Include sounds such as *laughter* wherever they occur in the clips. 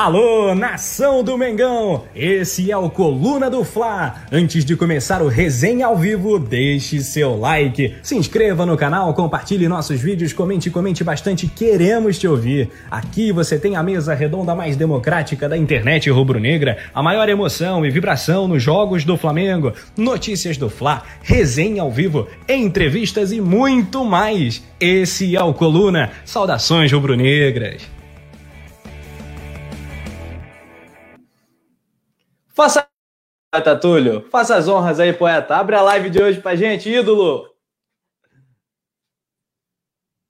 Alô, nação do Mengão! Esse é o Coluna do Fla. Antes de começar o resenha ao vivo, deixe seu like, se inscreva no canal, compartilhe nossos vídeos, comente, comente bastante, queremos te ouvir. Aqui você tem a mesa redonda mais democrática da internet rubro-negra, a maior emoção e vibração nos jogos do Flamengo, notícias do Fla, resenha ao vivo, entrevistas e muito mais. Esse é o Coluna. Saudações rubro-negras. Faça, poeta Túlio. Faça as honras aí, poeta. Abre a live de hoje pra gente, ídolo.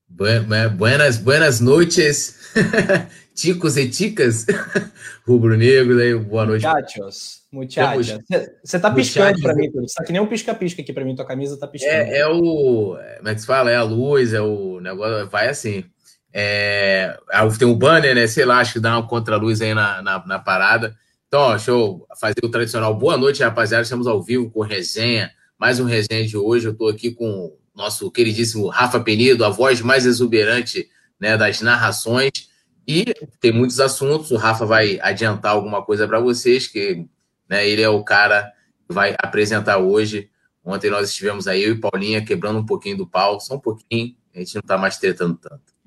Buenas, buenas noites, *laughs* ticos e ticas, *laughs* rubro-negro, aí, boa noite. Muchachos, muchachos. Você tá piscando para mim, Túlio. Você tá que nem um pisca-pisca aqui para mim, tua camisa tá piscando. É, é, o, como é que se fala? É a luz, é o negócio, vai assim. É, tem um banner, né, sei lá, acho que dá uma contra-luz aí na, na, na parada. Então, ó, deixa eu fazer o tradicional. Boa noite, rapaziada. Estamos ao vivo com resenha. Mais um resenha de hoje. Eu estou aqui com o nosso queridíssimo Rafa Penido, a voz mais exuberante né, das narrações. E tem muitos assuntos. O Rafa vai adiantar alguma coisa para vocês, que né, ele é o cara que vai apresentar hoje. Ontem nós estivemos aí, eu e Paulinha, quebrando um pouquinho do pau, só um pouquinho. A gente não está mais tretando tanto.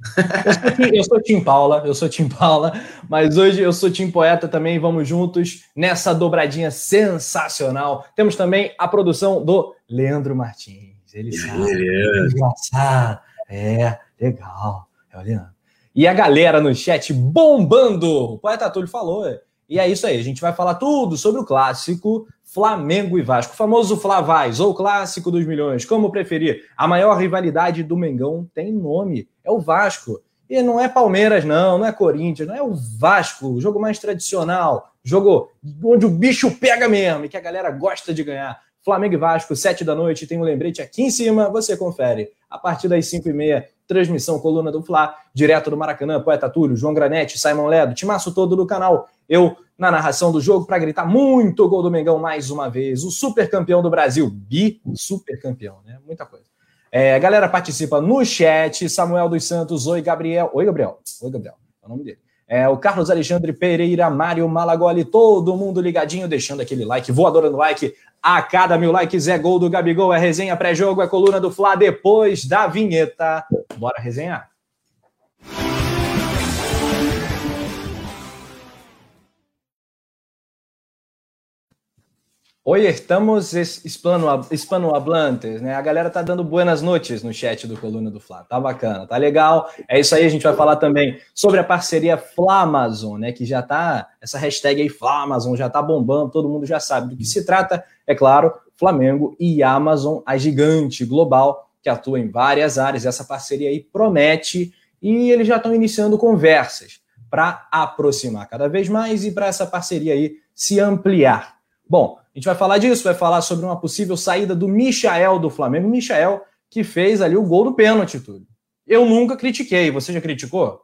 Eu sou, Tim Paula, eu sou Tim Paula, mas hoje eu sou Tim Poeta também. Vamos juntos nessa dobradinha sensacional. Temos também a produção do Leandro Martins. Ele sabe. É engraçado. É, legal. É o Leandro. E a galera no chat bombando. O Poeta Túlio falou. E é isso aí. A gente vai falar tudo sobre o clássico Flamengo e Vasco. O famoso Flavais, ou clássico dos milhões, como preferir. A maior rivalidade do Mengão tem nome, é o Vasco. E não é Palmeiras, não, não é Corinthians, não é o Vasco, o jogo mais tradicional, jogo onde o bicho pega mesmo e que a galera gosta de ganhar. Flamengo e Vasco, sete da noite, tem um lembrete aqui em cima, você confere. A partir das cinco e meia, transmissão Coluna do Fla, direto do Maracanã, Poeta Túlio, João Granete, Simon Ledo, timaço todo do canal. Eu na narração do jogo para gritar muito gol do Mengão mais uma vez. O super campeão do Brasil, bi super campeão, né? Muita coisa. É, galera participa no chat. Samuel dos Santos, oi Gabriel. Oi Gabriel. Oi Gabriel, é o nome dele. É, o Carlos Alexandre Pereira, Mário Malagoli, todo mundo ligadinho, deixando aquele like, voadora no like. A cada mil likes é gol do Gabigol, é resenha pré-jogo, é coluna do Fla depois da vinheta. Bora resenhar. Oi, estamos hispanohablantes, né? A galera tá dando buenas noites no chat do Coluna do Fla. Tá bacana, tá legal. É isso aí, a gente vai falar também sobre a parceria Flamazon, né? Que já tá, essa hashtag aí Flamazon já tá bombando, todo mundo já sabe do que se trata. É claro, Flamengo e Amazon, a gigante global que atua em várias áreas. Essa parceria aí promete e eles já estão iniciando conversas para aproximar cada vez mais e para essa parceria aí se ampliar. Bom, a gente vai falar disso, vai falar sobre uma possível saída do Michael do Flamengo. Michael que fez ali o gol do pênalti, tudo. Eu nunca critiquei. Você já criticou?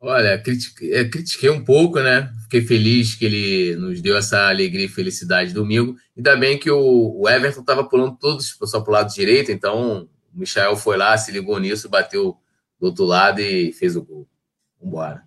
Olha, critiquei, é, critiquei um pouco, né? Fiquei feliz que ele nos deu essa alegria e felicidade domingo. Ainda bem que o, o Everton estava pulando todos só para o lado direito, então o Michael foi lá, se ligou nisso, bateu do outro lado e fez o gol. Vambora.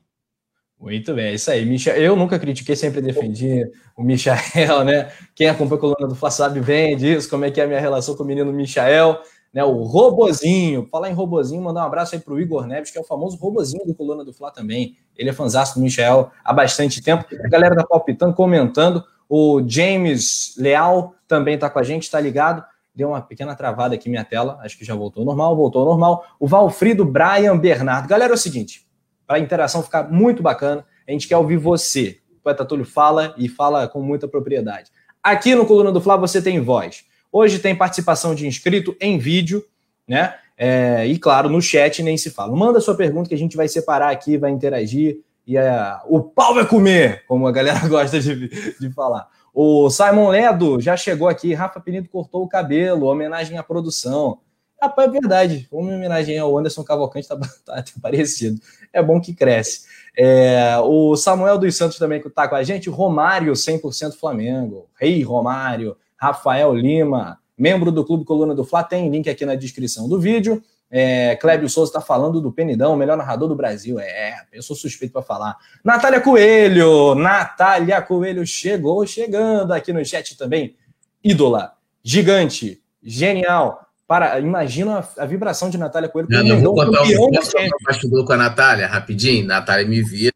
Muito bem, é isso aí. Eu nunca critiquei, sempre defendi o Michael, né? Quem acompanha a coluna do Fla sabe bem disso, como é que é a minha relação com o menino Michael, né? O Robozinho. Falar em Robozinho, mandar um abraço aí pro Igor Neves, que é o famoso Robozinho do Coluna do Fla também. Ele é fãzão do Michael há bastante tempo. A galera tá palpitando, comentando. O James Leal também tá com a gente, tá ligado? Deu uma pequena travada aqui minha tela, acho que já voltou normal, voltou normal. O Valfrido Brian Bernardo. Galera, é o seguinte, para a interação ficar muito bacana. A gente quer ouvir você. O Poeta Túlio fala e fala com muita propriedade. Aqui no Coluna do Fla você tem voz. Hoje tem participação de inscrito em vídeo, né? É, e claro, no chat nem se fala. Manda sua pergunta que a gente vai separar aqui, vai interagir e é, o pau vai comer, como a galera *laughs* gosta de, de falar. O Simon Ledo já chegou aqui. Rafa Penido cortou o cabelo, homenagem à produção. Rapaz, é verdade. Uma homenagem ao Anderson Cavalcante tá, *laughs* tá, tá parecido. É bom que cresce. É, o Samuel dos Santos também que está com a gente. Romário, 100% Flamengo. Rei Romário. Rafael Lima, membro do Clube Coluna do Fla. Tem link aqui na descrição do vídeo. É, Clébio Souza está falando do Penidão, o melhor narrador do Brasil. É, eu sou suspeito para falar. Natália Coelho, Natália Coelho chegou, chegando aqui no chat também. Ídola, gigante, genial. Para, imagina a, a vibração de Natália Coelho. Não, não, vou contar um bastidor com a Natália, rapidinho. Natália me via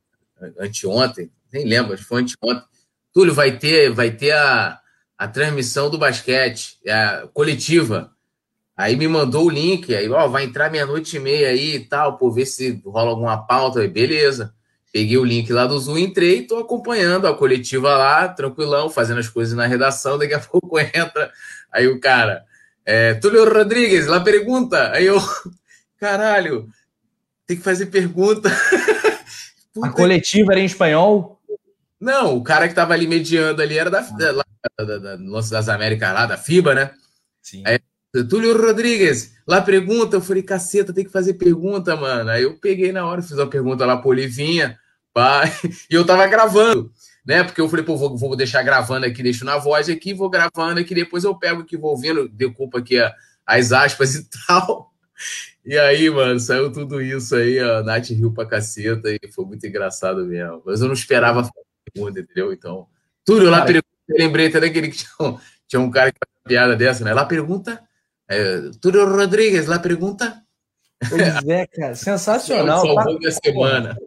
anteontem, nem lembro, foi anteontem. Túlio, vai ter, vai ter a, a transmissão do basquete, a coletiva Aí me mandou o link, aí, ó, vai entrar meia-noite e meia aí e tal, por ver se rola alguma pauta. Aí, beleza. Peguei o link lá do Zoom, entrei e tô acompanhando a coletiva lá, tranquilão, fazendo as coisas na redação. Daqui a *laughs* pouco entra. Aí o cara, é, Túlio Rodrigues, lá pergunta. Aí eu, *laughs* caralho, tem que fazer pergunta. *laughs* a coletiva era em espanhol? Não, o cara que tava ali mediando ali era da, da, da, da, Lance das Américas lá, da FIBA, né? Sim. Aí Túlio Rodrigues, lá pergunta, eu falei, caceta, tem que fazer pergunta, mano. Aí eu peguei na hora, fiz uma pergunta lá pro Olivinha, pá, *laughs* e eu tava gravando, né? Porque eu falei, pô, vou, vou deixar gravando aqui, deixo na voz aqui, vou gravando aqui, depois eu pego aqui, vou ouvindo, decupo aqui a, as aspas e *laughs* tal. E aí, mano, saiu tudo isso aí, a Nath riu pra caceta e foi muito engraçado mesmo. Mas eu não esperava pergunta, entendeu? Então, Túlio, lá pergunta, lembrei até daquele que tinha, tinha um cara que faz uma piada dessa, né? Lá pergunta é, Túlio Rodrigues, lá pergunta. Pois é, cara, *laughs* sensacional. Salvou tá? semana.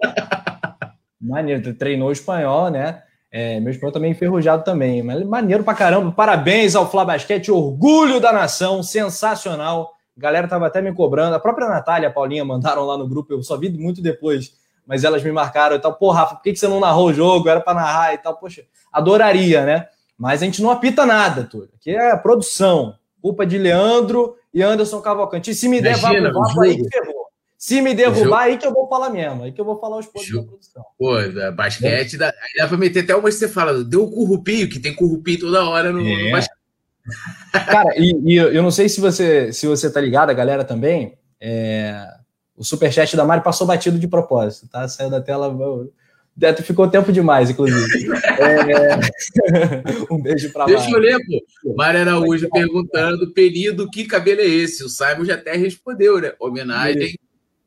Maneiro, treinou espanhol, né? É, meu espanhol também enferrujado também, mas maneiro pra caramba. Parabéns ao Flá Basquete, orgulho da nação, sensacional. A galera tava até me cobrando. A própria Natália e a Paulinha mandaram lá no grupo, eu só vi muito depois, mas elas me marcaram e tal. Pô, Rafa, por que você não narrou o jogo? Era para narrar e tal. Poxa, adoraria, né? Mas a gente não apita nada, tudo. Aqui é produção. Culpa de Leandro e Anderson Cavalcante. E se me der Imagina, vapo, aí ferrou. Se me derrubar, aí que eu vou falar mesmo. Aí que eu vou falar os pontos da produção. Pô, basquete, dá, aí dá pra meter até uma que você fala, deu o currupio, que tem currupio toda hora no, é. no basquete. *laughs* Cara, e, e, eu não sei se você, se você tá ligado, a galera também. É, o superchat da Mari passou batido de propósito, tá? Saiu da tela. Deto ficou tempo demais, inclusive. *laughs* É... *laughs* um beijo para Deixa eu ler, pô. Mário Araújo perguntando, período, que cabelo é esse? O Simon já até respondeu, né? Homenagem.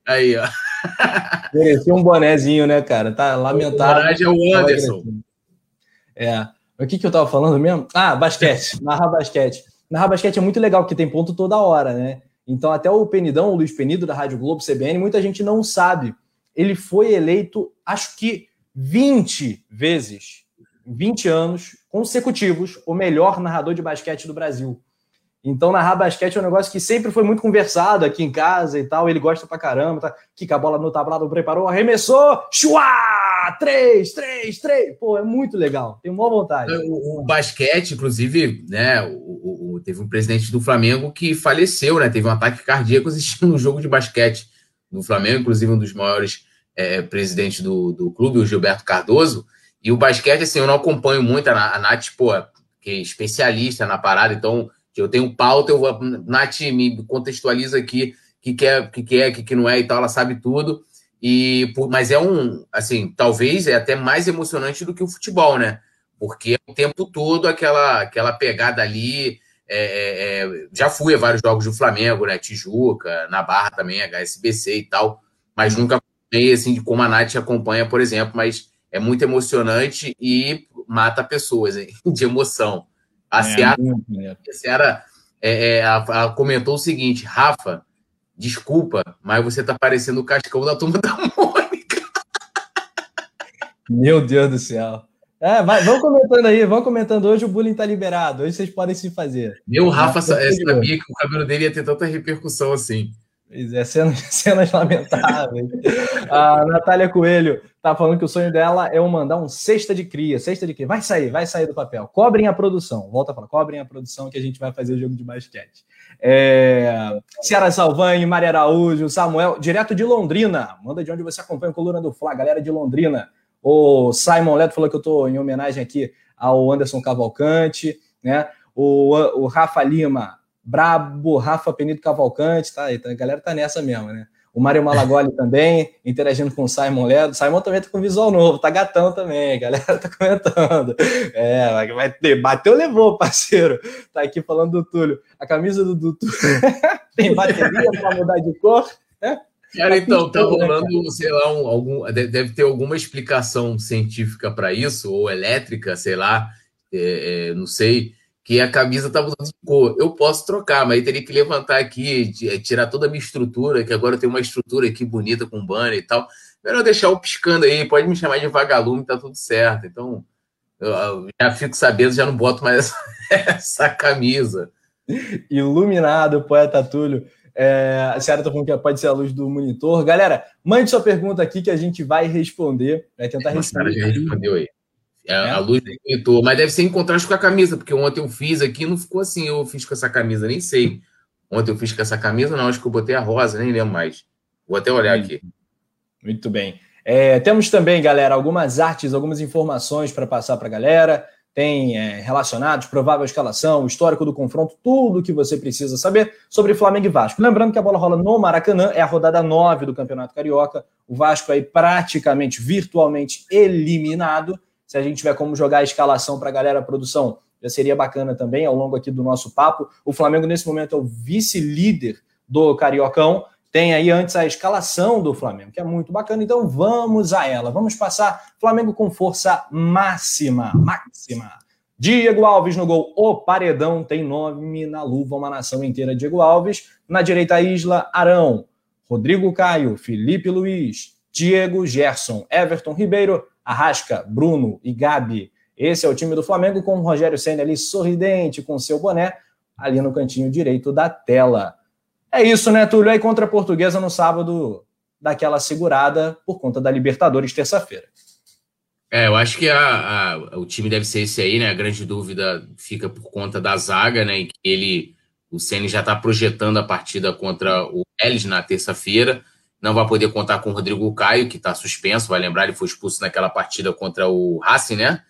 Aí, ó. Merecia um bonezinho, né, cara? Tá lamentável. Homenagem ao Anderson. É. O que, que eu tava falando mesmo? Ah, basquete. *laughs* Narrar basquete. Narrar basquete é muito legal, porque tem ponto toda hora, né? Então, até o Penidão, o Luiz Penido, da Rádio Globo, CBN, muita gente não sabe. Ele foi eleito, acho que 20 vezes, 20 anos consecutivos, o melhor narrador de basquete do Brasil. Então, narrar basquete é um negócio que sempre foi muito conversado aqui em casa e tal. Ele gosta pra caramba, tá? Kika a bola no tablado, preparou, arremessou, chua! Três, três, três. Pô, é muito legal. Tenho uma vontade. O, o basquete, inclusive, né? O, o, teve um presidente do Flamengo que faleceu, né? Teve um ataque cardíaco assistindo um jogo de basquete no Flamengo, inclusive um dos maiores é, presidente do, do clube, o Gilberto Cardoso. E o basquete, assim, eu não acompanho muito. A, a Nath, pô, que é especialista na parada, então eu tenho pauta, eu vou. Nath me contextualiza aqui o que, que é, o que, que é, o que, que não é e tal, ela sabe tudo. E, mas é um, assim, talvez é até mais emocionante do que o futebol, né? Porque é o tempo todo aquela, aquela pegada ali. É, é, é já fui a vários jogos do Flamengo, né? Tijuca, na Barra também, HSBC e tal, mas nunca meio assim como a Nath acompanha, por exemplo, mas é muito emocionante e mata pessoas hein, *laughs* de emoção. A é, Seara, a Seara é, é, ela comentou o seguinte: Rafa, desculpa, mas você tá parecendo o cascão da turma da *laughs* Mônica. Meu Deus do céu. É, vai, vão comentando aí, vão comentando. Hoje o bullying tá liberado, hoje vocês podem se fazer. Meu Rafa sabia que o cabelo dele ia ter tanta repercussão assim. Pois é, cenas, *laughs* cenas lamentáveis. A Natália Coelho tá falando que o sonho dela é eu mandar um cesta de cria. Cesta de cria. Vai sair, vai sair do papel. Cobrem a produção. Volta a falar, cobrem a produção que a gente vai fazer o jogo de basquete. É... Ciara Salvani, Maria Araújo, Samuel, direto de Londrina. Manda de onde você acompanha a coluna do Fla, galera de Londrina. O Simon Leto falou que eu estou em homenagem aqui ao Anderson Cavalcante, né? O, o Rafa Lima, Brabo, Rafa Penido Cavalcante, tá? A galera tá nessa mesmo, né? O Mário Malagoli *laughs* também, interagindo com o Simon Ledo. Simon também tá com visual novo, tá gatão também, a galera tá comentando. É, vai ter, bateu, levou, parceiro. Tá aqui falando do Túlio. A camisa do, do Túlio. *laughs* tem bateria para mudar de cor. Né? Cara, então, tá rolando, sei lá, um, algum, deve ter alguma explicação científica para isso, ou elétrica, sei lá, é, é, não sei, que a camisa tá mudando de cor. Eu posso trocar, mas aí teria que levantar aqui, tirar toda a minha estrutura, que agora eu tenho uma estrutura aqui bonita com banner e tal. Melhor deixar o piscando aí, pode me chamar de vagalume, tá tudo certo. Então, eu, já fico sabendo, já não boto mais *laughs* essa, camisa. Iluminado, poeta Túlio. É, a senhora está falando que pode ser a luz do monitor. Galera, mande sua pergunta aqui que a gente vai responder. Vai tentar responder. já respondeu aí. É, é? A luz monitor. Mas deve ser em contraste com a camisa, porque ontem eu fiz aqui não ficou assim. Eu fiz com essa camisa, nem sei. Ontem eu fiz com essa camisa, não. Acho que eu botei a rosa, nem lembro mais. Vou até olhar aqui. Muito bem. É, temos também, galera, algumas artes, algumas informações para passar para a galera tem é, relacionados, provável escalação, histórico do confronto, tudo o que você precisa saber sobre Flamengo e Vasco. Lembrando que a bola rola no Maracanã, é a rodada 9 do Campeonato Carioca. O Vasco aí praticamente, virtualmente eliminado. Se a gente tiver como jogar a escalação para a galera, produção, já seria bacana também ao longo aqui do nosso papo. O Flamengo, nesse momento, é o vice-líder do Cariocão tem aí antes a escalação do Flamengo, que é muito bacana. Então vamos a ela. Vamos passar Flamengo com força máxima, máxima. Diego Alves no gol, o paredão tem nome na luva, uma nação inteira. Diego Alves, na direita Isla, Arão, Rodrigo Caio, Felipe Luiz, Diego Gerson, Everton Ribeiro, Arrasca, Bruno e Gabi. Esse é o time do Flamengo com o Rogério Senna ali sorridente com seu boné ali no cantinho direito da tela. É isso, né, Túlio? Aí contra a Portuguesa no sábado, daquela segurada por conta da Libertadores terça-feira. É, eu acho que a, a, o time deve ser esse aí, né? A grande dúvida fica por conta da zaga, né? Em que ele, o Ceni já está projetando a partida contra o Elis na terça-feira. Não vai poder contar com o Rodrigo Caio, que está suspenso. Vai lembrar, ele foi expulso naquela partida contra o Racing, né?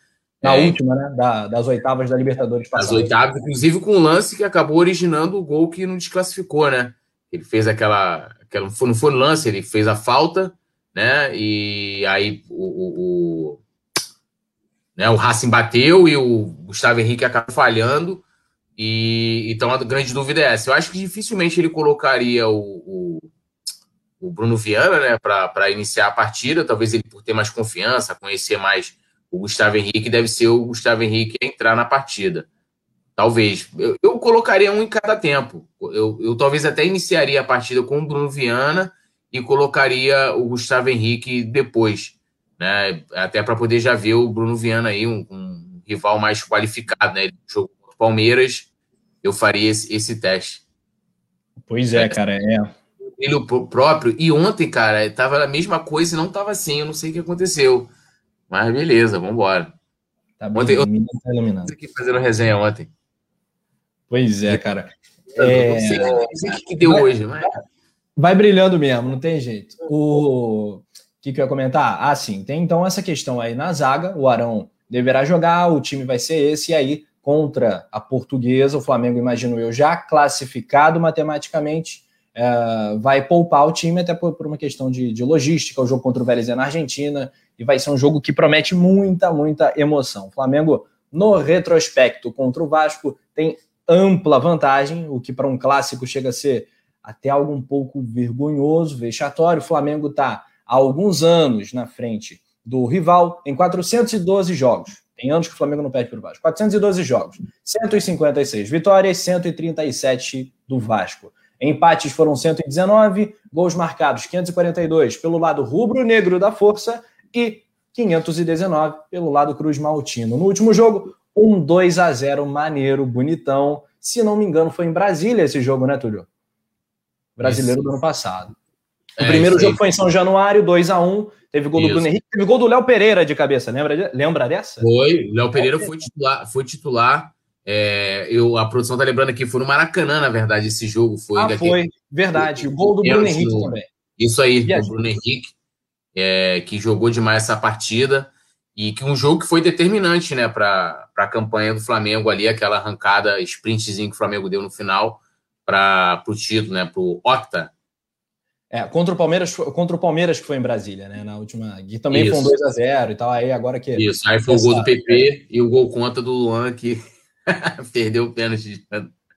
Na é, última, né? Da, das oitavas da Libertadores. Das oitavas, inclusive com um lance que acabou originando o gol que não desclassificou, né? Ele fez aquela. aquela não, foi, não foi no lance, ele fez a falta, né? E aí o, o, o, né, o Racing bateu e o Gustavo Henrique acabou falhando. E então a grande dúvida é essa. Eu acho que dificilmente ele colocaria o, o, o Bruno Viana, né, para iniciar a partida. Talvez ele por ter mais confiança, conhecer mais o Gustavo Henrique, deve ser o Gustavo Henrique a entrar na partida. Talvez. Eu, eu, colocaria um em cada tempo. Eu, eu talvez até iniciaria a partida com o Bruno Viana e colocaria o Gustavo Henrique depois. Né? Até para poder já ver o Bruno Viana aí, um, um rival mais qualificado, né? Ele jogou Palmeiras, eu faria esse, esse teste. Pois é, cara, é. Ele próprio. E ontem, cara, tava a mesma coisa e não tava assim. Eu não sei o que aconteceu. Mas beleza, vamos embora. Tá bem, ontem, eu tá iluminado. aqui fazendo resenha ontem. Pois é, cara. É... Não, sei, não sei o que, que deu vai, hoje, mas... Vai brilhando mesmo, não tem jeito. O que, que eu ia comentar? Ah, sim, tem então essa questão aí na zaga. O Arão deverá jogar, o time vai ser esse, e aí contra a portuguesa, o Flamengo, imagino eu, já classificado matematicamente, é, vai poupar o time até por, por uma questão de, de, logística. O jogo contra o Vélez é na Argentina e vai ser um jogo que promete muita, muita emoção. O Flamengo, no retrospecto contra o Vasco, tem ampla vantagem, o que para um clássico chega a ser até algo um pouco vergonhoso, vexatório. O Flamengo está há alguns anos na frente do rival em 412 jogos. Tem anos que o Flamengo não perde para o Vasco. 412 jogos, 156 vitórias, 137 do Vasco. Empates foram 119, gols marcados 542 pelo lado rubro-negro da força e 519 pelo lado Cruz Maltino. No último jogo, um 2 a 0 maneiro, bonitão. Se não me engano, foi em Brasília esse jogo, né, Túlio? Brasileiro isso. do ano passado. O é, primeiro jogo foi em São Januário, 2 a 1 Teve gol isso. do Bruno Henrique, teve gol do Léo Pereira de cabeça, lembra, lembra dessa? Foi, Léo Pereira foi titular, foi titular. É, eu, a produção tá lembrando aqui, foi no Maracanã, na verdade, esse jogo. Foi ah, daqui, foi, verdade. O gol do Bruno Henrique no, também. Isso aí, do Bruno Henrique, é, que jogou demais essa partida. E que um jogo que foi determinante, né, para a campanha do Flamengo ali, aquela arrancada, sprintzinho que o Flamengo deu no final para o título, né, para o Octa. É, contra o Palmeiras, contra o Palmeiras que foi em Brasília, né, na última, que também Isso. foi um 2 a 0 e tal, aí agora que Isso, aí foi o gol do PP e o gol contra do Luan que *laughs* perdeu o pênalti.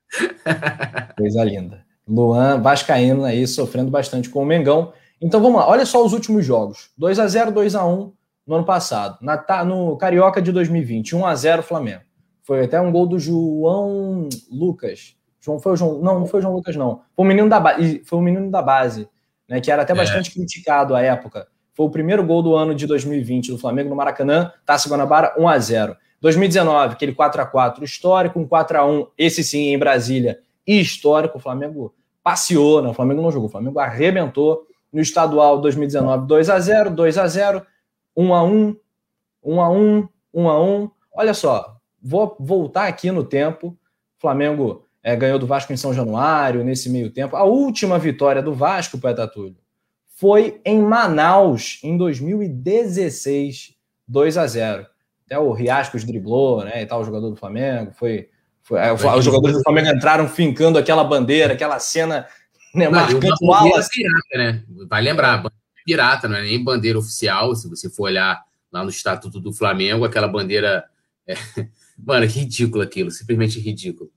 *laughs* Coisa linda. Luan Vascaíno aí sofrendo bastante com o Mengão. Então vamos lá, olha só os últimos jogos: 2 a 0 2 a 1 no ano passado. Na, no Carioca de 2020, 1 a 0 Flamengo. Foi até um gol do João Lucas. João foi o João, não, não foi o João Lucas não. Foi o menino da base, foi o menino da base, né, que era até é. bastante criticado à época. Foi o primeiro gol do ano de 2020 do Flamengo no Maracanã, Taça Guanabara 1 a 0. 2019, aquele 4 a 4 histórico, um 4 a 1 esse sim em Brasília, histórico. O Flamengo passeou, não, o Flamengo não jogou, o Flamengo arrebentou no estadual 2019, 2 a 0, 2 a 0, 1 a 1, 1 a 1, 1 a 1. Olha só, vou voltar aqui no tempo. O Flamengo é, ganhou do Vasco em São Januário nesse meio tempo. A última vitória do Vasco, Poeta Túlio, foi em Manaus em 2016, 2 a 0. Até o Riascos driblou, né? E tal, o jogador do Flamengo. Foi. foi é, os jogadores do Flamengo entraram fincando aquela bandeira, aquela cena né, marcando o ala. Pirata, né? Vai lembrar, pirata, não é nem bandeira oficial. Se você for olhar lá no Estatuto do Flamengo, aquela bandeira. É... *laughs* Mano, ridículo aquilo, simplesmente ridículo.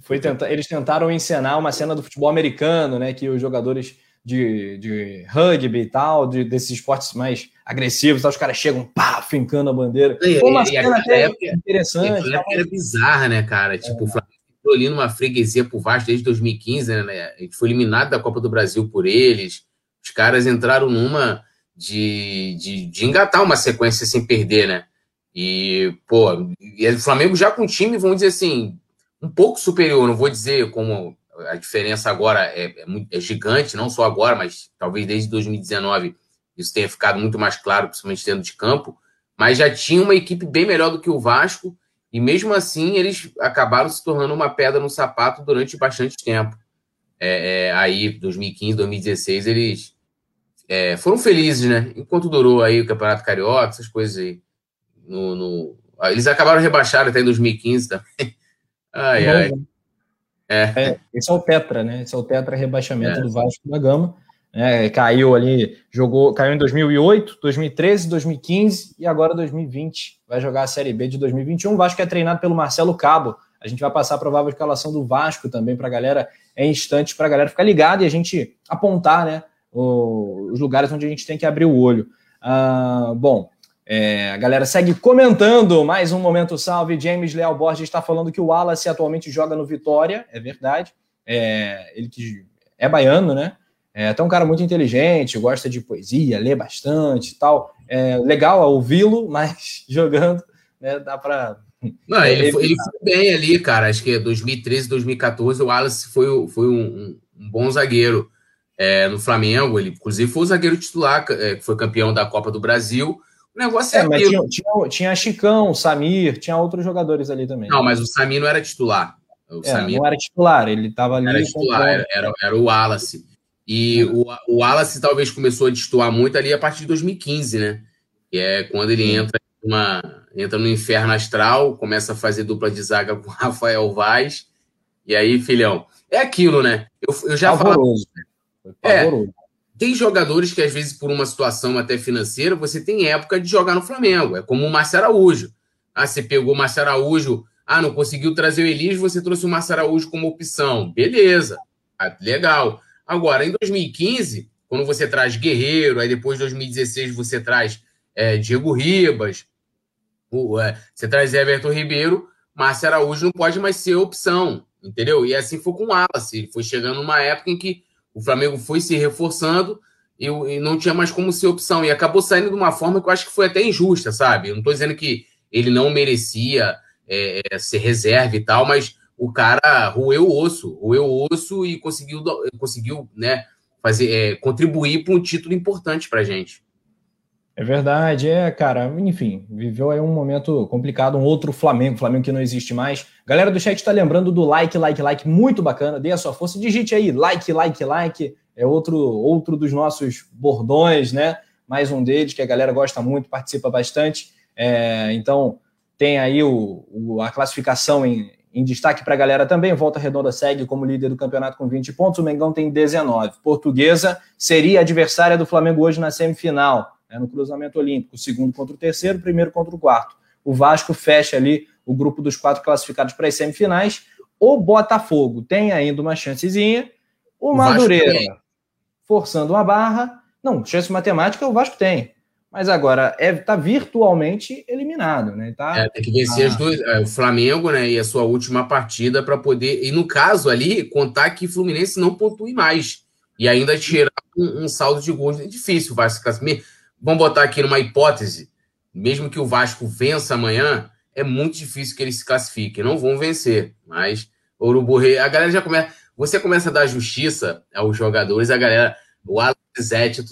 Foi tentar, eles tentaram encenar uma cena do futebol americano, né? Que os jogadores de, de rugby e tal, de, desses esportes mais agressivos, os caras chegam, pá, fincando a bandeira. E, Foi uma e, cena até época, interessante. Era bizarra, né, cara? Tipo, é. o Flamengo ficou ali numa freguesia pro Vasco desde 2015, né? A gente foi eliminado da Copa do Brasil por eles. Os caras entraram numa de, de, de engatar uma sequência sem perder, né? E, pô, e o Flamengo já com um time, vamos dizer assim, um pouco superior, não vou dizer como a diferença agora é, é, é, gigante, não só agora, mas talvez desde 2019 isso tenha ficado muito mais claro, principalmente dentro de campo, mas já tinha uma equipe bem melhor do que o Vasco, e mesmo assim eles acabaram se tornando uma pedra no sapato durante bastante tempo. É, é, aí, 2015, 2016, eles é, foram felizes, né? Enquanto durou aí o Campeonato Carioca, essas coisas aí. No, no... Eles acabaram rebaixados até em 2015 também. *laughs* Ai, ai. É. é. esse é o Tetra, né? Esse é o Tetra rebaixamento é. do Vasco da Gama. É, caiu ali, jogou, caiu em 2008, 2013, 2015 e agora 2020. Vai jogar a Série B de 2021. O Vasco é treinado pelo Marcelo Cabo. A gente vai passar a provável escalação do Vasco também para a galera em instantes, para a galera ficar ligada e a gente apontar né, os lugares onde a gente tem que abrir o olho. Ah, bom, é, a galera segue comentando mais um momento salve. James Leal Borges está falando que o Wallace atualmente joga no Vitória, é verdade. É, ele que é baiano, né? É até um cara muito inteligente, gosta de poesia, lê bastante e tal. É legal ouvi-lo, *laughs* mas jogando, né, dá para. Não, ele, foi, ele foi bem ali, cara. Acho que 2013, 2014, o Wallace foi, foi um, um bom zagueiro é, no Flamengo. Ele, inclusive, foi o zagueiro titular, é, que foi campeão da Copa do Brasil o negócio é, é mas tinha, tinha, tinha Chicão, Samir, tinha outros jogadores ali também. Não, mas o Samir não era titular. O é, Samir não era titular, ele estava ali. Era titular, era, era, era, o Wallace. E é. o, o Wallace talvez começou a destoar muito ali a partir de 2015, né? Que é quando ele entra uma, entra no inferno astral, começa a fazer dupla de zaga *laughs* com Rafael Vaz. E aí, filhão, é aquilo, né? Eu, eu já Pavoroso. Né? É, tem jogadores que, às vezes, por uma situação até financeira, você tem época de jogar no Flamengo. É como o Márcio Araújo. Ah, você pegou o Márcio Araújo, ah, não conseguiu trazer o Elias, você trouxe o Márcio Araújo como opção. Beleza, ah, legal. Agora, em 2015, quando você traz Guerreiro, aí depois de 2016 você traz é, Diego Ribas, o, é, você traz Everton Ribeiro, Márcio Araújo não pode mais ser opção, entendeu? E assim foi com o Wallace. Foi chegando numa época em que o Flamengo foi se reforçando e, e, não tinha mais como ser opção. E acabou saindo de uma forma que eu acho que foi até injusta, sabe? Eu não estou dizendo que ele não merecia é, é, ser reserva e tal, mas o cara roeu o osso, roeu o osso e conseguiu, conseguiu né, fazer, é, contribuir para um título importante para a gente. É verdade, é, cara, enfim, viveu aí um momento complicado, um outro Flamengo, Flamengo que não existe mais. Galera do chat está lembrando do like, like, like, muito bacana, dê a sua força, digite aí, like, like, like, é outro, outro dos nossos bordões, né? Mais um deles que a galera gosta muito, participa bastante. É, então, tem aí o, o a classificação em, em destaque para a galera também. Volta Redonda segue como líder do campeonato com 20 pontos, o Mengão tem 19. Portuguesa seria adversária do Flamengo hoje na semifinal né, no cruzamento olímpico, segundo contra o terceiro, primeiro contra o quarto. O Vasco fecha ali o grupo dos quatro classificados para as semifinais. O Botafogo tem ainda uma chancezinha, o Madureira, forçando uma barra, não, chance matemática o Vasco tem. Mas agora está é, tá virtualmente eliminado, né? Tá, é, tem que vencer as duas, é, o Flamengo, né? E a sua última partida para poder. E no caso ali, contar que Fluminense não pontue mais. E ainda tirar um, um saldo de gols. É difícil Vasco. Vamos botar aqui numa hipótese. Mesmo que o Vasco vença amanhã, é muito difícil que eles se classifiquem. Não vão vencer. Mas Urubu A galera já começa. Você começa a dar justiça aos jogadores, a galera. O Alex Zete,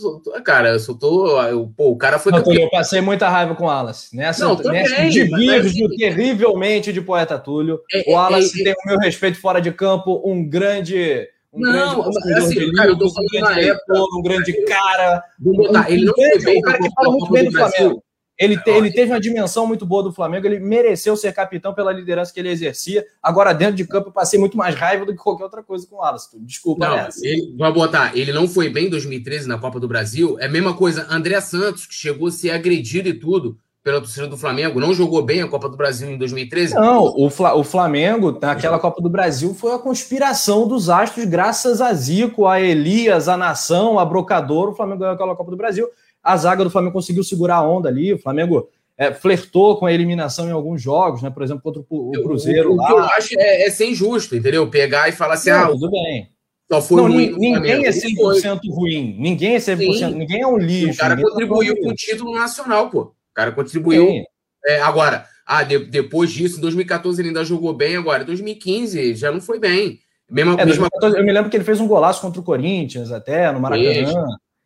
cara, eu só tô. Eu, pô, o cara foi. Não, eu passei muita raiva com o Alas. Nessa, não, também, nessa divirjo é terrivelmente de poeta Túlio. É, o Alas é, é, tem o meu respeito fora de campo, um grande. Um não, grande assim, cara, eu tô falando um grande, época, um grande cara. Botar, ele não foi bem, um cara que fala muito bem do Flamengo. Ele, te, ele teve uma dimensão muito boa do Flamengo, ele mereceu ser capitão pela liderança que ele exercia. Agora, dentro de campo, eu passei muito mais raiva do que qualquer outra coisa com o Alisson. Desculpa, não, ele, Vai botar, ele não foi bem em 2013 na Copa do Brasil. É a mesma coisa, André Santos, que chegou a ser agredido e tudo pela torcida do Flamengo, não jogou bem a Copa do Brasil em 2013? Não, o, Fla, o Flamengo, naquela Copa do Brasil, foi a conspiração dos astros, graças a Zico, a Elias, a Nação, a Brocador. O Flamengo ganhou aquela Copa do Brasil. A zaga do Flamengo conseguiu segurar a onda ali. O Flamengo é, flertou com a eliminação em alguns jogos, né? Por exemplo, contra o, o Cruzeiro. O, o, que eu acho é, é ser injusto, entendeu? Pegar e falar assim, não, ah, tudo bem. Só foi não, ruim ninguém é 100% foi. ruim. Ninguém é 100%, Sim. ninguém é um lixo. O cara tá contribuiu com o título nacional, pô. O cara contribuiu. É, agora, ah, de, depois disso, em 2014 ele ainda jogou bem, agora em 2015 já não foi bem. Mesma, é, mesma... Eu me lembro que ele fez um golaço contra o Corinthians, até, no Maracanã.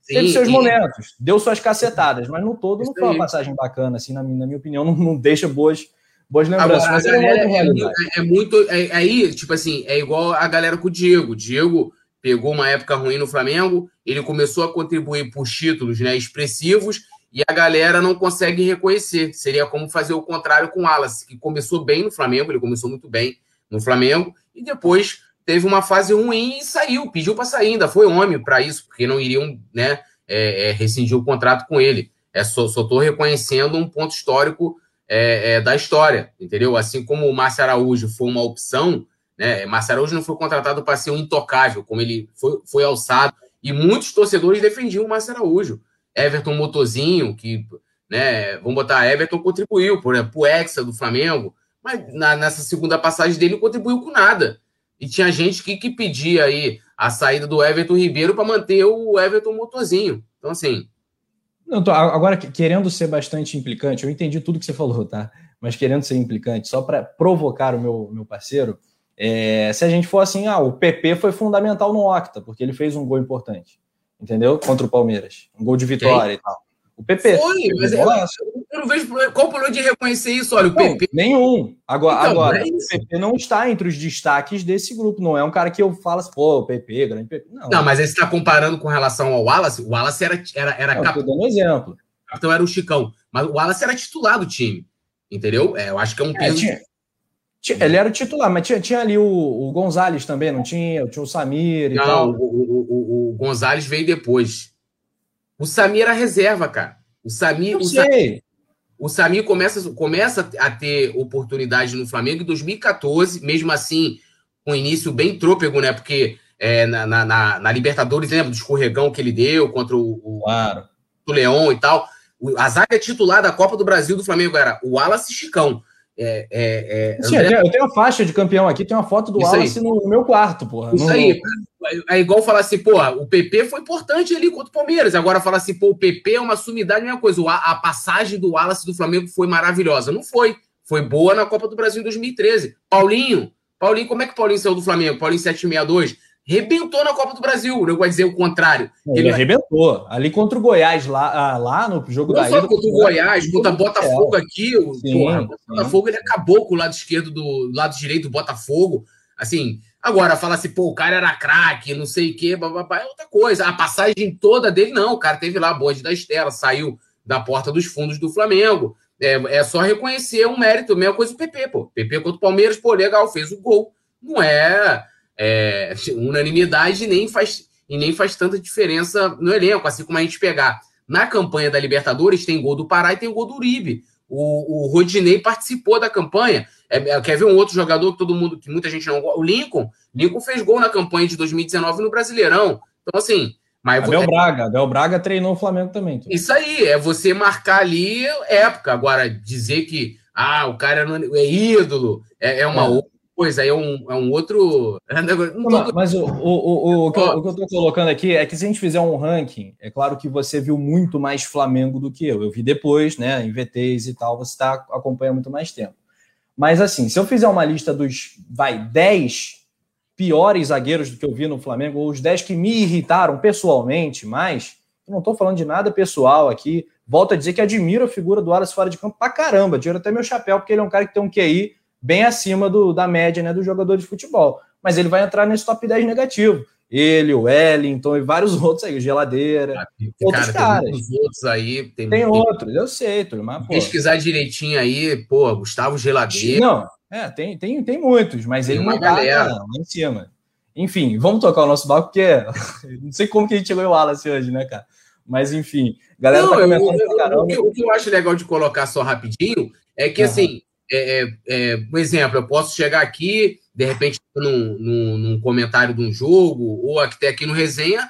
Sim, Teve seus sim. momentos, deu suas cacetadas, mas no todo não foi uma passagem bacana, assim, na, na minha opinião, não, não deixa boas, boas lembranças. Agora, mas é, é, é, é, muito. É, aí, tipo assim, é igual a galera com o Diego. O Diego pegou uma época ruim no Flamengo, ele começou a contribuir por títulos né, expressivos e a galera não consegue reconhecer. Seria como fazer o contrário com o Wallace, que começou bem no Flamengo, ele começou muito bem no Flamengo, e depois teve uma fase ruim e saiu, pediu para sair, ainda foi homem para isso, porque não iriam né, é, é, rescindir o contrato com ele. É, só estou reconhecendo um ponto histórico é, é, da história, entendeu? Assim como o Márcio Araújo foi uma opção, né? Márcio Araújo não foi contratado para ser um intocável, como ele foi, foi alçado, e muitos torcedores defendiam o Márcio Araújo. Everton Motozinho, que, né, vamos botar, Everton contribuiu, por exemplo, o Hexa do Flamengo, mas na, nessa segunda passagem dele contribuiu com nada. E tinha gente que, que pedia aí a saída do Everton Ribeiro para manter o Everton Motorzinho. Então, assim. Não, tô, agora, querendo ser bastante implicante, eu entendi tudo que você falou, tá? Mas querendo ser implicante, só para provocar o meu, meu parceiro, é, se a gente for assim, ah, o PP foi fundamental no Octa, porque ele fez um gol importante, entendeu? Contra o Palmeiras. Um gol de vitória e tal. O PP. Foi, mas eu, eu, não vejo qual o problema de reconhecer isso. Olha, o não, PP. Nenhum. Agora, então, agora é o PP não está entre os destaques desse grupo. Não é um cara que eu falo assim, pô, o PP, grande PP. Não, não mas aí você está comparando com relação ao Wallace. O Wallace era, era, era cap... dando um exemplo. O capitão era o Chicão. Mas o Wallace era titular do time. Entendeu? É, eu acho que é um é, peso. É, tinha, ele era o titular, mas tinha, tinha ali o, o Gonzalez também, não tinha? Tinha o Samir e não, tal. O, o, o, o Gonzalez veio depois. O Samir era reserva, cara. O Samir, o Samir, o Samir começa, começa a ter oportunidade no Flamengo em 2014, mesmo assim, com um início bem trôpego, né? Porque é, na, na, na, Libertadores, lembra do escorregão que ele deu contra o, o, claro. o Leão e tal. A zaga titular da Copa do Brasil do Flamengo era o Wallace Chicão. É, é, é, Sim, André... eu tenho a faixa de campeão aqui, tem uma foto do Wallace no, meu quarto, porra. Isso no... aí. É igual falar assim, pô, o PP foi importante ali contra o Palmeiras. Agora falar assim, pô, o PP é uma sumidade, a mesma coisa. A passagem do Wallace do Flamengo foi maravilhosa. Não foi. Foi boa na Copa do Brasil em 2013. Paulinho, Paulinho, como é que o Paulinho saiu do Flamengo? Paulinho 762 rebentou na Copa do Brasil. Eu vou dizer o contrário. Ele, ele arrebentou. Ali contra o Goiás, lá, ah, lá no jogo não da só contra o Goiás, contra o Botafogo aqui. O Botafogo ele acabou com o lado esquerdo do lado direito do Botafogo. Assim, agora fala assim, pô, o cara era craque, não sei o quê, bababá, é outra coisa. A passagem toda dele, não. O cara teve lá a bonde da Estela, saiu da porta dos fundos do Flamengo. É, é só reconhecer um mérito, mesma coisa do PP, pô. PP contra o Palmeiras, pô, legal, fez o gol. Não é é, unanimidade nem faz, e nem faz tanta diferença no elenco, assim como a gente pegar. Na campanha da Libertadores tem gol do Pará e tem gol do Uribe. O, o Rodinei participou da campanha. É, é, quer ver um outro jogador que todo mundo, que muita gente não gosta? O Lincoln. Lincoln fez gol na campanha de 2019 no Brasileirão. Então, assim. Mas Abel é, Braga, Abel Braga treinou o Flamengo também. Isso aí, é você marcar ali época. Agora, dizer que ah, o cara é ídolo, é, é uma é. outra coisa, é um, é um outro. *laughs* Não, mas o, o, o, o, que eu, o que eu estou colocando aqui é que se a gente fizer um ranking, é claro que você viu muito mais Flamengo do que eu. Eu vi depois, né, em VTs e tal, você tá, acompanha muito mais tempo. Mas assim, se eu fizer uma lista dos, vai, 10 piores zagueiros do que eu vi no Flamengo, ou os 10 que me irritaram pessoalmente mais, eu não estou falando de nada pessoal aqui. Volto a dizer que admiro a figura do Wallace fora de campo pra caramba. Tiro até meu chapéu, porque ele é um cara que tem um QI bem acima do, da média né, do jogador de futebol. Mas ele vai entrar nesse top 10 negativo. Ele, o Wellington e vários *laughs* outros aí, Geladeira. Ah, outros cara, caras. Tem outros aí. Tem, tem outros, eu sei, tudo, mas, pô, Pesquisar direitinho aí, pô, Gustavo Geladeira. Não, é, tem, tem, tem muitos, mas tem ele não tá lá em cima. Enfim, vamos tocar o nosso barco, porque *laughs* não sei como que a gente chegou em Wallace hoje, né, cara? Mas enfim, galera não, tá eu, eu, o, que, o, que, eu acho legal de colocar só rapidinho é que, uhum. assim, é, é, é, um exemplo, eu posso chegar aqui, de repente, num, num, num, comentário de um jogo, ou até aqui no resenha.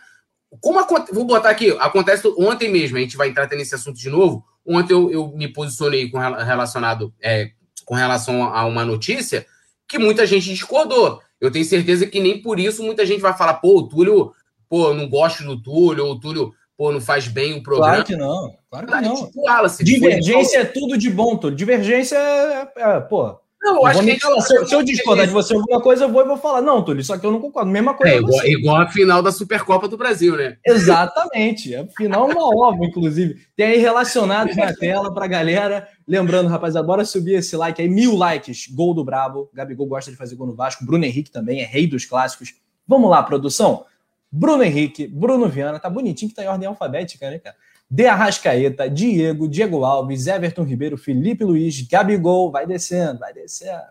Como vou botar aqui, acontece ontem mesmo, a gente vai entrar nesse assunto de novo. Ontem eu, eu me posicionei com relacionado é, com relação a uma notícia que muita gente discordou. Eu tenho certeza que nem por isso muita gente vai falar, pô, o Túlio, pô, não gosto do Túlio, ou o Túlio pô, não faz bem o programa. Claro que não. Claro que não. Tipo, Wallace, Divergência é tudo de bom, tudo. Divergência é, é pô. Não, eu acho que falar, se, eu, se eu discordar de você alguma coisa, eu vou e vou falar, não, Túlio, só que eu não concordo. Mesma coisa. É igual, igual, a final da Supercopa do Brasil, né? Exatamente. A final é uma ova, inclusive. Tem aí relacionados na tela pra galera. Lembrando, rapaziada, bora subir esse like aí. Mil likes. Gol do Brabo. Gabigol gosta de fazer gol no Vasco. Bruno Henrique também é rei dos clássicos. Vamos lá, produção. Bruno Henrique, Bruno Viana, tá bonitinho que tá em ordem alfabética, né, cara? De Arrascaeta, Diego, Diego Alves, Everton Ribeiro, Felipe Luiz, Gabigol, vai descendo, vai descendo.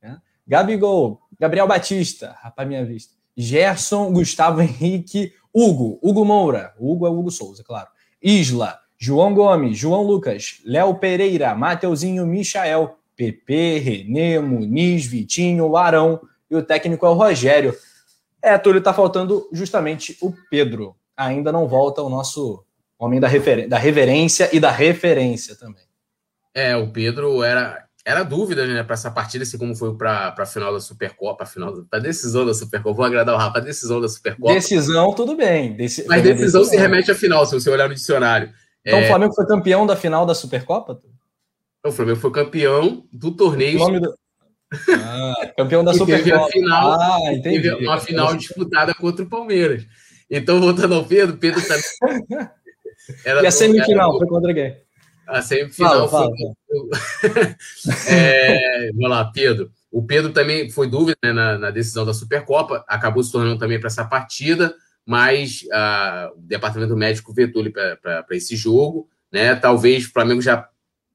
Né? Gabigol, Gabriel Batista, rapaz, minha vista. Gerson, Gustavo Henrique, Hugo, Hugo Moura, Hugo é Hugo Souza, claro. Isla, João Gomes, João Lucas, Léo Pereira, Mateuzinho, Michael, PP, Renê, Muniz, Vitinho, Arão e o técnico é o Rogério. É, Túlio, tá faltando justamente o Pedro. Ainda não volta o nosso homem da, refer... da reverência e da referência também. É, o Pedro era, era dúvida, né, para essa partida, assim como foi para a final da Supercopa, a final da decisão da Supercopa. Vou agradar o Rafa, a decisão da Supercopa. Decisão, tudo bem. Deci... Mas decisão, decisão se remete à final, se você olhar no dicionário. Então é... o Flamengo foi campeão da final da Supercopa? O Flamengo foi campeão do torneio. O nome do... Ah, campeão da Supercopa. Final, ah, entendi. Teve uma final disputada contra o Palmeiras. Então, voltando ao Pedro, Pedro também. *laughs* Era, e a semifinal era... foi contra quem? A semifinal fala, foi. Fala. *laughs* é, vamos lá, Pedro. O Pedro também foi dúvida né, na, na, decisão da Supercopa, acabou se tornando também para essa partida, mas ah, o departamento médico vetou ele para esse jogo. Né? Talvez o Flamengo já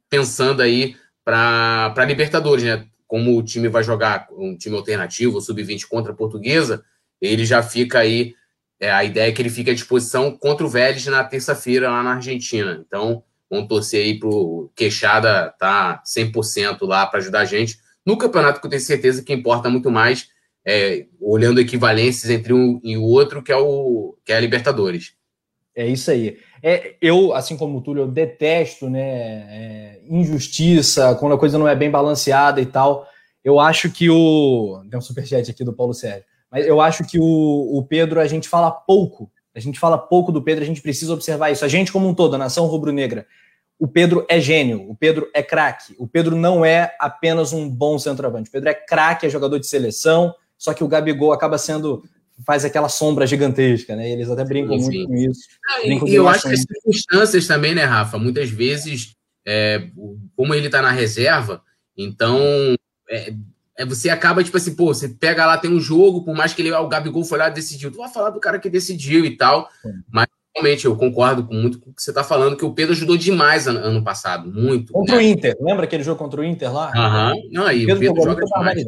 pensando aí para Libertadores, né? Como o time vai jogar um time alternativo, sub-20 contra a portuguesa, ele já fica aí. É, a ideia é que ele fique à disposição contra o Vélez na terça-feira lá na Argentina. Então, vamos torcer aí para o Queixada tá 100% lá para ajudar a gente. No campeonato que eu tenho certeza que importa muito mais, é, olhando equivalências entre um e o outro, que é, o, que é a Libertadores. É isso aí. É, eu, assim como o Túlio, eu detesto né, é, injustiça, quando a coisa não é bem balanceada e tal. Eu acho que o. Tem um superchat aqui do Paulo Sérgio. Mas eu acho que o, o Pedro, a gente fala pouco. A gente fala pouco do Pedro, a gente precisa observar isso. A gente, como um todo, a nação rubro-negra. O Pedro é gênio, o Pedro é craque. O Pedro não é apenas um bom centroavante. O Pedro é craque, é jogador de seleção, só que o Gabigol acaba sendo faz aquela sombra gigantesca, né? Eles até brincam sim, muito com isso. Ah, e eu acho que as circunstâncias também, né, Rafa? Muitas vezes, é, como ele está na reserva, então é, é, você acaba, tipo assim, pô, você pega lá, tem um jogo, por mais que ele, o Gabigol foi lá e decidiu, tu vai falar do cara que decidiu e tal, mas realmente eu concordo com muito com o que você está falando, que o Pedro ajudou demais ano, ano passado, muito. Contra né? o Inter, lembra aquele jogo contra o Inter lá? Aham, não, aí, o Pedro, Pedro joga demais.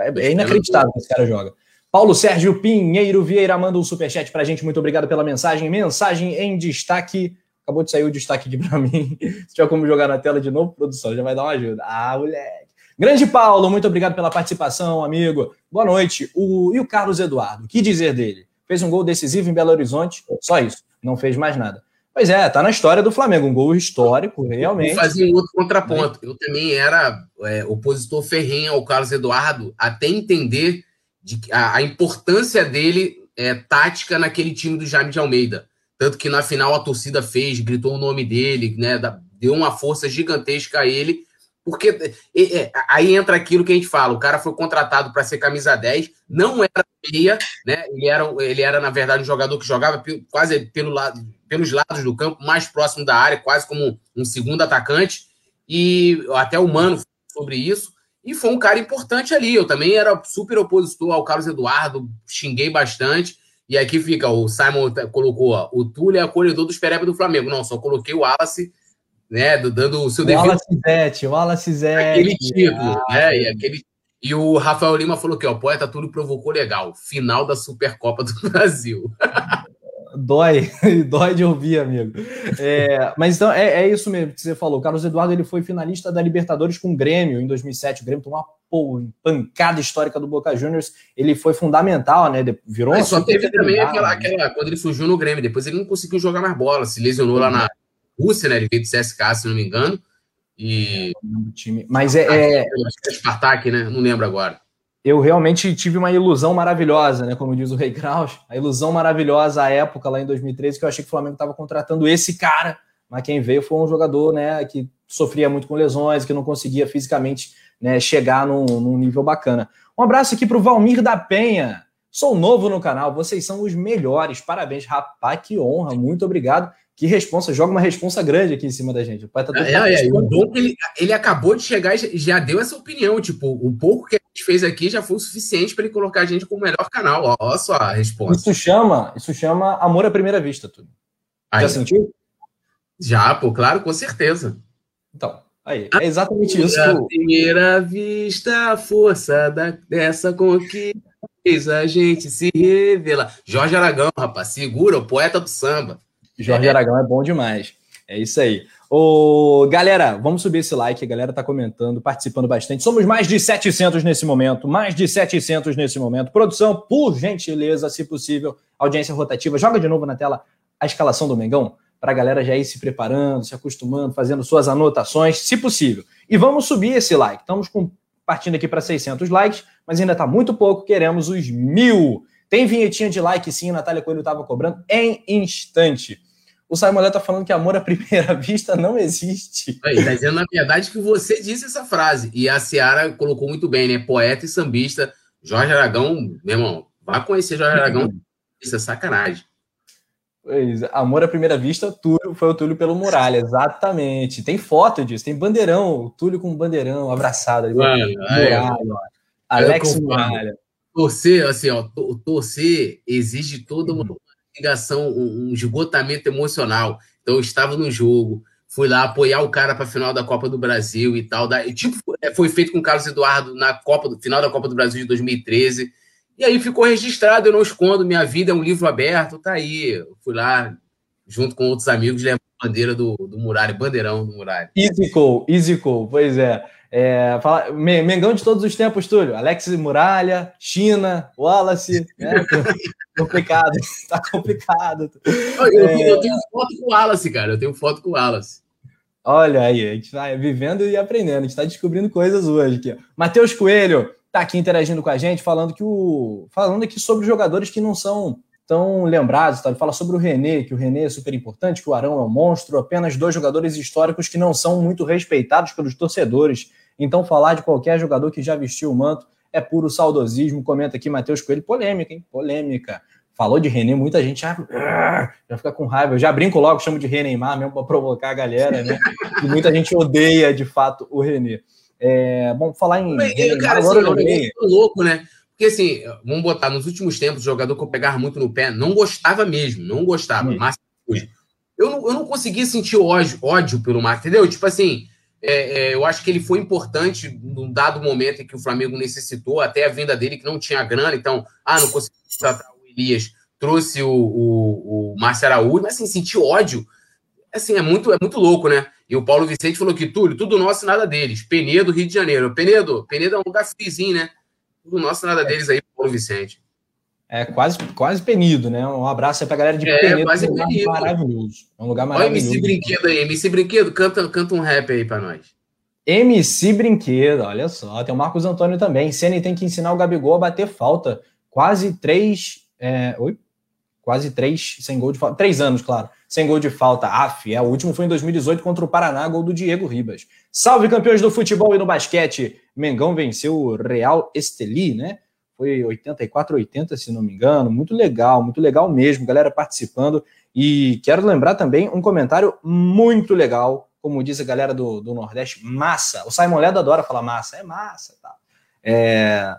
É, é inacreditável que esse cara joga. Paulo Sérgio Pinheiro Vieira manda um superchat pra gente. Muito obrigado pela mensagem. Mensagem em destaque. Acabou de sair o destaque aqui pra *laughs* mim. Se tiver como jogar na tela de novo, produção, já vai dar uma ajuda. Ah, moleque. Grande Paulo, muito obrigado pela participação, amigo. Boa noite. O, e o Carlos Eduardo, que dizer dele? Fez um gol decisivo em Belo Horizonte, só isso, não fez mais nada. Pois é, tá na história do Flamengo, um gol histórico, realmente. Vou fazer um outro contraponto. Eu também era é, opositor ferrenho ao Carlos Eduardo, até entender de, a, a importância dele é, tática naquele time do Jaime de Almeida. Tanto que na final a torcida fez, gritou o nome dele, né, deu uma força gigantesca a ele porque é, aí entra aquilo que a gente fala: o cara foi contratado para ser camisa 10, não era meia, né? Ele era, ele era, na verdade, um jogador que jogava quase pelo lado, pelos lados do campo, mais próximo da área, quase como um segundo atacante. E até o Mano sobre isso. E foi um cara importante ali. Eu também era super opositor ao Carlos Eduardo, xinguei bastante. E aqui fica, o Simon colocou, ó, o Túlio é acolhedor dos Perebas do Flamengo. Não, só coloquei o Wallace né, dando o seu devido. Wallace Zete, Wallace Zete. Aquele título, ah, né, e, aquele... e o Rafael Lima falou que o poeta tudo provocou legal, final da Supercopa do *laughs* Brasil. Dói, *laughs* dói de ouvir, amigo. É, mas então é, é, isso mesmo que você falou. O Carlos Eduardo ele foi finalista da Libertadores com o Grêmio em 2007. O Grêmio tomou uma pancada histórica do Boca Juniors. Ele foi fundamental, né? Virou. Mas só teve também aquela, aquela quando ele surgiu no Grêmio. Depois ele não conseguiu jogar mais bola, se lesionou lá na Rússia, né? Ele veio do CSK, se não me engano. E. time. Mas é. é... é Spartak, né? Não lembro agora. Eu realmente tive uma ilusão maravilhosa, né? Como diz o Rei Kraus, a ilusão maravilhosa à época, lá em 2013, que eu achei que o Flamengo estava contratando esse cara, mas quem veio foi um jogador, né, que sofria muito com lesões, que não conseguia fisicamente né, chegar num, num nível bacana. Um abraço aqui para o Valmir da Penha. Sou novo no canal, vocês são os melhores. Parabéns, rapaz, que honra, muito obrigado que responsa, joga uma responsa grande aqui em cima da gente. O pai tá é, é, é, o ele, ele acabou de chegar e já deu essa opinião. Tipo, o pouco que a gente fez aqui já foi o suficiente para ele colocar a gente como o melhor canal. Olha só a resposta. Isso chama, isso chama amor à primeira vista, tudo. Já sentiu? Já, pô, claro, com certeza. Então, aí, é exatamente isso. À primeira vista, a força da, dessa conquista fez a gente se revelar. Jorge Aragão, rapaz, segura, o poeta do samba. Jorge é. Aragão é bom demais. É isso aí. Ô, galera, vamos subir esse like. A galera tá comentando, participando bastante. Somos mais de 700 nesse momento. Mais de 700 nesse momento. Produção, por gentileza, se possível, audiência rotativa. Joga de novo na tela a escalação do Mengão para a galera já ir se preparando, se acostumando, fazendo suas anotações, se possível. E vamos subir esse like. Estamos com, partindo aqui para 600 likes, mas ainda está muito pouco. Queremos os mil. Tem vinhetinha de like, sim. A Natália Coelho estava cobrando em instante. O Simon está falando que amor à *laughs* primeira vista não existe. Está dizendo, na verdade, que você disse essa frase. E a Ciara colocou muito bem, né? Poeta e sambista. Jorge Aragão, meu irmão, vá conhecer Jorge Aragão. Isso é sacanagem. Pois, amor à primeira vista, Túlio, foi o Túlio pelo Muralha, exatamente. Tem foto disso, tem bandeirão, o Túlio com bandeirão abraçado. Ali, Mano, Muralha, Alex Muralha. Torcer, assim, ó, torcer exige toda uma ligação, um, esgotamento emocional. Então, eu estava no jogo, fui lá apoiar o cara para a final da Copa do Brasil e tal. Da, tipo, é, foi feito com o Carlos Eduardo na Copa, final da Copa do Brasil de 2013. E aí ficou registrado, eu não escondo, minha vida é um livro aberto, tá aí. Eu fui lá, junto com outros amigos, levar a bandeira do, do Muralha, bandeirão do Muralha. Easy call, easy call, pois é. É, fala, Mengão de todos os tempos, Túlio. Alex Muralha, China, Wallace. Né? *laughs* complicado, *laughs* tá complicado. Eu, é... eu, tenho foto com o Wallace, cara. Eu tenho foto com o Wallace. Olha aí, a gente vai vivendo e aprendendo. A gente está descobrindo coisas hoje aqui. Matheus Coelho tá aqui interagindo com a gente, falando que o. falando aqui sobre jogadores que não são tão lembrados. Tá? Ele fala sobre o René, que o René é super importante, que o Arão é um monstro, apenas dois jogadores históricos que não são muito respeitados pelos torcedores. Então, falar de qualquer jogador que já vestiu o manto é puro saudosismo. Comenta aqui Matheus Coelho. Polêmica, hein? Polêmica. Falou de René, muita gente já, já fica com raiva. Eu já brinco logo, chamo de Reneimar mesmo para provocar a galera, né? E muita gente odeia, de fato, o René. É, bom, falar em. René, cara, agora assim, é louco, né? Porque assim, vamos botar, nos últimos tempos, o jogador que eu pegava muito no pé, não gostava mesmo, não gostava. Hum. Mas eu não, eu não conseguia sentir ódio, ódio pelo Márcio, entendeu? Tipo assim, é, é, eu acho que ele foi importante num dado momento em que o Flamengo necessitou, até a venda dele, que não tinha grana, então, ah, não consegui tratar o Elias, trouxe o, o, o Márcio Araújo, mas assim, senti ódio. assim, é muito, é muito louco, né? E o Paulo Vicente falou que, Túlio, tudo nosso e nada deles. Penedo, Rio de Janeiro. Penedo, Penedo é um lugar frizinho, né? Tudo nosso e nada deles aí, Paulo Vicente. É quase, quase penido, né? Um abraço aí pra galera de é, Penedo. Quase um lugar penido. maravilhoso. É um lugar maravilhoso. Olha MC Brinquedo aí. MC Brinquedo, canta, canta um rap aí pra nós. MC Brinquedo, olha só. Tem o Marcos Antônio também. Ceni tem que ensinar o Gabigol a bater falta. Quase três. É... Oi? Quase três sem gol de falta. Três anos, claro. Sem gol de falta. Af, é. O último foi em 2018 contra o Paraná, gol do Diego Ribas. Salve, campeões do futebol e no basquete. Mengão venceu o Real Esteli, né? Foi 84 80, se não me engano. Muito legal, muito legal mesmo. Galera participando. E quero lembrar também um comentário muito legal, como diz a galera do, do Nordeste, massa. O Simon Ledo adora falar massa. É massa, tá? É.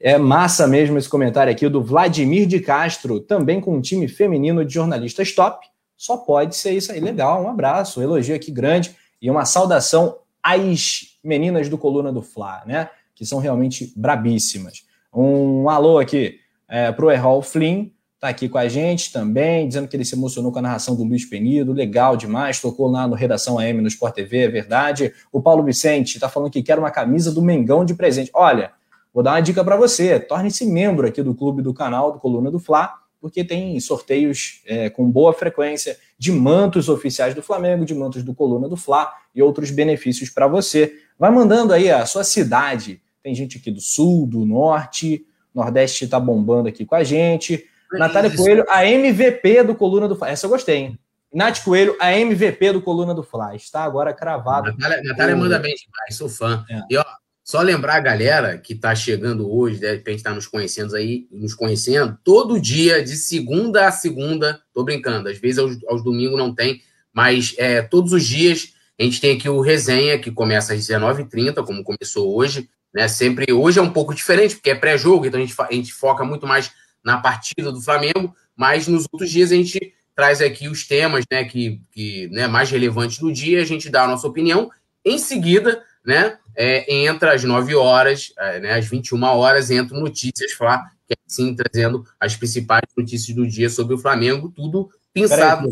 É massa mesmo esse comentário aqui do Vladimir de Castro, também com um time feminino de jornalistas top. Só pode ser isso aí. Legal, um abraço, um elogio aqui grande e uma saudação às meninas do Coluna do Fla, né? Que são realmente brabíssimas. Um alô aqui é, pro Errol Flynn, tá aqui com a gente também, dizendo que ele se emocionou com a narração do Luiz Penido, legal demais, tocou lá no Redação AM no Sport TV, é verdade. O Paulo Vicente tá falando que quer uma camisa do Mengão de presente. Olha, Vou dar uma dica para você: torne-se membro aqui do clube do canal do Coluna do Fla, porque tem sorteios é, com boa frequência de mantos oficiais do Flamengo, de mantos do Coluna do Fla e outros benefícios para você. Vai mandando aí a sua cidade. Tem gente aqui do sul, do norte, Nordeste está bombando aqui com a gente. É Natália. Coelho, a MVP do Coluna do Fla. Essa eu gostei, hein? Nath Coelho, a MVP do Coluna do Fla. Está agora cravado. Natália, Natália manda bem demais, sou fã. É. E ó, só lembrar a galera que está chegando hoje, de repente está nos conhecendo aí, nos conhecendo, todo dia, de segunda a segunda, tô brincando, às vezes aos, aos domingos não tem, mas é, todos os dias a gente tem aqui o resenha, que começa às 19h30, como começou hoje, né? Sempre, hoje é um pouco diferente, porque é pré-jogo, então a gente, a gente foca muito mais na partida do Flamengo, mas nos outros dias a gente traz aqui os temas, né, que, que né, mais relevantes do dia, a gente dá a nossa opinião, em seguida, né, é, entra às 9 horas, é, né, às 21 horas, entra Notícias Fla, que é assim trazendo as principais notícias do dia sobre o Flamengo, tudo pensado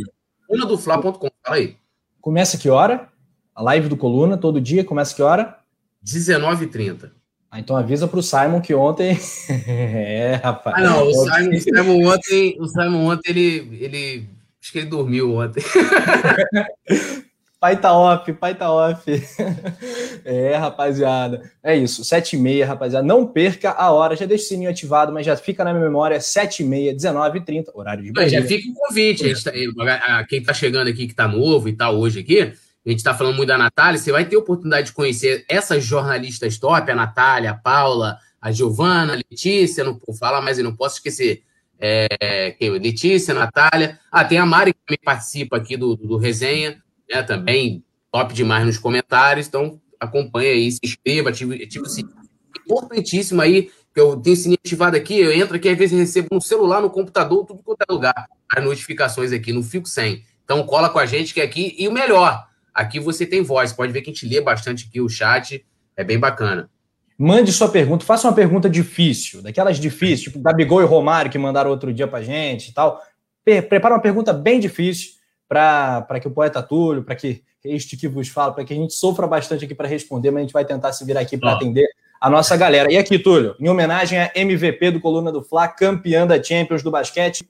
no do Fla.com. Fala aí. Começa que hora? A live do Coluna, todo dia, começa que hora? 19h30. Ah, então avisa para o Simon que ontem. *laughs* é, rapaz. Ah, não, o Simon, o Simon ontem, o Simon ontem ele, ele. Acho que ele dormiu ontem. *laughs* Pai tá off, pai tá off. *laughs* é, rapaziada. É isso, 7 e meia, rapaziada. Não perca a hora, já deixa o sininho ativado, mas já fica na minha memória, 7 e meia, 19 e 30, horário de Brasília. Já fica o convite. A gente tá, quem tá chegando aqui, que tá novo e tal, hoje aqui, a gente tá falando muito da Natália, você vai ter oportunidade de conhecer essas jornalistas top, a Natália, a Paula, a Giovana, a Letícia, não vou falar, mas eu não posso esquecer. É, Letícia, Natália. Ah, tem a Mari que também participa aqui do, do, do resenha né? Também top demais nos comentários. Então, acompanha aí, se inscreva, ative, ative o sininho. Importantíssimo aí, que eu tenho o sininho ativado aqui, eu entro aqui, às vezes recebo no celular, no computador, tudo quanto é lugar, as notificações aqui, não fico sem. Então, cola com a gente que é aqui, e o melhor, aqui você tem voz, pode ver que a gente lê bastante aqui o chat, é bem bacana. Mande sua pergunta, faça uma pergunta difícil, daquelas difíceis, tipo Gabigol e Romário que mandaram outro dia pra gente e tal. Prepara uma pergunta bem difícil para que o poeta Túlio, para que este que vos fala, para que a gente sofra bastante aqui para responder, mas a gente vai tentar se virar aqui para atender a nossa galera. E aqui, Túlio, em homenagem à MVP do Coluna do Fla, campeã da Champions do basquete.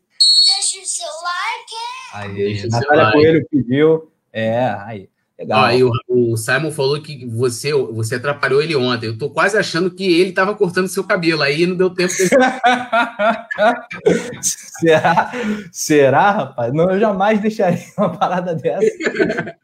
Deixa o seu like. Aí, Natália like. Coelho pediu. É, aí. Legal. O, o, Simon falou que você, você atrapalhou ele ontem. Eu tô quase achando que ele estava cortando seu cabelo, aí não deu tempo dele. *laughs* Será? Será, rapaz? Não, eu jamais deixaria uma parada dessa.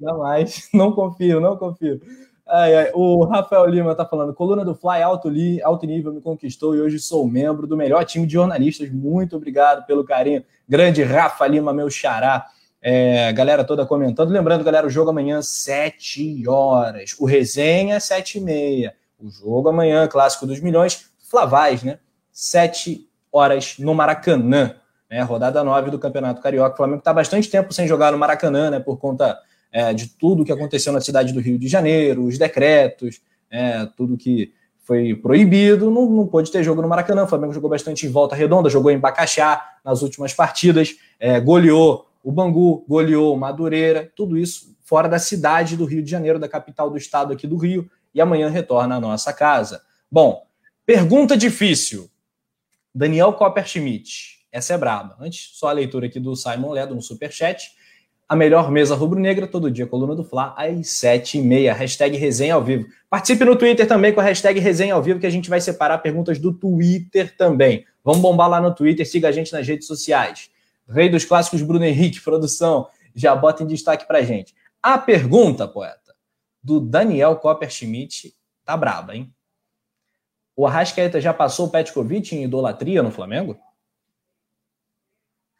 jamais. Não confio, não confio. Ai, ai. O Rafael Lima tá falando: coluna do Fly alto, li, alto nível me conquistou e hoje sou membro do melhor time de jornalistas. Muito obrigado pelo carinho. Grande Rafa Lima, meu xará. É, galera toda comentando. Lembrando, galera, o jogo amanhã, 7 horas. O resenha, 7 e meia. O jogo amanhã, clássico dos milhões, Flavais, né? 7 horas no Maracanã. Né? Rodada 9 do Campeonato Carioca. O Flamengo está bastante tempo sem jogar no Maracanã, né? Por conta é, de tudo que aconteceu na cidade do Rio de Janeiro, os decretos, é, tudo que foi proibido, não, não pôde ter jogo no Maracanã. O Flamengo jogou bastante em volta redonda, jogou em Bacaxá nas últimas partidas, é, goleou o Bangu goleou o Madureira, tudo isso fora da cidade do Rio de Janeiro, da capital do estado aqui do Rio, e amanhã retorna à nossa casa. Bom, pergunta difícil. Daniel Copperschmidt, essa é braba. Antes, só a leitura aqui do Simon Ledo no Superchat. A melhor mesa rubro-negra, todo dia, coluna do Fla, às sete e meia. Hashtag resenha ao vivo. Participe no Twitter também com a hashtag resenha ao vivo, que a gente vai separar perguntas do Twitter também. Vamos bombar lá no Twitter, siga a gente nas redes sociais. Rei dos clássicos, Bruno Henrique, produção, já bota em destaque pra gente. A pergunta, poeta, do Daniel Copperschmidt, tá braba, hein? O Arrascaeta já passou o Petkovic em idolatria no Flamengo?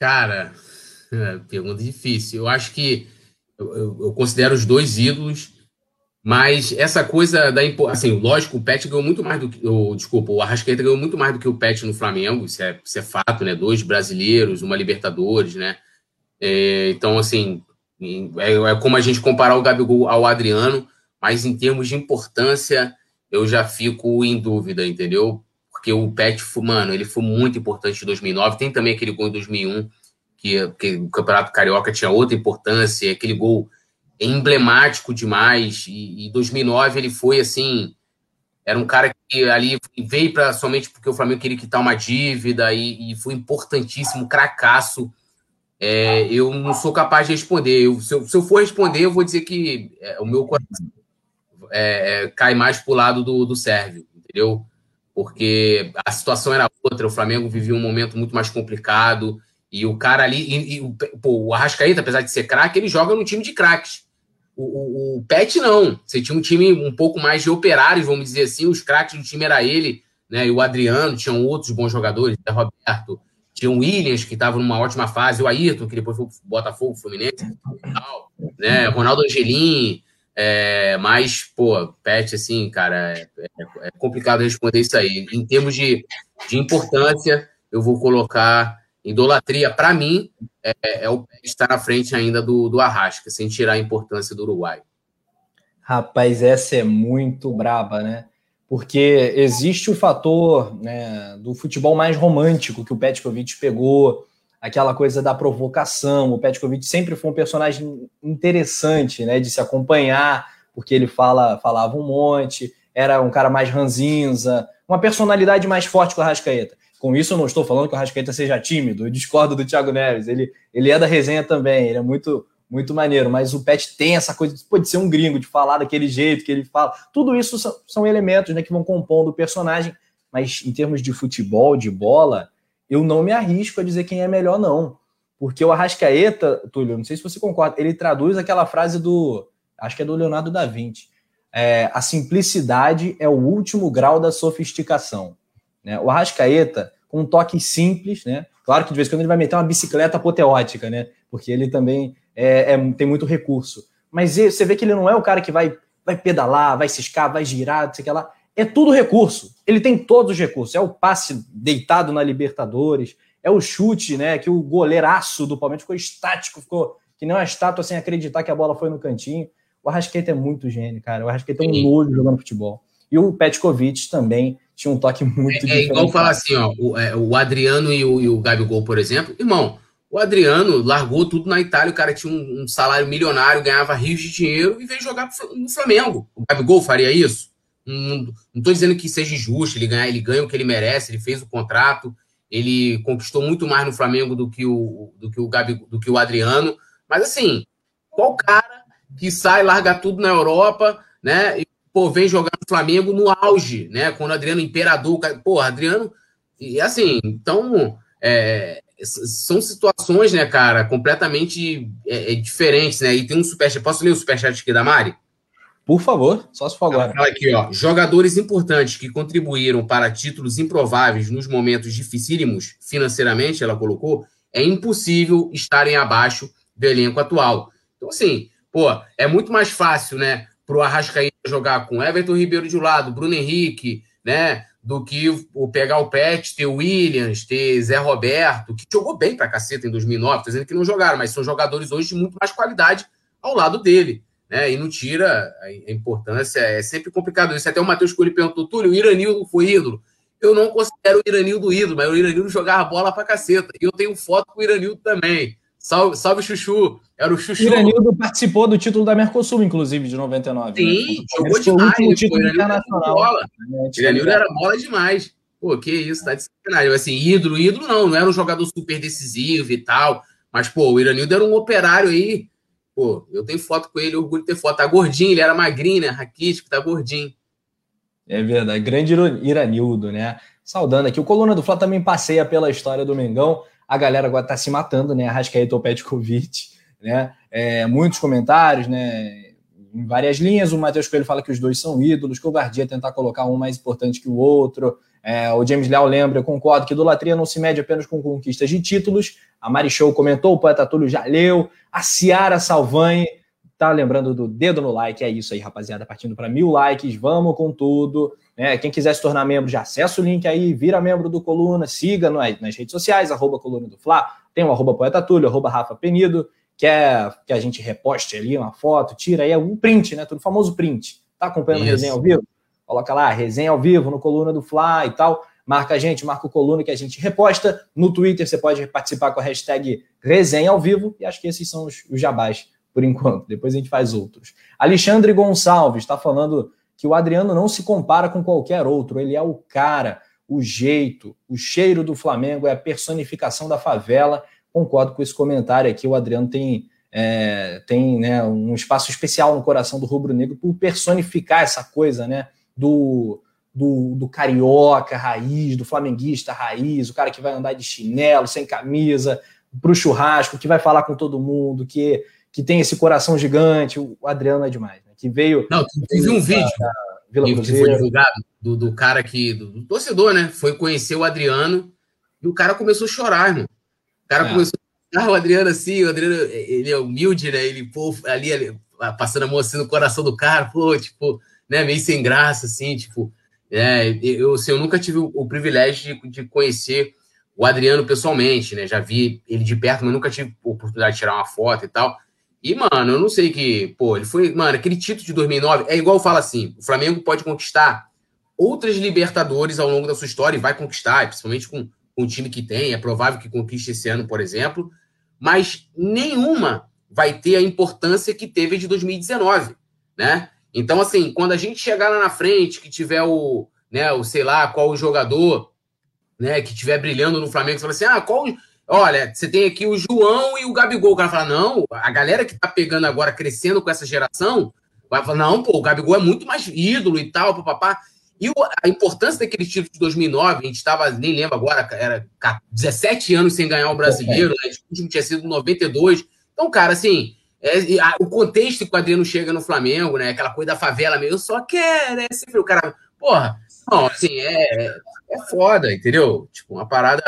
Cara, é, pergunta difícil. Eu acho que eu, eu, eu, considero os dois ídolos, mas essa coisa da assim, lógico, o Pet ganhou muito mais do que o desculpa, o Arrascaeta ganhou muito mais do que o Pet no Flamengo, isso é, isso é fato, né? Dois brasileiros, uma Libertadores, né? É, então, assim, é, é, como a gente comparar o Gabigol ao Adriano, mas em termos de importância, eu já fico em dúvida, entendeu? Porque o Pet, mano, ele foi muito importante em 2009. Tem também aquele gol em 2001, que, que o Campeonato Carioca tinha outra importância, aquele gol emblemático demais. E em 2009 ele foi assim. Era um cara que ali veio para somente porque o Flamengo queria quitar uma dívida e, e foi importantíssimo, cracaço é, eu não sou capaz de responder. Eu, se, eu, se, eu, for responder, eu vou dizer que é, o meu coração é, é cai mais para o lado do, do Sérvio, entendeu? Porque a situação era outra, o Flamengo vivia um momento muito mais complicado, e o cara ali. E, e, pô, o Arrascaeta, apesar de ser craque, ele joga no time de craques. O, o, o, Pet não. Você tinha um time um pouco mais de operários, vamos dizer assim. Os craques do time era ele, né? E o Adriano, tinham outros bons jogadores, o Roberto, tinha o Williams, que estava numa ótima fase, o Ayrton, que depois foi Botafogo, Fluminense, tal, né? Ronaldo Angelim, é, mas, pô, Pet, assim, cara, é, é, é, complicado responder isso aí. Em termos de, de importância, eu vou colocar idolatria. Para mim, é, é, o estar na frente ainda do, do Arrasca, sem tirar a importância do Uruguai. Rapaz, essa é muito braba, né? porque existe o fator né, do futebol mais romântico que o Petkovic pegou, aquela coisa da provocação. O Petkovic sempre foi um personagem interessante, né, de se acompanhar, porque ele fala, falava um monte, era um cara mais ranzinza, uma personalidade mais forte que o Arrascaeta. Com isso, eu não estou falando que o Arrascaeta seja tímido, eu discordo do Thiago Neves, ele, ele é da resenha também, ele é muito muito maneiro, mas o Pet tem essa coisa de, pode ser um gringo, de falar daquele jeito que ele fala. Tudo isso são, são elementos né, que vão compondo o personagem, mas em termos de futebol, de bola, eu não me arrisco a dizer quem é melhor, não. Porque o Arrascaeta, Túlio, não sei se você concorda, ele traduz aquela frase do. Acho que é do Leonardo da Vinci. É, a simplicidade é o último grau da sofisticação. Né? O Arrascaeta, com um toque simples, né? Claro que de vez em quando ele vai meter uma bicicleta apoteótica, né? Porque ele também é, é, tem muito recurso. Mas você vê que ele não é o cara que vai, vai pedalar, vai ciscar, vai girar, não sei o que lá. É tudo recurso. Ele tem todos os recursos. É o passe deitado na Libertadores, é o chute, né? Que o goleiraço do Palmeiras ficou estático, ficou que nem uma estátua sem acreditar que a bola foi no cantinho. O Arrasqueta é muito gênio, cara. O Arrasqueta é um nojo jogando futebol. E o Petkovic também tinha um toque muito é, é igual falar assim, ó, o, é, o Adriano e o, e o Gabigol, por exemplo, irmão, o Adriano largou tudo na Itália, o cara tinha um, um salário milionário, ganhava rios de dinheiro e veio jogar no Flamengo. O Gabigol faria isso? Não estou dizendo que seja injusto, ele ganha, ele ganha o que ele merece, ele fez o contrato, ele conquistou muito mais no Flamengo do que o, do que o, Gabigol, do que o Adriano. Mas assim, qual cara que sai, larga tudo na Europa, né? E pô, vem jogar no Flamengo no auge, né? Quando o Adriano imperador, pô, Adriano. E assim, então. É, são situações, né, cara, completamente é, é, diferentes, né? E tem um superchat. Posso ler o superchat aqui da Mari? Por favor, só se for agora. Fala aqui, ó. Jogadores importantes que contribuíram para títulos improváveis nos momentos dificílimos financeiramente, ela colocou, é impossível estarem abaixo do elenco atual. Então, assim, pô, é muito mais fácil, né, pro Arrascaíta jogar com Everton Ribeiro de um lado, Bruno Henrique, né, do que o pegar o Pet, ter o Williams, ter Zé Roberto, que jogou bem pra caceta em 2009, tô dizendo que não jogaram, mas são jogadores hoje de muito mais qualidade ao lado dele, né? E não tira a importância, é sempre complicado isso. Até o Matheus Curi perguntou, Túlio, o Iranildo foi ídolo. Eu não considero o Iranildo ídolo, mas o Iranildo jogava bola pra caceta. E eu tenho foto com o Iranildo também. Salve, salve Chuchu. Era o Chuchu. O Iranildo participou do título da Mercosul, inclusive, de 99. Sim, né? jogou demais. O título internacional. Bola. Né? Iranildo era bola demais. Pô, que isso, tá de sacanagem. Assim, ídolo, ídolo não, não era um jogador super decisivo e tal. Mas, pô, o Iranildo era um operário aí. Pô, eu tenho foto com ele, orgulho de ter foto. Tá gordinho, ele era magrinho, né? Raquítico, tá gordinho. É verdade, grande Iranildo, né? Saudando aqui. O Coluna do Fla também passeia pela história do Mengão. A galera agora tá se matando, né? Arrascaeta ou Petkovic, né? É, muitos comentários, né? Em várias linhas, o Matheus Coelho fala que os dois são ídolos, covardia tentar colocar um mais importante que o outro. É, o James Leal lembra, eu concordo, que idolatria não se mede apenas com conquistas de títulos. A Mari Show comentou, o poeta Túlio já leu. A Ciara Salvani tá lembrando do dedo no like. É isso aí, rapaziada. Partindo para mil likes, vamos com tudo. Né? Quem quiser se tornar membro, já acessa o link aí, vira membro do Coluna, siga nas, nas redes sociais, arroba Coluna do Fla. Tem o arroba Poeta Túlio, arroba Rafa Penido. Quer que a gente reposte ali uma foto, tira aí um print, né? Tudo famoso print. Tá acompanhando a resenha ao vivo? Coloca lá, resenha ao vivo no Coluna do Fla e tal. Marca a gente, marca o Coluna que a gente reposta. No Twitter você pode participar com a hashtag resenha ao vivo. E acho que esses são os, os jabás por enquanto. Depois a gente faz outros. Alexandre Gonçalves está falando que o Adriano não se compara com qualquer outro. Ele é o cara, o jeito, o cheiro do Flamengo, é a personificação da favela. Concordo com esse comentário aqui. O Adriano tem é, tem né, um espaço especial no coração do rubro-negro por personificar essa coisa, né? do, do, do, carioca raiz, do flamenguista raiz, o cara que vai andar de chinelo, sem camisa, para o churrasco, que vai falar com todo mundo, que, que tem esse coração gigante. O Adriano é demais, né? Que veio. Não, teve um vídeo Vila que foi divulgado do, do cara que. Do, do, torcedor, né? Foi conhecer o Adriano e o cara começou a chorar, irmão. O cara é. começou a ah, o Adriano assim, o Adriano, ele é humilde, né? Ele, pô, ali, ali passando a mão assim no coração do cara, pô, tipo, né, meio sem graça, assim, tipo, é, eu, assim, eu nunca tive o, o privilégio de, de, conhecer o Adriano pessoalmente, né, já vi ele de perto, mas nunca tive a oportunidade de tirar uma foto e tal, e, mano, eu não sei que, pô, ele foi, mano, aquele título de 2009, é igual fala assim, o Flamengo pode conquistar outras Libertadores ao longo da sua história e vai conquistar, principalmente com, com o time que tem, é provável que conquiste esse ano, por exemplo, mas nenhuma vai ter a importância que teve de 2019, né? Então, assim, quando a gente chegar lá na frente, que tiver o, né, o sei lá, qual o jogador, né, que estiver brilhando no Flamengo, você fala assim: ah, qual. Olha, você tem aqui o João e o Gabigol. O cara fala: não, a galera que tá pegando agora, crescendo com essa geração, vai falar: não, pô, o Gabigol é muito mais ídolo e tal, papapá. E a importância daquele título de 2009, a gente estava, nem lembro agora, era 17 anos sem ganhar o brasileiro, né? o último tinha sido 92. Então, cara, assim, é, a, o contexto que o Adriano chega no Flamengo, né? Aquela coisa da favela meio, eu só quero, né? Sempre o cara, porra, não, assim, é, é foda, entendeu? Tipo, uma parada.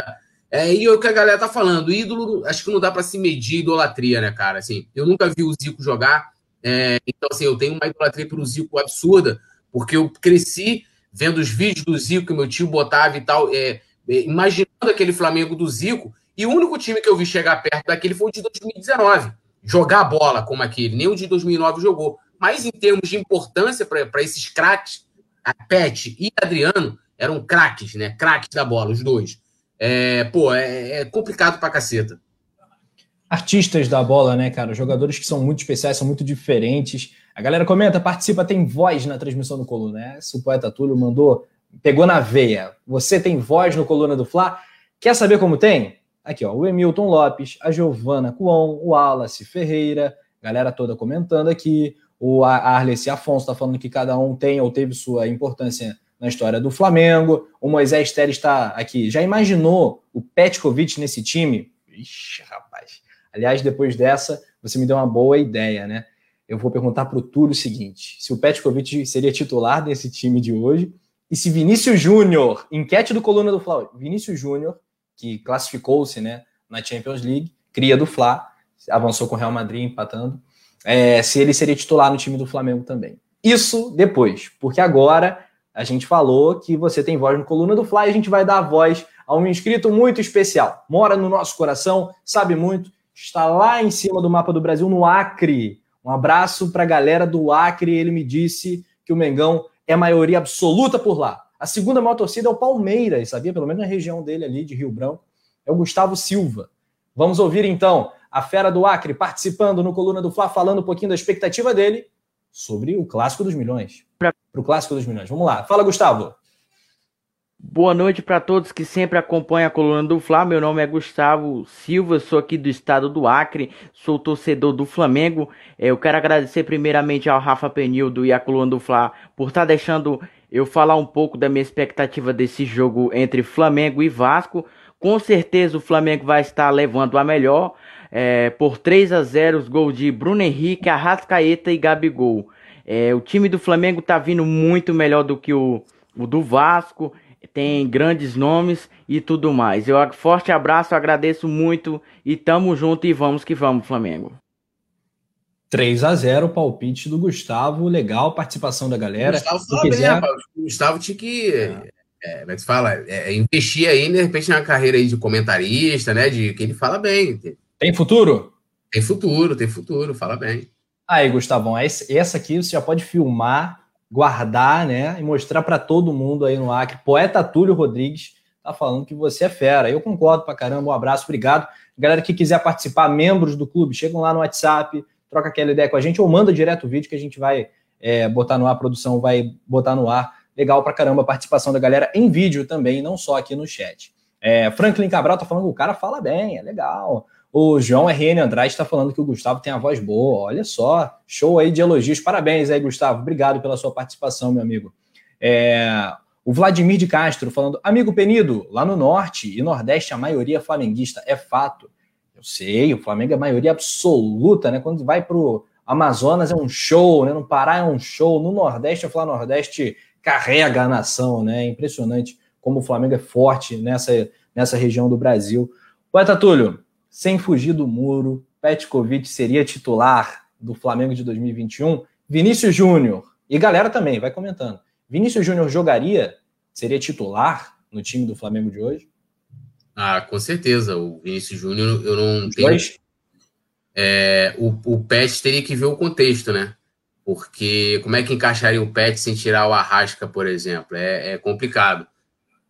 É, e o que a galera tá falando, ídolo, acho que não dá para se medir idolatria, né, cara? Assim, eu nunca vi o Zico jogar, é, então, assim, eu tenho uma idolatria pelo Zico absurda, porque eu cresci vendo os vídeos do Zico que meu tio botava e tal, é, é, imaginando aquele Flamengo do Zico, e o único time que eu vi chegar perto daquele foi o de 2019 jogar bola como aquele, nem o de 2009 jogou. Mas em termos de importância para esses craques, a Pet e Adriano eram craques, né? Craques da bola, os dois. É, pô, é, é complicado pra caceta. Artistas da bola, né, cara? Jogadores que são muito especiais, são muito diferentes. A galera comenta, participa, tem voz na transmissão do Coluna. Né? O poeta Túlio mandou, pegou na veia. Você tem voz no Coluna do Fla? Quer saber como tem? Aqui, ó, o Emilton Lopes, a Giovana Cuon, o Wallace Ferreira, galera toda comentando aqui. O Arleci Afonso está falando que cada um tem ou teve sua importância na história do Flamengo. O Moisés Teres está aqui. Já imaginou o Petkovic nesse time? Ixi, rapaz. Aliás, depois dessa, você me deu uma boa ideia, né? Eu vou perguntar para o Túlio o seguinte: se o Petkovic seria titular desse time de hoje e se Vinícius Júnior, enquete do Coluna do Flamengo, Vinícius Júnior que classificou-se né, na Champions League, cria do Fla, avançou com o Real Madrid empatando, é, se ele seria titular no time do Flamengo também. Isso depois, porque agora a gente falou que você tem voz no Coluna do Fla e a gente vai dar voz a um inscrito muito especial. Mora no nosso coração, sabe muito, está lá em cima do mapa do Brasil, no Acre. Um abraço para a galera do Acre. Ele me disse que o Mengão é maioria absoluta por lá. A segunda maior torcida é o Palmeiras, sabia? Pelo menos na região dele ali, de Rio Branco. É o Gustavo Silva. Vamos ouvir então a fera do Acre, participando no Coluna do Fla, falando um pouquinho da expectativa dele sobre o Clássico dos Milhões. Para o Clássico dos Milhões. Vamos lá. Fala, Gustavo. Boa noite para todos que sempre acompanham a coluna do Fla. Meu nome é Gustavo Silva, sou aqui do estado do Acre, sou torcedor do Flamengo. É, eu quero agradecer primeiramente ao Rafa Penildo e à coluna do Fla por estar tá deixando eu falar um pouco da minha expectativa desse jogo entre Flamengo e Vasco. Com certeza o Flamengo vai estar levando a melhor é, por 3 a 0 os gols de Bruno Henrique, Arrascaeta e Gabigol. É, o time do Flamengo está vindo muito melhor do que o, o do Vasco tem grandes nomes e tudo mais. Eu forte abraço, agradeço muito e tamo junto e vamos que vamos, Flamengo. 3 a 0 palpite do Gustavo, legal participação da galera. Gustavo fala quiser... bem, rapaz. Gustavo tinha que, é. É, como é que se fala? É, investir aí, de repente, na carreira aí de comentarista, né? De que ele fala bem. Tem futuro? Tem futuro, tem futuro, fala bem. Aí, Gustavão, essa aqui você já pode filmar guardar, né, e mostrar para todo mundo aí no Acre. Poeta Túlio Rodrigues tá falando que você é fera. Eu concordo pra caramba. Um abraço, obrigado. Galera que quiser participar, membros do clube, chegam lá no WhatsApp, troca aquela ideia com a gente ou manda direto o vídeo que a gente vai é, botar no ar, a produção vai botar no ar. Legal pra caramba a participação da galera em vídeo também, não só aqui no chat. É, Franklin Cabral tá falando que o cara fala bem, é legal. O João RN Andrade está falando que o Gustavo tem a voz boa. Olha só, show aí de elogios. Parabéns aí, Gustavo. Obrigado pela sua participação, meu amigo. É... O Vladimir de Castro falando, amigo Penido, lá no norte e nordeste a maioria é flamenguista, é fato. Eu sei, o Flamengo é maioria absoluta, né? Quando vai pro Amazonas é um show, né? No Pará é um show, no Nordeste, o Flamengo Nordeste carrega a nação, né? É impressionante como o Flamengo é forte nessa, nessa região do Brasil. Poeta Túlio, sem fugir do muro, Petkovic seria titular do Flamengo de 2021. Vinícius Júnior, e galera também, vai comentando. Vinícius Júnior jogaria, seria titular no time do Flamengo de hoje? Ah, com certeza. O Vinícius Júnior, eu não Os tenho. Dois? É, o, o Pet teria que ver o contexto, né? Porque como é que encaixaria o Pet sem tirar o Arrasca, por exemplo? É, é complicado.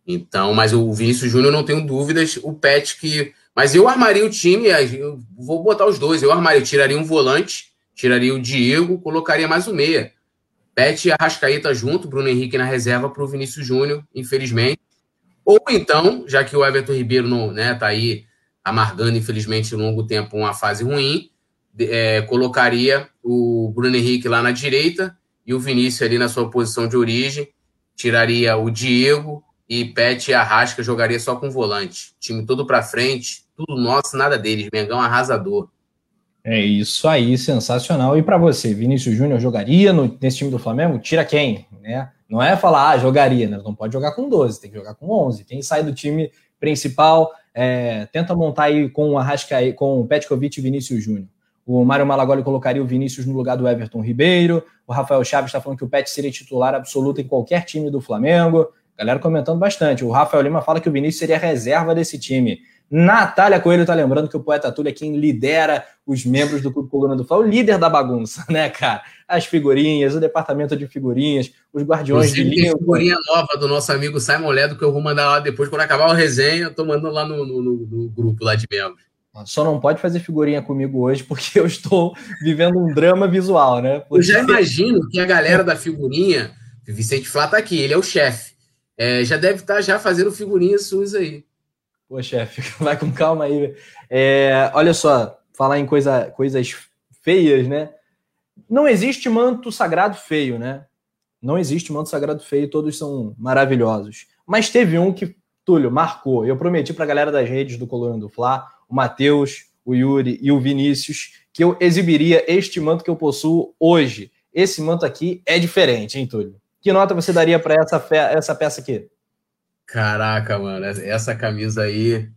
Então, mas o Vinícius Júnior, não tenho dúvidas. O Pet que mas eu armaria o time, eu vou botar os dois. Eu armaria, eu tiraria um volante, tiraria o Diego, colocaria mais um meia. Pet e Arrascaeta junto, Bruno Henrique na reserva para o Vinícius Júnior, infelizmente. Ou então, já que o Everton Ribeiro não né, tá aí amargando, infelizmente, longo tempo uma fase ruim, é, colocaria o Bruno Henrique lá na direita e o Vinícius ali na sua posição de origem, tiraria o Diego, e Pet e Arrasca jogaria só com volante. Time todo para frente, tudo nosso, nada deles. Mengão arrasador. É isso aí, sensacional. E para você, Vinícius Júnior jogaria no, nesse time do Flamengo? Tira quem? Né? Não é falar, ah, jogaria, né? não pode jogar com 12, tem que jogar com 11. Quem sai do time principal, é, tenta montar aí com o Arrasca, com o Petkovic e Vinícius Júnior. O Mário Malagoli colocaria o Vinícius no lugar do Everton Ribeiro. O Rafael Chaves está falando que o Pet seria titular absoluto em qualquer time do Flamengo. Galera comentando bastante. O Rafael Lima fala que o Vinícius seria reserva desse time. Natália Coelho tá lembrando que o Poeta Túlio é quem lidera os membros do Clube Coluna do Fla, o líder da bagunça, né, cara? As figurinhas, o departamento de figurinhas, os guardiões de linha. figurinha nova do nosso amigo Simon Ledo que eu vou mandar lá depois, quando acabar o resenha, eu tô mandando lá no, no, no grupo lá de membros. Só não pode fazer figurinha comigo hoje porque eu estou vivendo um drama visual, né? Porque... Eu já imagino que a galera da figurinha, Vicente Flá tá aqui, ele é o chefe é, já deve estar tá já fazendo figurinhas suas aí. Pô, chefe, *laughs* vai com calma aí. É, olha só, falar em coisa, coisas feias, né? Não existe manto sagrado feio, né? Não existe manto sagrado feio, todos são maravilhosos. Mas teve um que, Túlio, marcou. Eu prometi para a galera das redes do Coluna do Fla, o Matheus, o Yuri e o Vinícius, que eu exibiria este manto que eu possuo hoje. Esse manto aqui é diferente, hein, Túlio? Que nota você daria para essa, essa peça aqui? Caraca, mano, essa camisa aí.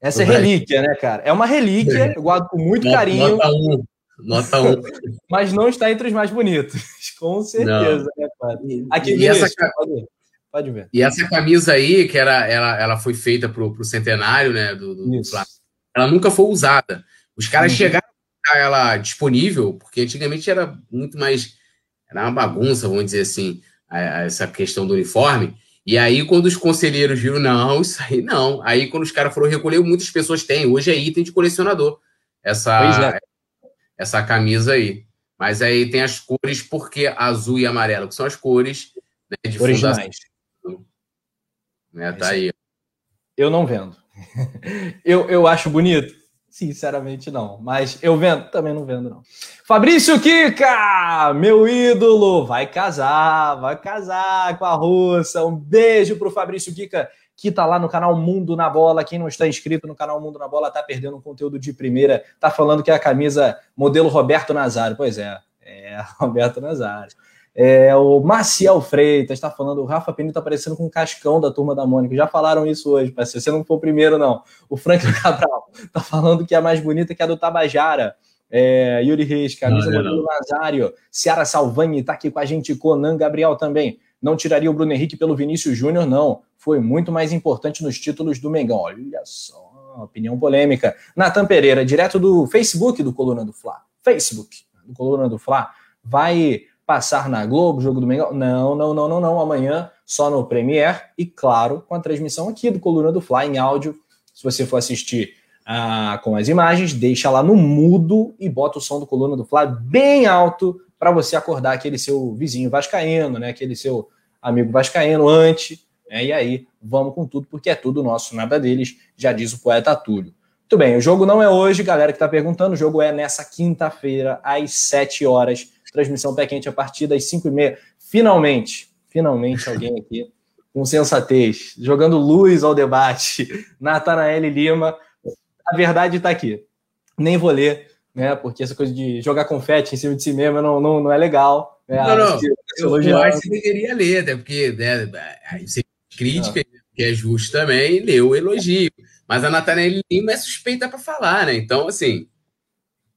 Essa é relíquia, né, cara? É uma relíquia, eu guardo com muito nota, carinho. Nota 1. Um. Nota 1. Um. *laughs* mas não está entre os mais bonitos, *laughs* com certeza, não. né, cara? Aqui, e essa, pode, pode, ver. E essa camisa aí, que era, ela, ela foi feita para o centenário, né, do, do ela nunca foi usada. Os caras uhum. chegaram a ela disponível, porque antigamente era muito mais. Era uma bagunça, vamos dizer assim a, a essa questão do uniforme. E aí, quando os conselheiros viram, não, isso aí não. Aí, quando os caras foram recolher, muitas pessoas têm. Hoje é item de colecionador. essa, é. essa camisa aí. Mas aí tem as cores, porque azul e amarelo, que são as cores né, de Originais. fundação. Né, tá aí. Eu não vendo. *laughs* eu, eu acho bonito? Sinceramente, não. Mas eu vendo? Também não vendo, não. Fabrício Kika, meu ídolo, vai casar, vai casar com a russa. Um beijo pro Fabrício Kika, que tá lá no canal Mundo na Bola. Quem não está inscrito no canal Mundo na Bola tá perdendo um conteúdo de primeira. Tá falando que é a camisa modelo Roberto Nazário. Pois é, é *laughs* Roberto Nazário. É, o Maciel Freitas está falando, o Rafa Pini está aparecendo com um cascão da turma da Mônica. Já falaram isso hoje, parceiro. Você não foi o primeiro, não. O Frank *laughs* Cabral está falando que é mais bonita que a do Tabajara. É, Yuri Reis, camisa não, modelo Nazário. Ciara Salvani está aqui com a gente. Conan Gabriel também. Não tiraria o Bruno Henrique pelo Vinícius Júnior, não. Foi muito mais importante nos títulos do Mengão. Olha só, opinião polêmica. Natan Pereira, direto do Facebook do Coluna do Fla. Facebook do Coluna do Fla. Vai passar na Globo, jogo do Mengão? Não, não, não, não, não. Amanhã só no Premiere e, claro, com a transmissão aqui do Coluna do Fly em áudio. Se você for assistir ah, com as imagens, deixa lá no mudo e bota o som do Coluna do Fly bem alto para você acordar aquele seu vizinho vascaíno, né? Aquele seu amigo vascaíno antes. Né? E aí, vamos com tudo, porque é tudo nosso, nada deles, já diz o poeta Túlio. Muito bem, o jogo não é hoje, galera que está perguntando, o jogo é nessa quinta-feira, às 7 horas transmissão pé quente a partir das 5 e meia. Finalmente, finalmente alguém aqui com sensatez, jogando luz ao debate. *laughs* Natanael Lima, a verdade está aqui. Nem vou ler, né? Porque essa coisa de jogar confete em cima de si mesmo não, não, não é legal. Né? Não, não. Eu, eu acho que você deveria ler, até porque né, você crítica, não. que é justo também, leu o elogio. Mas a Natanael Lima é suspeita para falar, né? Então, assim.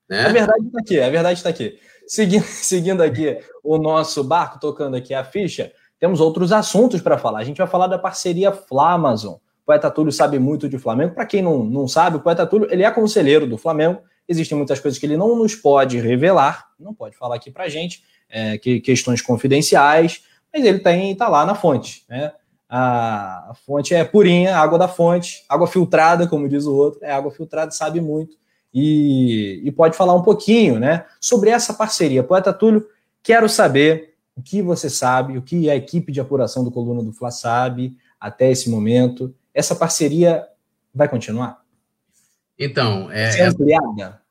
Né? A verdade está aqui, a verdade está aqui. Seguindo, *laughs* seguindo aqui o nosso barco, tocando aqui a ficha, temos outros assuntos para falar. A gente vai falar da parceria Flamazon. O Poeta Túlio sabe muito de Flamengo. Para quem não, não sabe, o Poeta Túlio ele é conselheiro do Flamengo. Existem muitas coisas que ele não nos pode revelar, não pode falar aqui para gente, é, que, questões confidenciais, mas ele tem tá lá na fonte, né? A, a fonte é purinha, água da fonte, água filtrada, como diz o outro, é água filtrada, sabe muito e, e pode falar um pouquinho né, sobre essa parceria. Poeta Túlio, quero saber o que você sabe, o que a equipe de apuração do Coluna do Fla sabe até esse momento. Essa parceria vai continuar? Então, é, é ampliada.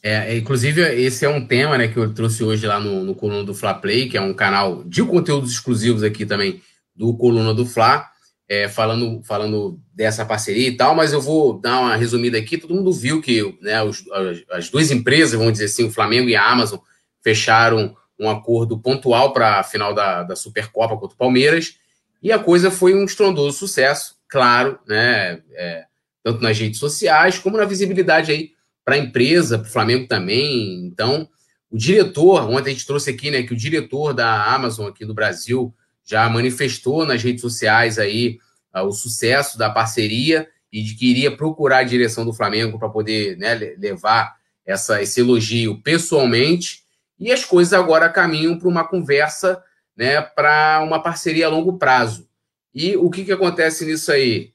É, é, inclusive, esse é um tema né, que eu trouxe hoje lá no, no Coluna do Fla Play, que é um canal de conteúdos exclusivos aqui também do Coluna do Fla é, falando, falando dessa parceria e tal, mas eu vou dar uma resumida aqui. Todo mundo viu que né, os, as duas empresas, vamos dizer assim, o Flamengo e a Amazon, fecharam um acordo pontual para a final da, da Supercopa contra o Palmeiras, e a coisa foi um estrondoso sucesso, claro, né? É, tanto nas redes sociais como na visibilidade aí para a empresa, para o Flamengo também. Então, o diretor, ontem a gente trouxe aqui, né, que o diretor da Amazon aqui do Brasil, já manifestou nas redes sociais aí uh, o sucesso da parceria e de que iria procurar a direção do Flamengo para poder né, levar essa, esse elogio pessoalmente. E as coisas agora caminham para uma conversa né, para uma parceria a longo prazo. E o que, que acontece nisso aí?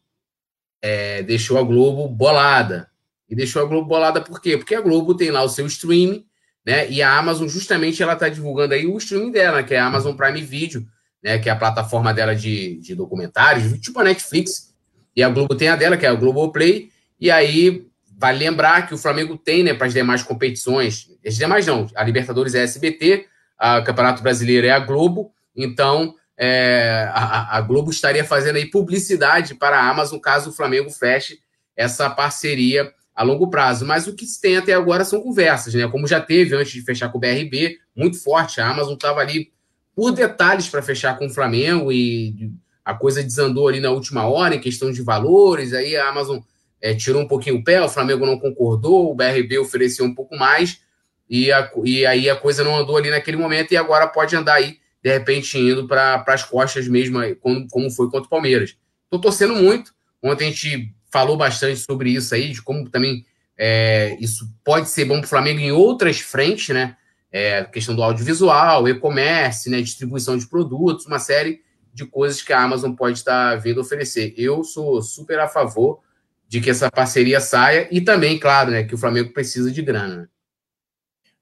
É, deixou a Globo bolada. E deixou a Globo bolada por quê? Porque a Globo tem lá o seu streaming, né? E a Amazon, justamente, ela está divulgando aí o streaming dela, que é a Amazon Prime Video, né, que é a plataforma dela de, de documentários, tipo a Netflix. E a Globo tem a dela, que é a Globoplay. E aí, vale lembrar que o Flamengo tem, né, para as demais competições, as demais não, a Libertadores é a SBT, a Campeonato Brasileiro é a Globo, então é, a, a, Globo estaria fazendo aí publicidade para a Amazon caso o Flamengo feche essa parceria a longo prazo. Mas o que se tem até agora são conversas, né? Como já teve antes de fechar com o BRB, muito forte. A Amazon estava ali por detalhes para fechar com o Flamengo e a coisa desandou ali na última hora em questão de valores. Aí a Amazon é, tirou um pouquinho o pé, o Flamengo não concordou, o BRB ofereceu um pouco mais e, a, e aí a coisa não andou ali naquele momento e agora pode andar aí, de repente, indo para as costas mesmo, como, como foi contra o Palmeiras. Estou torcendo muito. Ontem a gente falou bastante sobre isso aí, de como também é, isso pode ser bom para o Flamengo em outras frentes, né? É, questão do audiovisual, e-commerce, né, distribuição de produtos, uma série de coisas que a Amazon pode estar vindo oferecer. Eu sou super a favor de que essa parceria saia e também, claro, né, que o Flamengo precisa de grana.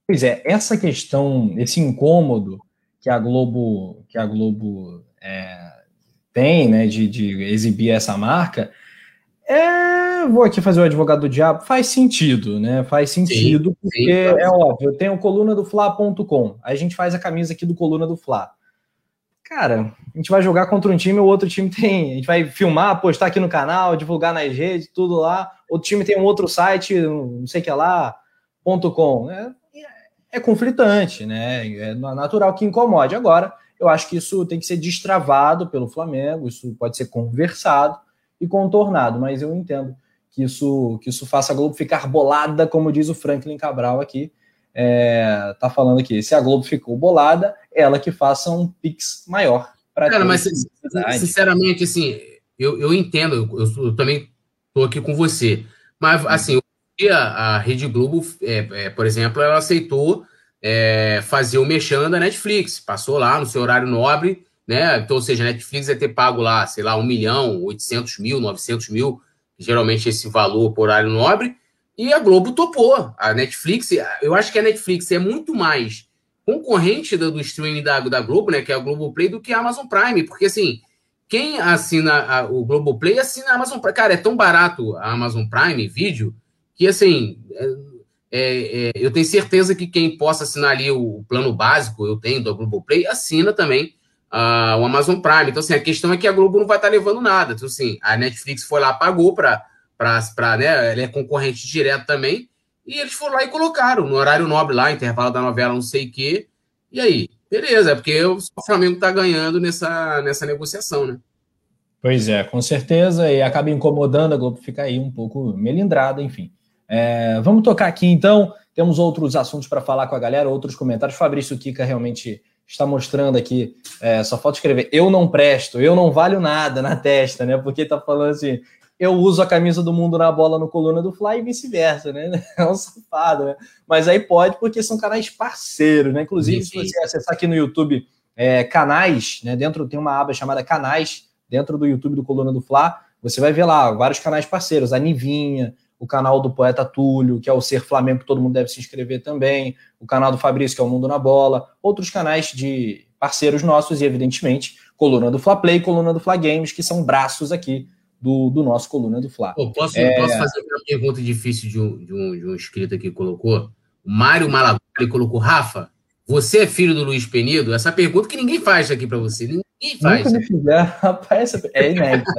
Pois é, essa questão, esse incômodo que a Globo, que a Globo é, tem, né, de, de exibir essa marca, é, vou aqui fazer o advogado do diabo, faz sentido, né? Faz sentido, sim, porque sim, é óbvio, eu tenho coluna do Fla.com, aí a gente faz a camisa aqui do coluna do Fla. Cara, a gente vai jogar contra um time, o outro time tem. A gente vai filmar, postar aqui no canal, divulgar nas redes, tudo lá. Outro time tem um outro site, não sei o que lá, ponto .com. É, é conflitante, né? É natural que incomode. Agora, eu acho que isso tem que ser destravado pelo Flamengo, isso pode ser conversado e contornado, mas eu entendo que isso, que isso faça a Globo ficar bolada, como diz o Franklin Cabral aqui. É, tá falando aqui, se a Globo ficou bolada, ela que faça um pix maior. Cara, mas sinceramente, assim, eu, eu entendo, eu, eu também tô aqui com você, mas assim, a, a Rede Globo, é, é, por exemplo, ela aceitou é, fazer o mexão da Netflix, passou lá no seu horário nobre, né? Então, ou seja, a Netflix ia ter pago lá, sei lá, 1 milhão, 800 mil, 900 mil, geralmente esse valor por horário nobre, e a Globo topou. A Netflix, eu acho que a Netflix é muito mais concorrente do, do streaming da, da Globo, né? Que é a Globo Play, do que a Amazon Prime, porque assim, quem assina a, o Globo Play assina a Amazon Prime. Cara, é tão barato a Amazon Prime vídeo que assim. É, é, é, eu tenho certeza que quem possa assinar ali o plano básico, eu tenho do Globo Play, assina também uh, o Amazon Prime. Então, assim, a questão é que a Globo não vai estar levando nada. Então, assim, a Netflix foi lá, pagou para. Né, ela é concorrente direto também. E eles foram lá e colocaram no horário nobre lá, intervalo da novela, não sei o quê. E aí? Beleza, é porque o Flamengo está ganhando nessa, nessa negociação, né? Pois é, com certeza, e acaba incomodando, a Globo fica aí um pouco melindrada, enfim. É, vamos tocar aqui então. Temos outros assuntos para falar com a galera, outros comentários. Fabrício Kika realmente está mostrando aqui. É, só falta escrever: eu não presto, eu não valho nada na testa, né? Porque tá falando assim. Eu uso a camisa do mundo na bola no coluna do Fly e vice-versa, né? *laughs* É um safado, né? Mas aí pode, porque são canais parceiros, né? Inclusive, sim, se você acessar aqui no YouTube é, canais, né? Dentro tem uma aba chamada canais, dentro do YouTube do Coluna do Fla, você vai ver lá vários canais parceiros, a Nivinha, o canal do Poeta Túlio, que é o Ser Flamengo, que todo mundo deve se inscrever também, o canal do Fabrício, que é o Mundo na Bola, outros canais de parceiros nossos e, evidentemente, Coluna do Fla Play, Coluna do Fla Games, que são braços aqui do, do nosso Coluna do Fla. Pô, posso, é... posso fazer uma pergunta difícil de um, de um, de um inscrito aqui que colocou? O Mário Malagoli colocou, Rafa, você é filho do Luiz Penido? Essa pergunta que ninguém faz aqui para você. Ninguém faz. Nunca me fizeram, *laughs* rapaz. É inédito.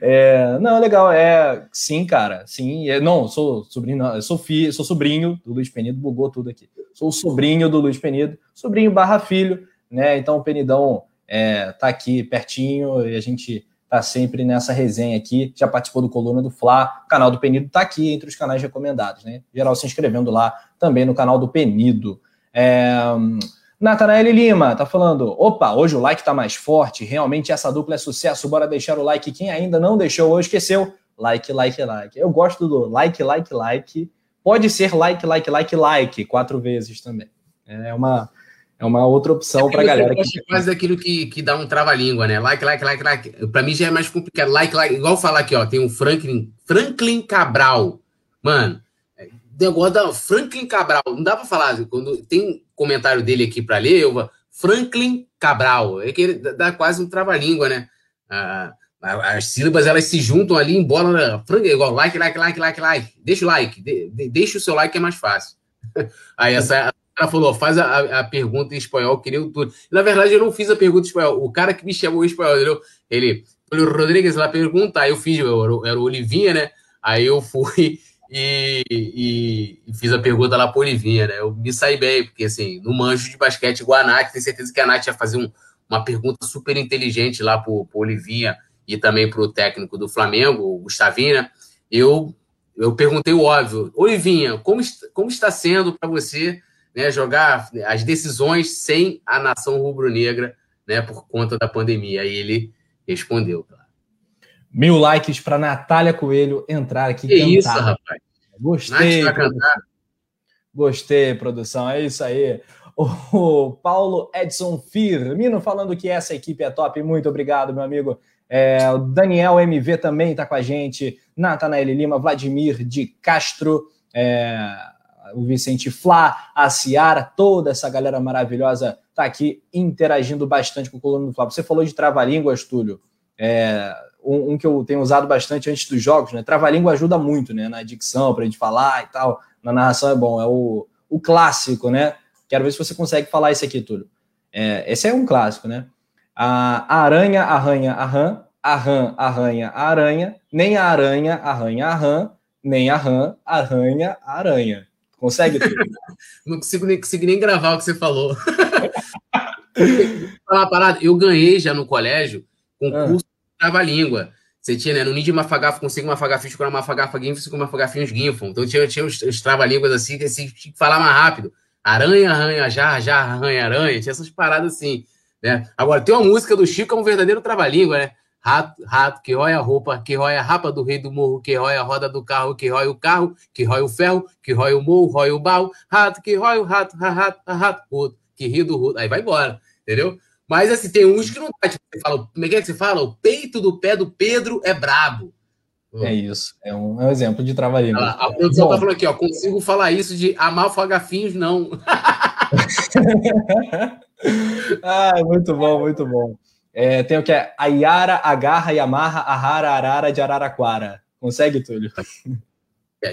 é, não, legal. É, sim, cara. Sim. É, não, sou sobrinho, sou, filho, sou sobrinho do Luiz Penido, bugou tudo aqui. Sou sobrinho do Luiz Penido, sobrinho barra filho, né? Então o Penidão é, tá aqui pertinho e a gente tá sempre nessa resenha aqui. Já participou do Coluna do Fla. O canal do Penido tá aqui entre os canais recomendados, né? geral se inscrevendo lá também no canal do Penido. É, Natanael Lima tá falando: opa, hoje o like tá mais forte, realmente essa dupla é sucesso. Bora deixar o like. Quem ainda não deixou ou esqueceu, like, like, like. Eu gosto do like, like, like. Pode ser like, like, like, like, quatro vezes também. É uma, é uma outra opção é para galera. Eu que... quase daquilo que, que dá um trava-língua, né? Like, like, like, like. Para mim já é mais complicado. Like, like. Igual falar aqui, ó. Tem o Franklin, Franklin Cabral. Mano, negócio da Franklin Cabral. Não dá para falar, quando tem comentário dele aqui para ler, eu Franklin Cabral. É que ele dá quase um trava-língua, né? Ah, as sílabas elas se juntam ali, embora? Franklin, igual like, like, like, like, like. Deixa o like, de, de, deixa o seu like é mais fácil. *laughs* Aí essa ela falou, faz a, a pergunta em espanhol, que nem tudo. Na verdade, eu não fiz a pergunta em espanhol. O cara que me chamou em espanhol, entendeu? Ele, o Rodrigues, ela pergunta, aí eu fiz, eu, era o Olivinha, né? Aí eu fui e, e, e, fiz a pergunta lá pro Olivinha, né? Eu me saí bem, porque assim, no manjo de basquete igual a Nath, tenho certeza que a Nath ia fazer um, uma pergunta super inteligente lá pro, pro Olivinha e também pro técnico do Flamengo, o Gustavinho, né? Eu, eu perguntei o óbvio, Olivinha, como, como está sendo para você né, jogar as decisões sem a nação rubro-negra, né, por conta da pandemia? Aí ele respondeu, claro. Mil likes para Natália Coelho entrar aqui. Que cantar. isso, rapaz. Gostei. Gostei, produção. É isso aí. O Paulo Edson Firmino falando que essa equipe é top. Muito obrigado, meu amigo. É, o Daniel MV também está com a gente. Natanael Lima, Vladimir de Castro, é, o Vicente Flá, a Ciara, toda essa galera maravilhosa está aqui interagindo bastante com o Coluna do Flávio. Você falou de trava-línguas, Túlio. É, um, um, que eu tenho usado bastante antes dos jogos, né? Trava-língua ajuda muito, né? Na dicção, para a gente falar e tal. Na narração é bom, é o, o clássico, né? Quero ver se você consegue falar isso aqui, Túlio. É, esse é um clássico, né? A aranha arranha a rã, a rã arranha a aranha, nem a aranha arranha a rã, nem a rã arranha a aranha. Consegue? *laughs* Não consigo nem, consigo nem gravar o que você falou. *laughs* falar parada, eu ganhei já no colégio concurso ah. de trava-língua. Você tinha, né? No Ninja Mafagafa, consigo Mafagafa, uma Mafagafa Ginfo, com Mafagafinhos Ginfon. Então tinha, tinha os, os trava-línguas assim, que você tinha que falar mais rápido. Aranha, arranha, já, já, arranha, aranha. Tinha essas paradas assim, né? Agora, tem uma música do Chico, é um verdadeiro trava-língua, né? Rato, rato, que rói a roupa, que rói a rapa do rei do morro, que rói a roda do carro, que rói o carro, que rói o ferro, que rói o morro, rói o baú, rato, que rói o rato, rato, rato, roto, que ri do roto. Aí vai embora, entendeu? Mas assim, tem uns que não tá. Tipo, você fala, como é que, é que você fala? O peito do pé do Pedro é brabo. É isso, é um, é um exemplo de trava-língua. A, a produção tá falando aqui, ó, consigo falar isso de amar fagafinhos, não. *laughs* ah, muito bom, muito bom. É, tem o que é a Yara, agarra e amarra a Rara Arara de Araraquara. Consegue, Túlio?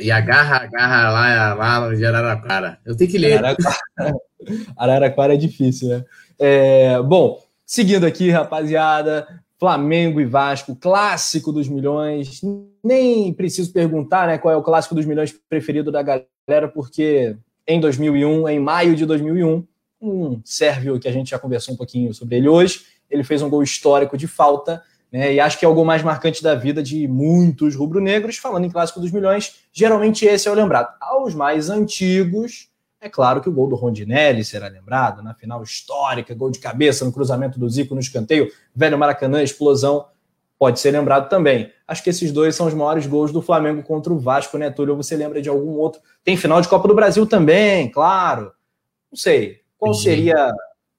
E agarra, agarra lá, lá de Araraquara. Eu tenho que ler. Araraquara, *laughs* Araraquara é difícil, né? É, bom, seguindo aqui, rapaziada, Flamengo e Vasco, clássico dos milhões. Nem preciso perguntar né, qual é o clássico dos milhões preferido da galera, porque em 2001, em maio de 2001, um sérvio que a gente já conversou um pouquinho sobre ele hoje, ele fez um gol histórico de falta, né, e acho que é o gol mais marcante da vida de muitos rubro-negros. Falando em clássico dos milhões, geralmente esse é o lembrado. Aos mais antigos, é claro que o gol do Rondinelli será lembrado na final histórica, gol de cabeça no cruzamento do Zico no escanteio, velho Maracanã, explosão, pode ser lembrado também. Acho que esses dois são os maiores gols do Flamengo contra o Vasco, né, Túlio? Ou você lembra de algum outro? Tem final de Copa do Brasil também, claro. Não sei. Qual seria.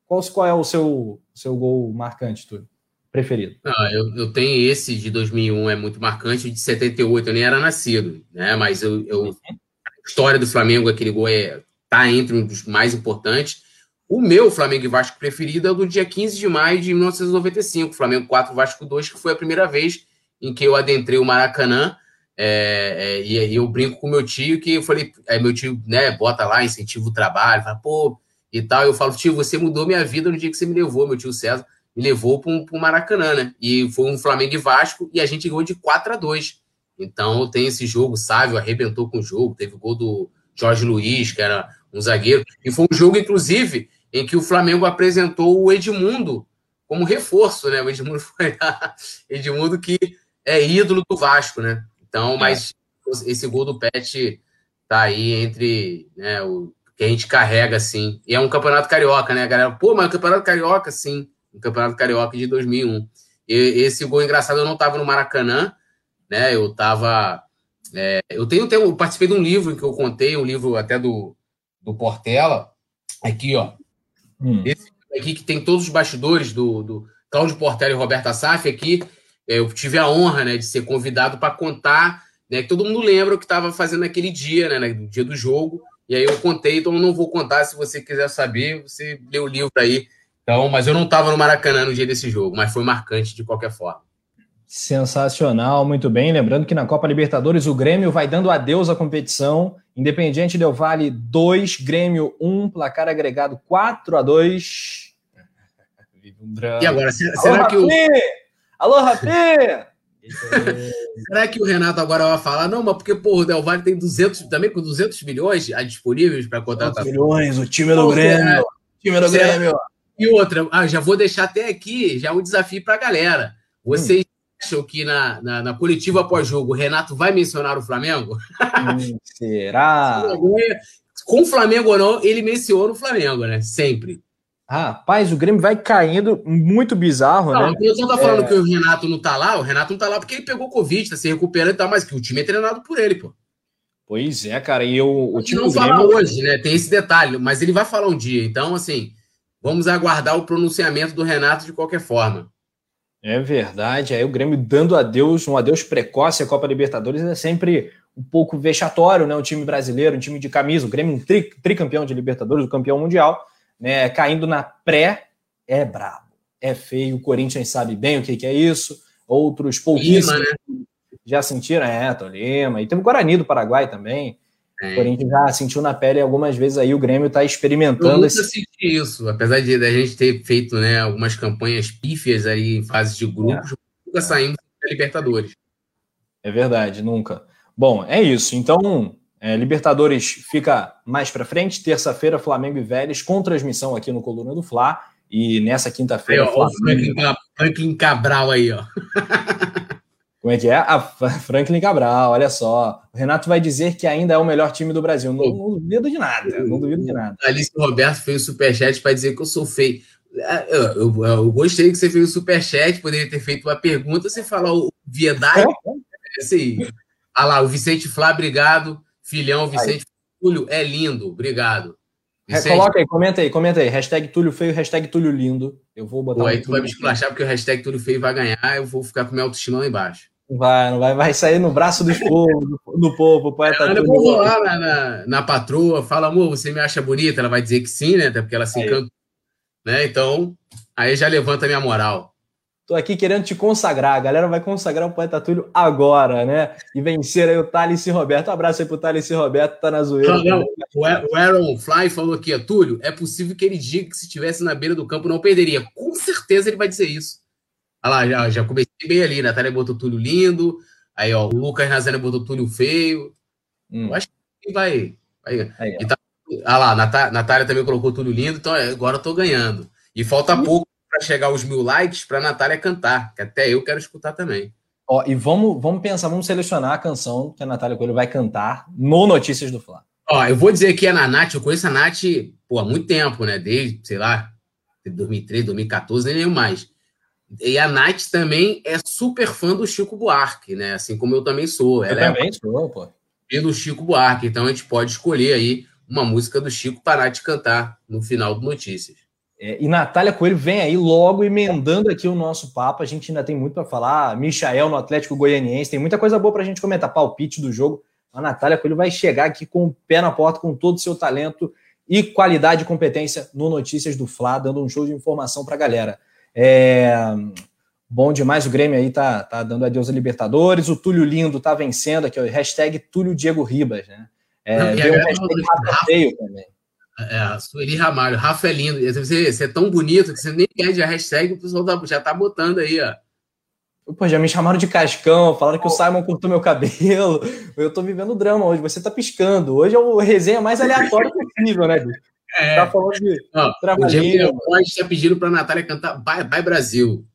Qual, qual é o seu, seu gol marcante, Túlio? Preferido? Não, eu, eu tenho esse de 2001, é muito marcante, de 78, eu nem era nascido, né? Mas eu, eu a história do Flamengo, aquele gol é está entre um dos mais importantes. O meu Flamengo e Vasco preferido é o do dia 15 de maio de 1995, Flamengo 4, Vasco 2, que foi a primeira vez em que eu adentrei o Maracanã. É, é, e, eu brinco com meu tio que eu falei, é, meu tio, né, bota lá, incentiva o trabalho, fala, pô, e tal. Eu falo, tio, você mudou minha vida no dia que você me levou, meu tio César me levou para o Maracanã, né? E foi um Flamengo e Vasco e a gente ganhou de 4 a 2 Então tem esse jogo, Sávio arrebentou com o jogo, teve o gol do Jorge Luiz, que era um zagueiro. E foi um jogo, inclusive, em que o Flamengo apresentou o Edmundo como reforço, né? O Edmundo *laughs* foi Edmundo que é ídolo do Vasco, né? Então, é. mas esse gol do Pet tá aí entre né, o que a gente carrega, assim. E é um campeonato carioca, né, galera? Pô, mas é um campeonato carioca, sim. Um campeonato carioca de 2001. E esse gol engraçado, eu não tava no Maracanã, né? Eu tava. É, eu tenho, tenho, eu participei de um livro em que eu contei, um livro até do, do Portela. Aqui, ó. Hum. Esse aqui que tem todos os bastidores do, do Cláudio Portela e Roberta Saf aqui. É, eu tive a honra né, de ser convidado para contar, né, que todo mundo lembra o que estava fazendo naquele dia, né, no dia do jogo. E aí eu contei, então eu não vou contar. Se você quiser saber, você lê o livro aí. Então, mas eu não estava no Maracanã no dia desse jogo, mas foi marcante de qualquer forma. Sensacional, muito bem. Lembrando que na Copa Libertadores o Grêmio vai dando adeus à competição. Independiente Del Vale 2, Grêmio 1, placar agregado 4 a 2. *laughs* E agora, será, será que o. Alô, Rafi! *laughs* será que o Renato agora vai falar? Não, mas porque porra, o Del Valle tem 200, também com 200 milhões disponíveis para contratar. milhões, o time do Grêmio. O time do Grêmio. E outra, ah, já vou deixar até aqui já um desafio para a galera. Vocês acham que na, na, na coletiva pós-jogo o Renato vai mencionar o Flamengo? Hum, *laughs* será? Com o Flamengo ou não, ele menciona o Flamengo, né? Sempre. Rapaz, o Grêmio vai caindo muito bizarro, não, né? O tá falando é... que o Renato não tá lá, o Renato não tá lá porque ele pegou Covid, tá se recuperando e tal, mas que o time é treinado por ele, pô. Pois é, cara, e eu, o time não Grêmio... fala hoje, né? Tem esse detalhe, mas ele vai falar um dia. Então, assim, vamos aguardar o pronunciamento do Renato de qualquer forma. É verdade. Aí o Grêmio dando adeus, um adeus precoce à Copa Libertadores é sempre um pouco vexatório, né? Um time brasileiro, um time de camisa, o Grêmio um tri, tricampeão de Libertadores, o campeão mundial, né? Caindo na pré, é brabo, é feio. O Corinthians sabe bem o que, que é isso. Outros pouquíssimos Lima, né? já sentiram, é, Tolima. E teve o Guarani do Paraguai também. É. O Corinthians já sentiu na pele algumas vezes aí, o Grêmio está experimentando. Eu nunca esse... senti isso, apesar de a gente ter feito né, algumas campanhas pífias aí em fase de grupos, é. nunca saímos da Libertadores. É verdade, nunca. Bom, é isso. Então, é, Libertadores fica mais para frente, terça-feira, Flamengo e Vélez, com transmissão aqui no Coluna do Fla. E nessa quinta-feira. Flamengo... O Franklin Cabral aí, ó. *laughs* Como é que é? A Franklin Cabral, olha só. O Renato vai dizer que ainda é o melhor time do Brasil. Não, não duvido de nada. Não duvido de nada. Alice Roberto fez o superchat para dizer que eu sou feio. É, eu, eu, eu, gostei que você fez o superchat, poderia ter feito uma pergunta, você falar o viedade. É, assim, ah lá, o Vicente Flá, obrigado. Filhão, Vicente Túlio, é lindo, obrigado. Vicente. Coloca aí, comenta aí, comenta aí. Hashtag Túlio Feio, hashtag Túlio Lindo. Eu vou botar. Pô, aí tu vai me esculachar porque o hashtag Túlio Feio vai ganhar, eu vou ficar com minha autoestima lá embaixo. Vai, não vai, vai sair no braço do, do povo, poeta. É, eu vou lá na, na, na, patroa, fala, amor, você me acha bonita? Ela vai dizer que sim, né? Até porque ela se encanta. Né? Então, aí já levanta a minha moral. Tô aqui querendo te consagrar. A galera vai consagrar o Poeta Túlio agora, né? E vencer aí o Thales e Roberto. Um abraço aí pro Thales e Roberto, tá na zoeira. Não, não. O Aaron Fly falou aqui, Túlio, é possível que ele diga que se estivesse na beira do campo não perderia. Com certeza ele vai dizer isso. Olha lá, já, já comecei bem ali. Natália botou Túlio lindo. Aí, ó, o Lucas Nazaré botou Túlio feio. Hum. Eu acho que vai. vai. Aí, tá, olha lá, Natália, Natália também colocou Túlio lindo. Então, é, agora eu tô ganhando. E falta hum. pouco para chegar aos mil likes para Natália cantar, que até eu quero escutar também. Ó, e vamos, vamos pensar, vamos selecionar a canção que a Natália Coelho vai cantar no Notícias do Fla. Ó, eu vou dizer que a Nath, eu conheço a Nath pô, há muito tempo, né? Desde, sei lá, 2013, 2014, nem mais. E a Nath também é super fã do Chico Buarque, né? Assim como eu também sou. Ela eu também é sou, pô. Pelo Chico Buarque. Então a gente pode escolher aí uma música do Chico para a Nath cantar no final do Notícias. É, e Natália Coelho vem aí logo emendando aqui o nosso papo. A gente ainda tem muito para falar. Michael no Atlético Goianiense, tem muita coisa boa para a gente comentar. Palpite do jogo. A Natália Coelho vai chegar aqui com o pé na porta, com todo o seu talento e qualidade e competência no Notícias do Fla, dando um show de informação para a galera. É... Bom demais, o Grêmio aí tá, tá dando adeus a Libertadores. O Túlio Lindo tá vencendo aqui, ó, hashtag Túlio Diego Ribas, né? É, Não, deu um hashtag Rafa Feio também. É, Sueli Ramalho, Rafa é lindo. Você, você é tão bonito que você nem pede a hashtag, o pessoal tá, já tá botando aí, ó. Pô, já me chamaram de cascão, falaram que o Simon cortou meu cabelo. *laughs* Eu tô vivendo drama hoje, você tá piscando. Hoje é o resenha mais aleatório possível, né, bicho? É. Tá falando de trabalhinho. O estar pedindo pra Natália cantar Bye, Bye Brasil.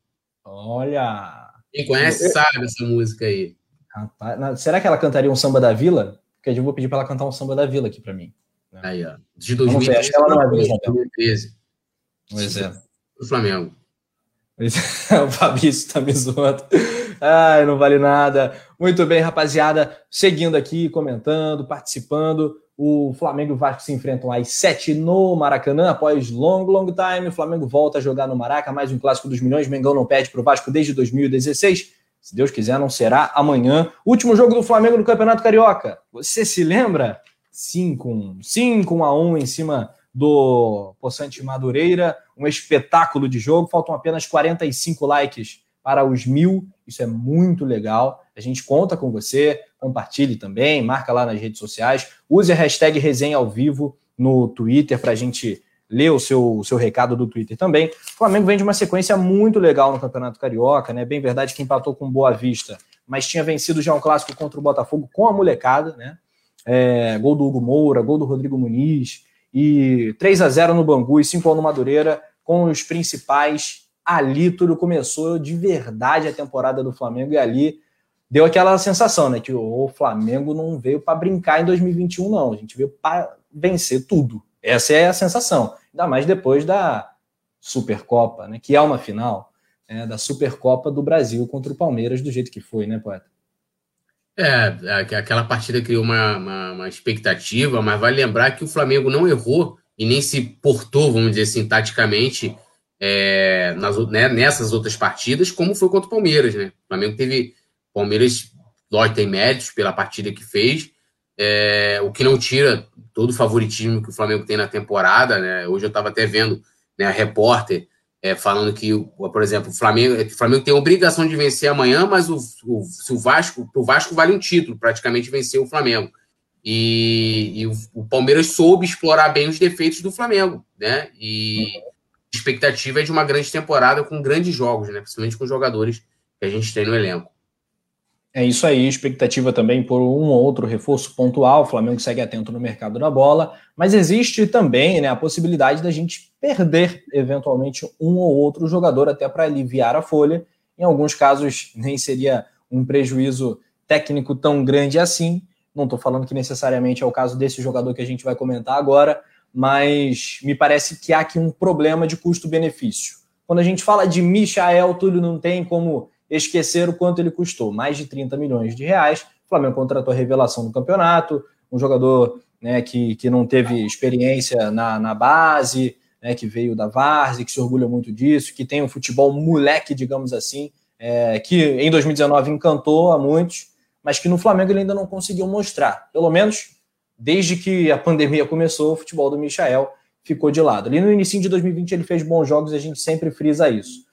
Olha! Quem conhece eu... sabe essa música aí. Rapaz, será que ela cantaria um samba da vila? Porque eu vou pedir para ela cantar um samba da vila aqui para mim. Né? Aí, ó. De 2013. Acho que ela não é 2013. Pois é. Do Flamengo. *laughs* o Fabrício tá me zoando. Ai, não vale nada. Muito bem, rapaziada. Seguindo aqui, comentando, participando. O Flamengo e o Vasco se enfrentam às 7 no Maracanã, após long, long time. O Flamengo volta a jogar no Maraca, mais um clássico dos milhões. Mengão não perde para o Vasco desde 2016. Se Deus quiser, não será amanhã. Último jogo do Flamengo no Campeonato Carioca. Você se lembra? 5 5 a 1 em cima do Poçante Madureira. Um espetáculo de jogo. Faltam apenas 45 likes para os mil. Isso é muito legal. A gente conta com você. Compartilhe também, marca lá nas redes sociais. Use a hashtag resenha ao vivo no Twitter para a gente ler o seu, o seu recado do Twitter também. O Flamengo vem de uma sequência muito legal no Campeonato Carioca, né? Bem verdade que empatou com Boa Vista, mas tinha vencido já um clássico contra o Botafogo com a molecada, né? É, gol do Hugo Moura, gol do Rodrigo Muniz, e 3 a 0 no Bangu e 5 a 1 no Madureira, com os principais. Ali tudo começou de verdade a temporada do Flamengo, e ali deu aquela sensação, né? Que o Flamengo não veio para brincar em 2021, não. A gente veio para vencer tudo. Essa é a sensação. Ainda mais depois da Supercopa, né? Que é uma final é, da Supercopa do Brasil contra o Palmeiras, do jeito que foi, né, poeta? É, é aquela partida criou uma, uma, uma, expectativa, mas vale lembrar que o Flamengo não errou e nem se portou, vamos dizer assim, taticamente é, nas, né, nessas outras partidas, como foi contra o Palmeiras, né? O Flamengo teve. Palmeiras, lógico, tem méritos pela partida que fez, é, o que não tira todo o favoritismo que o Flamengo tem na temporada, né? Hoje eu estava até vendo né, a repórter é, falando que, por exemplo, o Flamengo, o Flamengo tem obrigação de vencer amanhã, mas o, o, se o Vasco, o Vasco vale um título, praticamente vencer o Flamengo. E, e o, o, Palmeiras soube explorar bem os defeitos do Flamengo, né? E a expectativa é de uma grande temporada com grandes jogos, né? Principalmente com jogadores que a gente tem no elenco. É isso aí, expectativa também por um ou outro reforço pontual. O Flamengo segue atento no mercado da bola, mas existe também né, a possibilidade da gente perder eventualmente um ou outro jogador até para aliviar a folha. Em alguns casos, nem seria um prejuízo técnico tão grande assim. Não estou falando que necessariamente é o caso desse jogador que a gente vai comentar agora, mas me parece que há aqui um problema de custo-benefício. Quando a gente fala de Michael, Túlio não tem como esquecer o quanto ele custou, mais de 30 milhões de reais. O Flamengo contratou a revelação do campeonato, um jogador né, que, que não teve experiência na, na base, né, que veio da Várzea, que se orgulha muito disso, que tem um futebol moleque, digamos assim, é, que em 2019 encantou a muitos, mas que no Flamengo ele ainda não conseguiu mostrar. Pelo menos desde que a pandemia começou, o futebol do Michael ficou de lado. Ali no início de 2020 ele fez bons jogos e a gente sempre frisa isso.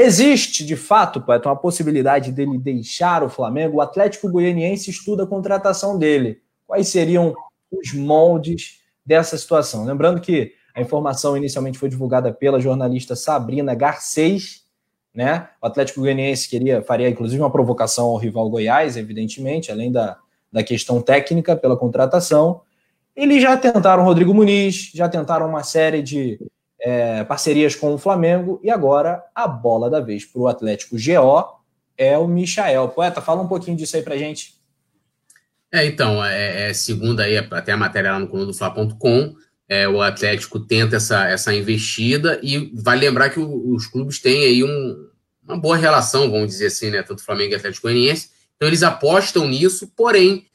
Existe, de fato, Poeta, uma possibilidade dele deixar o Flamengo? O Atlético Goianiense estuda a contratação dele. Quais seriam os moldes dessa situação? Lembrando que a informação inicialmente foi divulgada pela jornalista Sabrina Garcês, né? O Atlético Goianiense queria, faria inclusive uma provocação ao rival Goiás, evidentemente, além da, da questão técnica pela contratação. Eles já tentaram Rodrigo Muniz, já tentaram uma série de é, parcerias com o Flamengo e agora a bola da vez para o Atlético GO é o Michael. Poeta, fala um pouquinho disso aí para gente. É, então, é, é segundo aí até a matéria lá no coluna do Fla.com, é, o Atlético tenta essa, essa investida e vai lembrar que o, os clubes têm aí um, uma boa relação, vamos dizer assim, né? Tanto Flamengo e Atlético Goianiense. Então eles apostam nisso, porém,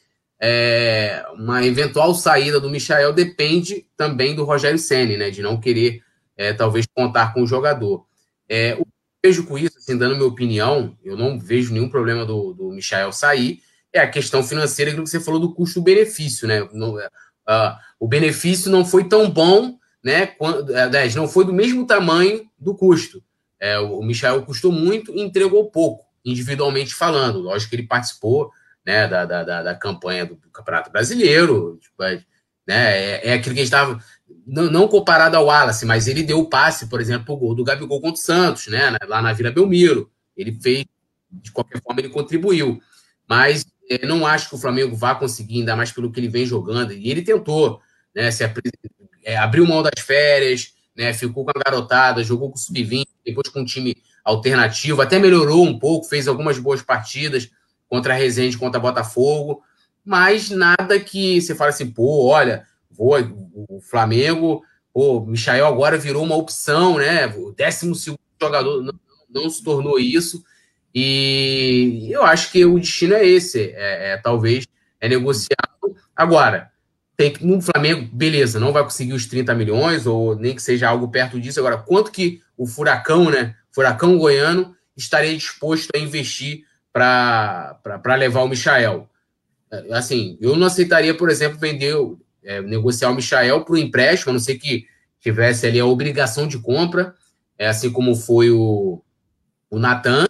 é, uma eventual saída do Michael depende também do Rogério Senni, né? De não querer é, talvez contar com o jogador. É, o que eu vejo com isso, assim, dando minha opinião, eu não vejo nenhum problema do, do Michael sair, é a questão financeira, aquilo que você falou do custo-benefício, né? No, uh, o benefício não foi tão bom, né? Quando, aliás, não foi do mesmo tamanho do custo. É, o Michael custou muito e entregou pouco, individualmente falando. Lógico que ele participou né, da, da, da, campanha do, do, Campeonato Brasileiro, tipo, é, né, é, é aquilo que a gente estava não, não, comparado ao Wallace, mas ele deu o passe, por exemplo, o gol do Gabigol contra o Santos, né? Lá na Vila Belmiro. Ele fez, de qualquer forma, ele contribuiu. Mas é, não acho que o Flamengo vá conseguir, ainda mais pelo que ele vem jogando. E ele tentou, né? Se é, abriu mão das férias, né? Ficou com a garotada, jogou com o Sub-20, depois com um time alternativo, até melhorou um pouco, fez algumas boas partidas contra a Resende, contra a Botafogo, mas nada que você fale assim, pô, olha, Vou, o Flamengo, o Michael agora virou uma opção, né? O 12 jogador não, não, se tornou isso. E eu acho que o destino é esse: é, é talvez é negociado. Agora, tem que no Flamengo, beleza, não vai conseguir os 30 milhões, ou nem que seja algo perto disso. Agora, quanto que o Furacão, né? Furacão goiano estaria disposto a investir para levar o Michael? Assim, eu não aceitaria, por exemplo, vender é, negociar o Michael para o empréstimo, a não ser que tivesse ali a obrigação de compra, é, assim como foi o, o Natan,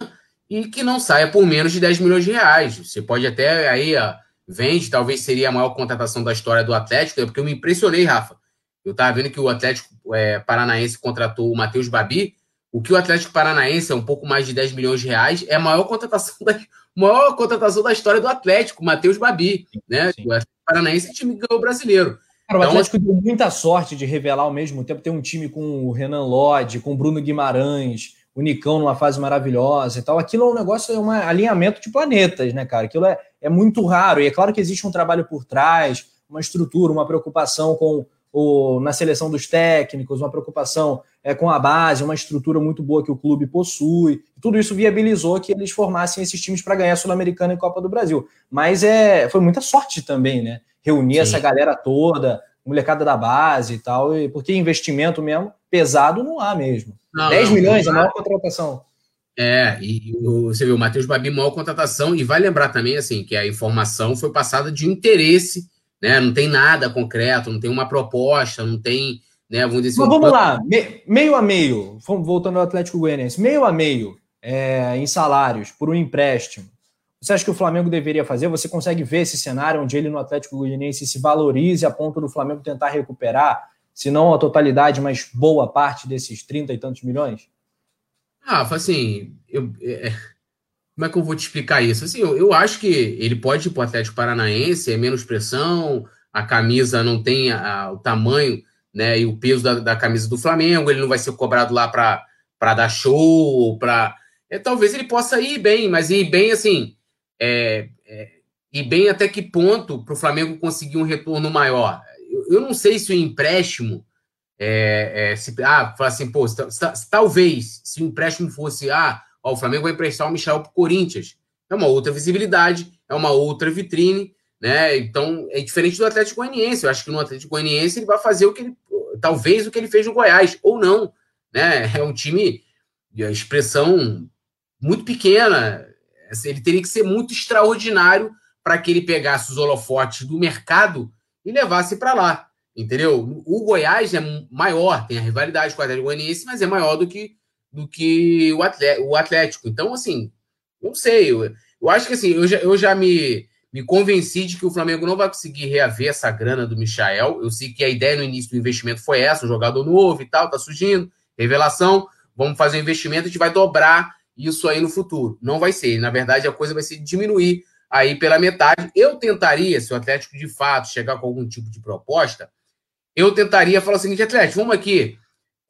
e que não saia por menos de 10 milhões de reais. Você pode até aí, ó, vende, talvez seria a maior contratação da história do Atlético, é porque eu me impressionei, Rafa. Eu estava vendo que o Atlético é, Paranaense contratou o Matheus Babi. O que o Atlético Paranaense é um pouco mais de 10 milhões de reais, é a maior contratação da, maior contratação da história do Atlético, o Matheus Babi. Né? O Atlético Paranaense time ganhou brasileiro. Cara, então, o Atlético deu muita sorte de revelar ao mesmo tempo ter um time com o Renan Lodge, com o Bruno Guimarães, o Nicão numa fase maravilhosa e tal. Aquilo é um negócio, é um alinhamento de planetas, né, cara? Aquilo é, é muito raro. E é claro que existe um trabalho por trás, uma estrutura, uma preocupação com na seleção dos técnicos, uma preocupação é, com a base, uma estrutura muito boa que o clube possui. Tudo isso viabilizou que eles formassem esses times para ganhar a Sul-Americana e Copa do Brasil. Mas é, foi muita sorte também, né? Reunir Sim. essa galera toda, molecada da base e tal, e porque investimento mesmo pesado não há mesmo. Não, 10 não, milhões, não a maior contratação. É, e você vê o Matheus Babi, maior contratação, e vai lembrar também, assim, que a informação foi passada de interesse, né? Não tem nada concreto, não tem uma proposta, não tem, né? Vamos dizer Mas vamos lá, me, meio a meio, voltando ao Atlético Goianiense, meio a meio é, em salários por um empréstimo. Você acha que o Flamengo deveria fazer? Você consegue ver esse cenário onde ele no Atlético Goianiense se valorize a ponto do Flamengo tentar recuperar, se não a totalidade, mas boa parte desses 30 e tantos milhões? Ah, assim, eu, é, como é que eu vou te explicar isso? Assim, eu, eu acho que ele pode ir para o Atlético Paranaense, é menos pressão, a camisa não tem a, o tamanho né, e o peso da, da, camisa do Flamengo, ele não vai ser cobrado lá para dar show, para. É, talvez ele possa ir bem, mas ir bem assim. É, é, bem até que ponto para o Flamengo conseguir um retorno maior? Eu, eu não sei se o empréstimo é, é, se, ah, falar assim, pô, se, se, talvez se o empréstimo fosse, ah, ó, o Flamengo vai emprestar o Michel para o Corinthians, é uma outra visibilidade, é uma outra vitrine, né? Então é diferente do Atlético Goianiense. Eu acho que no Atlético Goianiense ele vai fazer o que ele, talvez o que ele fez no Goiás, ou não, né? É um time de expressão muito pequena. Ele teria que ser muito extraordinário para que ele pegasse os holofotes do mercado e levasse para lá. Entendeu? O Goiás é maior, tem a rivalidade com o Atlético Goianiense, mas é maior do que, do que o, Atlético. Então, assim, não sei. Eu, eu acho que assim, eu já, eu já me, me convenci de que o Flamengo não vai conseguir reaver essa grana do Michael. Eu sei que a ideia no início do investimento foi essa: um jogador novo e tal, tá surgindo, revelação. Vamos fazer um investimento, a gente vai dobrar isso aí no futuro. Não vai ser. Na verdade, a coisa vai ser diminuir aí pela metade. Eu tentaria, se o Atlético de fato chegar com algum tipo de proposta, eu tentaria falar o seguinte, Atlético, vamos aqui.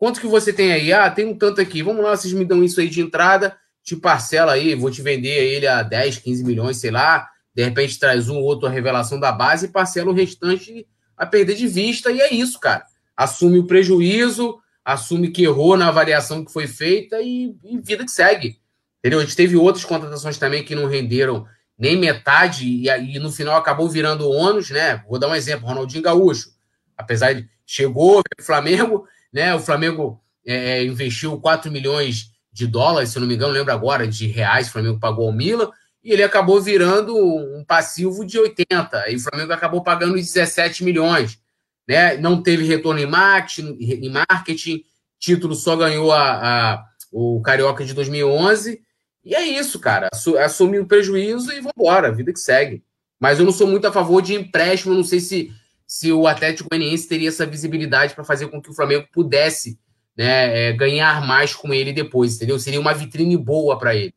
Quanto que você tem aí? Ah, tem um tanto aqui. Vamos lá, vocês me dão isso aí de entrada, te parcela aí, vou te vender ele a 10, 15 milhões, sei lá. De repente traz um ou outro a revelação da base e parcela o restante a perder de vista. E é isso, cara. Assume o prejuízo, assume que errou na avaliação que foi feita e, e vida que segue. Entendeu? A gente teve outras contratações também que não renderam nem metade e, e no final acabou virando ônus, né? Vou dar um exemplo: Ronaldinho Gaúcho apesar de chegou o Flamengo, né? O Flamengo é, é investiu 4 milhões de dólares, se eu não me engano, lembro agora, de reais, o Flamengo pagou ao Milan, e ele acabou virando um passivo de 80, e o Flamengo acabou pagando 17 milhões. Né? Não teve retorno em marketing, em marketing título só ganhou a, a, o Carioca de 2011, e é isso, cara. Assumir o prejuízo e vambora, vida que segue. Mas eu não sou muito a favor de empréstimo, não sei se se o Atlético Goianiense teria essa visibilidade para fazer com que o Flamengo pudesse né, é, ganhar mais com ele depois, entendeu? Seria uma vitrine boa para ele.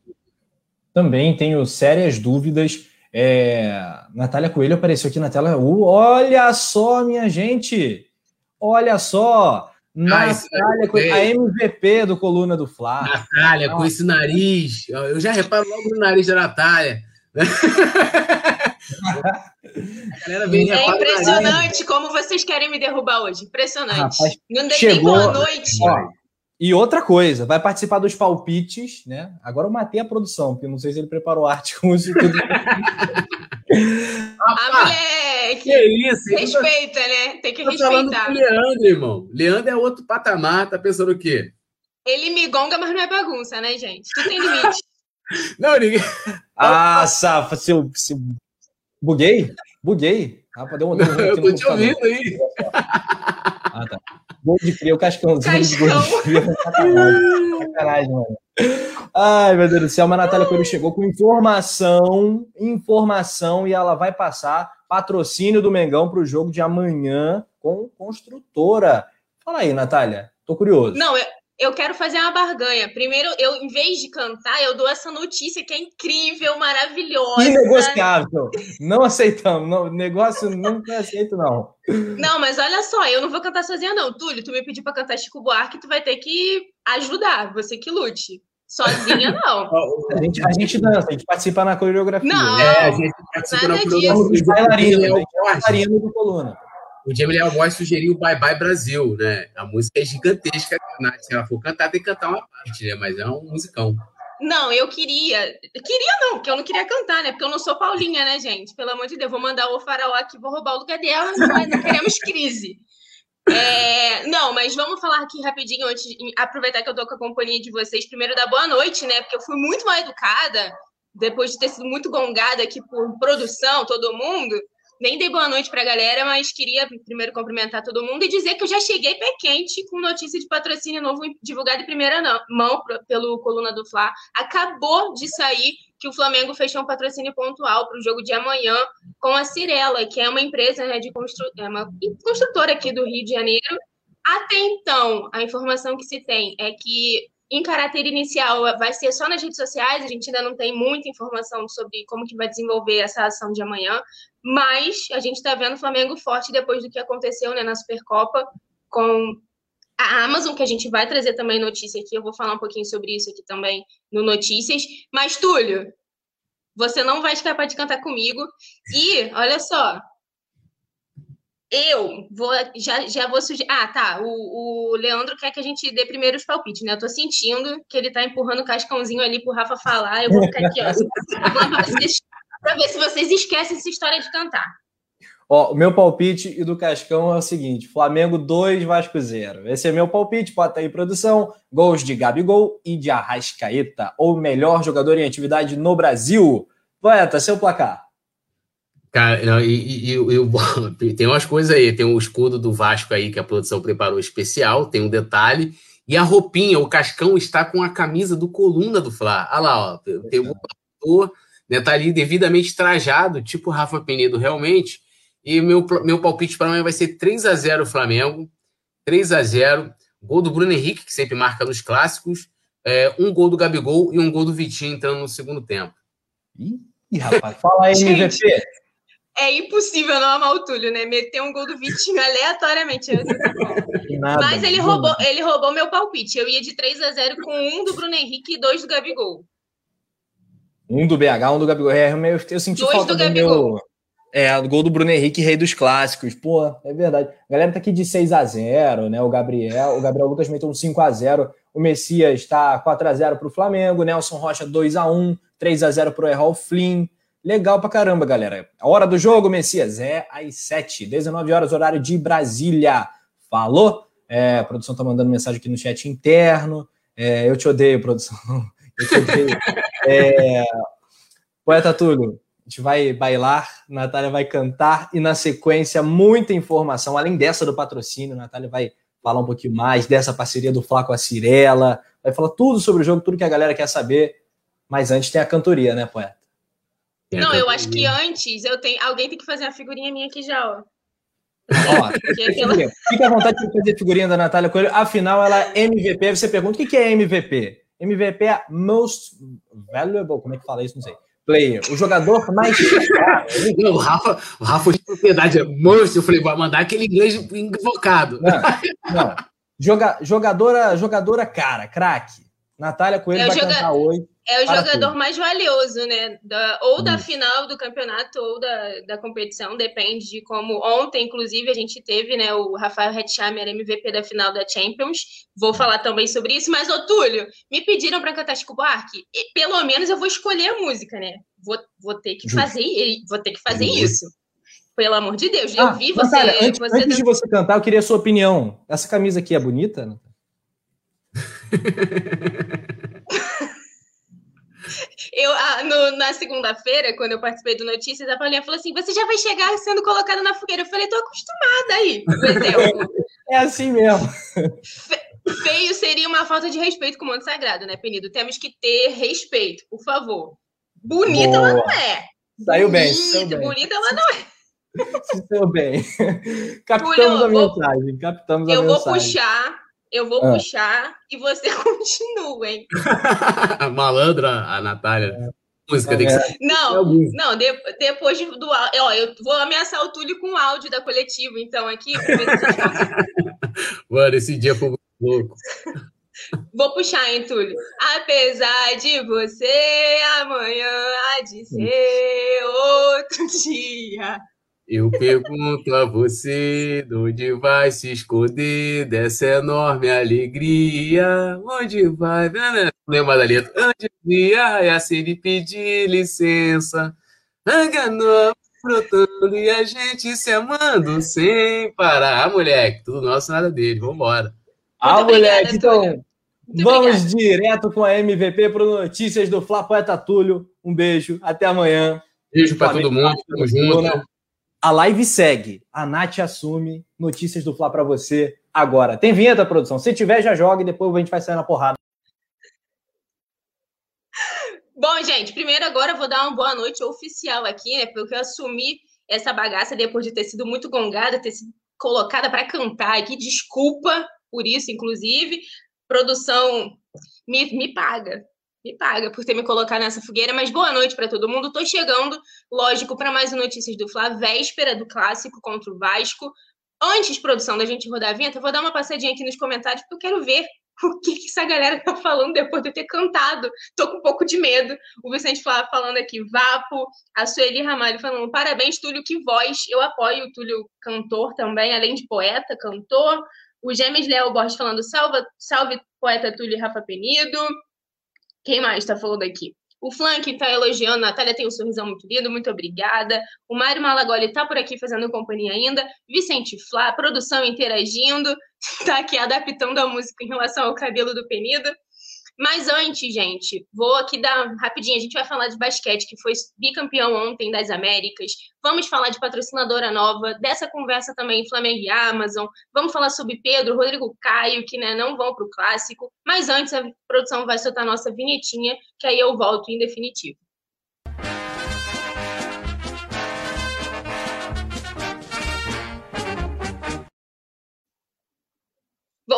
Também tenho sérias dúvidas. É... Natália Coelho apareceu aqui na tela. Uh, olha só, minha gente! Olha só! Natália, Coelho, a MVP do Coluna do Fla. Natália, com esse nariz. Eu já reparo logo no nariz da Natália. *laughs* é impressionante como vocês querem me derrubar hoje. Impressionante. Rapaz, não dei chegou, boa noite. Ó, e outra coisa, vai participar dos palpites, né? Agora eu matei a produção, porque não sei se ele preparou arte com isso tudo. *laughs* ah, moleque! Que isso? Respeita, né? Tem que tô respeitar. falando com o Leandro, irmão. Leandro é outro patamar, tá pensando o quê? Ele me gonga, mas não é bagunça, né, gente? Tu tem limite. *laughs* não, ninguém. Ah, Safa, seu, seu Buguei? Buguei. Ah, deu um, um eu tô te ouvindo aí. Ah, tá. Gol de frio, cascãozinho Cascão. de gol de frio. Sacanagem, sacanagem, mano. Ai, meu Deus do céu, mas a Natália Coelho chegou com informação, informação, e ela vai passar patrocínio do Mengão para o jogo de amanhã com construtora. Fala aí, Natália, tô curioso. Não, eu, eu quero fazer uma barganha. Primeiro, eu, em vez de cantar, eu dou essa notícia que é incrível, maravilhosa. Inegociável. Não aceitamos. Não, negócio não aceito, não. Não, mas olha só, eu não vou cantar sozinha, não. Túlio, tu me pediu para cantar Chico Buarque, tu vai ter que ajudar. Você que lute. Sozinha, *laughs* não. a, gente, a gente dança, a gente participa na coreografia. Não, é, a gente participa na coreografia. Os bailarinos, bailarinos do Coluna o Jamie Leal Boy sugeriu Bye Bye Brasil, né? A música é gigantesca. Se ela for cantar, tem que cantar uma parte, né? Mas é um musicão. Não, eu queria. Queria não, porque eu não queria cantar, né? Porque eu não sou Paulinha, né, gente? Pelo amor de Deus, vou mandar o faraó aqui, vou roubar o lugar dela, mas não queremos crise. É, não, mas vamos falar aqui rapidinho antes de aproveitar que eu tô com a companhia de vocês. Primeiro, dar boa noite, né? Porque eu fui muito mal educada, depois de ter sido muito gongada aqui por produção, todo mundo. Nem dei boa noite para a galera, mas queria primeiro cumprimentar todo mundo e dizer que eu já cheguei pé quente com notícia de patrocínio novo divulgado em primeira mão pelo Coluna do Fla. Acabou de sair que o Flamengo fechou um patrocínio pontual para o jogo de amanhã com a Cirela, que é uma empresa né, de constru... é uma construtora aqui do Rio de Janeiro. Até então, a informação que se tem é que em caráter inicial vai ser só nas redes sociais, a gente ainda não tem muita informação sobre como que vai desenvolver essa ação de amanhã, mas a gente está vendo o Flamengo forte depois do que aconteceu né, na Supercopa com a Amazon, que a gente vai trazer também notícia aqui, eu vou falar um pouquinho sobre isso aqui também no Notícias. Mas, Túlio, você não vai escapar de cantar comigo. E, olha só, eu vou, já, já vou sugerir. Ah, tá. O, o Leandro quer que a gente dê primeiro os palpites, né? Eu tô sentindo que ele tá empurrando o cascãozinho ali pro Rafa falar. Eu vou ficar aqui, ó, *laughs* pra ver se vocês esquecem essa história de cantar. Ó, o meu palpite e do Cascão é o seguinte: Flamengo 2, Vasco 0. Esse é meu palpite, bota aí produção. Gols de Gabigol e de Arrascaeta, ou melhor jogador em atividade no Brasil. Poeta, seu placar. Cara, não, e, e, e, *laughs* tem umas coisas aí, tem o escudo do Vasco aí que a produção preparou especial, tem um detalhe, e a roupinha, o Cascão está com a camisa do Coluna do Fla. Olha lá, ó, tem um ator, né, tá ali devidamente trajado, tipo Rafa Penedo realmente, e meu, meu palpite para amanhã vai ser 3 a 0 Flamengo, 3 a 0 gol do Bruno Henrique, que sempre marca nos clássicos, é, um gol do Gabigol e um gol do Vitinho entrando no segundo tempo. Ih, rapaz, fala aí, MVP é impossível não amar o Túlio, né? Meter um gol do Vitinho *laughs* aleatoriamente. Nada, Mas ele roubou, ele roubou meu palpite. Eu ia de 3 a 0 com um do Bruno Henrique e dois do Gabigol. Um do BH, um do Gabigol. É, eu, eu senti dois falta do, do meu... É, o gol do Bruno Henrique, rei dos clássicos. Pô, é verdade. A galera tá aqui de 6 a 0 né? O Gabriel, o Gabriel Lucas meteu um 5 a 0 O Messias está 4 a 0 para o Flamengo. Nelson Rocha 2 a 1 3 a 0 para o Errol Flynn. Legal pra caramba, galera. A hora do jogo, Messias, é às 7, 19 horas, horário de Brasília. Falou? É, a produção tá mandando mensagem aqui no chat interno. É, eu te odeio, produção. *laughs* Eu te odeio. é, Poeta Túlio, a gente vai bailar, Natália vai cantar e na sequência muita informação. Além dessa do patrocínio, Natália vai falar um pouquinho mais dessa parceria do Flá com a Cirela, vai falar tudo sobre o jogo, tudo que a galera quer saber. Mas antes tem a cantoria, né, poeta? Não, eu acho que antes eu tenho. Alguém tem que fazer a figurinha minha aqui já, ó. Ó, *laughs* Fica à vontade de fazer a figurinha da Natália Coelho. Afinal, ela é MVP. Você pergunta o que é MVP? MVP é Most Valuable, como é que fala isso? Não sei. Player, o jogador mais. *laughs* Não, o Rafa, o Rafa de propriedade é most. Eu falei, vai mandar aquele inglês invocado. Não, não. Joga, jogadora, jogadora cara, craque. Natália Coelho é vai joga... cantar hoje. É o jogador mais valioso, né? Da, ou da final do campeonato ou da, da competição, depende de como. Ontem, inclusive, a gente teve né, o Rafael Hetzheimer, MVP da final da Champions. Vou falar também sobre isso. Mas, ô Túlio, me pediram para cantar Chico Buarque. E, pelo menos eu vou escolher a música, né? Vou, vou ter que fazer, vou ter que fazer isso. Pelo amor de Deus, eu ah, vi você. Natália, antes, você antes de você cantar, eu queria a sua opinião. Essa camisa aqui é bonita? *laughs* Eu, ah, no, na segunda-feira, quando eu participei do Notícias, a Paulinha falou assim: você já vai chegar sendo colocada na fogueira. Eu falei, tô acostumada aí, é assim mesmo. Feio seria uma falta de respeito com o Monte Sagrado, né, Penido? Temos que ter respeito, por favor. Bonita Boa. ela não é. Saiu bem. Bem. Bonita ela não é. Se *laughs* saiu bem. Captamos a mensagem. Captamos a eu mensagem. Eu vou puxar eu vou ah. puxar e você *laughs* continua, hein? *laughs* Malandra, a Natália. É. Música tem que ser. Não, não, de, depois do ó, eu vou ameaçar o Túlio com o áudio da coletiva, então, aqui. *laughs* Mano, esse dia foi muito louco. Vou puxar, hein, Túlio? Apesar de você, amanhã há de ser outro dia. Eu pergunto a você, de onde vai se esconder dessa enorme alegria? Onde vai? Lembra da letra? Onde ia assim lhe pedir licença? Enganou, frotando e a gente se amando sem parar. Ah, moleque, tudo nosso, nada dele. Vambora. Ah, moleque, então. Muito vamos obrigada. direto com a MVP para Notícias do Flá Poeta Túlio. Um beijo, até amanhã. Beijo para todo mundo, tamo junto. A live segue. A Nath assume notícias do Fla para você agora. Tem vinheta, produção? Se tiver, já joga e depois a gente vai sair na porrada. Bom, gente, primeiro agora eu vou dar uma boa noite oficial aqui, né? Porque eu assumi essa bagaça depois de ter sido muito gongada, ter sido colocada para cantar aqui. Desculpa por isso, inclusive. Produção me, me paga me paga por ter me colocado nessa fogueira, mas boa noite para todo mundo. Tô chegando, lógico, para mais Notícias do Fla, véspera do clássico contra o Vasco. Antes, produção, da gente rodar a vinheta, vou dar uma passadinha aqui nos comentários, porque eu quero ver *laughs* o que, que essa galera tá falando depois de eu ter cantado. Tô com um pouco de medo. O Vicente Flá falando aqui, Vapo, a Sueli Ramalho falando, parabéns, Túlio, que voz. Eu apoio o Túlio cantor também, além de poeta, cantor. O Gêmeos Léo Borges falando, salve, salve poeta Túlio e Rafa Penido. Quem mais está falando aqui? O Flank está elogiando, a Natália tem um sorrisão muito lindo, muito obrigada. O Mário Malagoli está por aqui fazendo companhia ainda. Vicente Flá, produção interagindo, está *laughs* aqui adaptando a música em relação ao cabelo do Penido. Mas antes, gente, vou aqui dar rapidinho. A gente vai falar de basquete, que foi bicampeão ontem das Américas. Vamos falar de patrocinadora nova, dessa conversa também Flamengo e Amazon. Vamos falar sobre Pedro, Rodrigo Caio, que né, não vão para o clássico. Mas antes, a produção vai soltar a nossa vinhetinha, que aí eu volto em definitivo.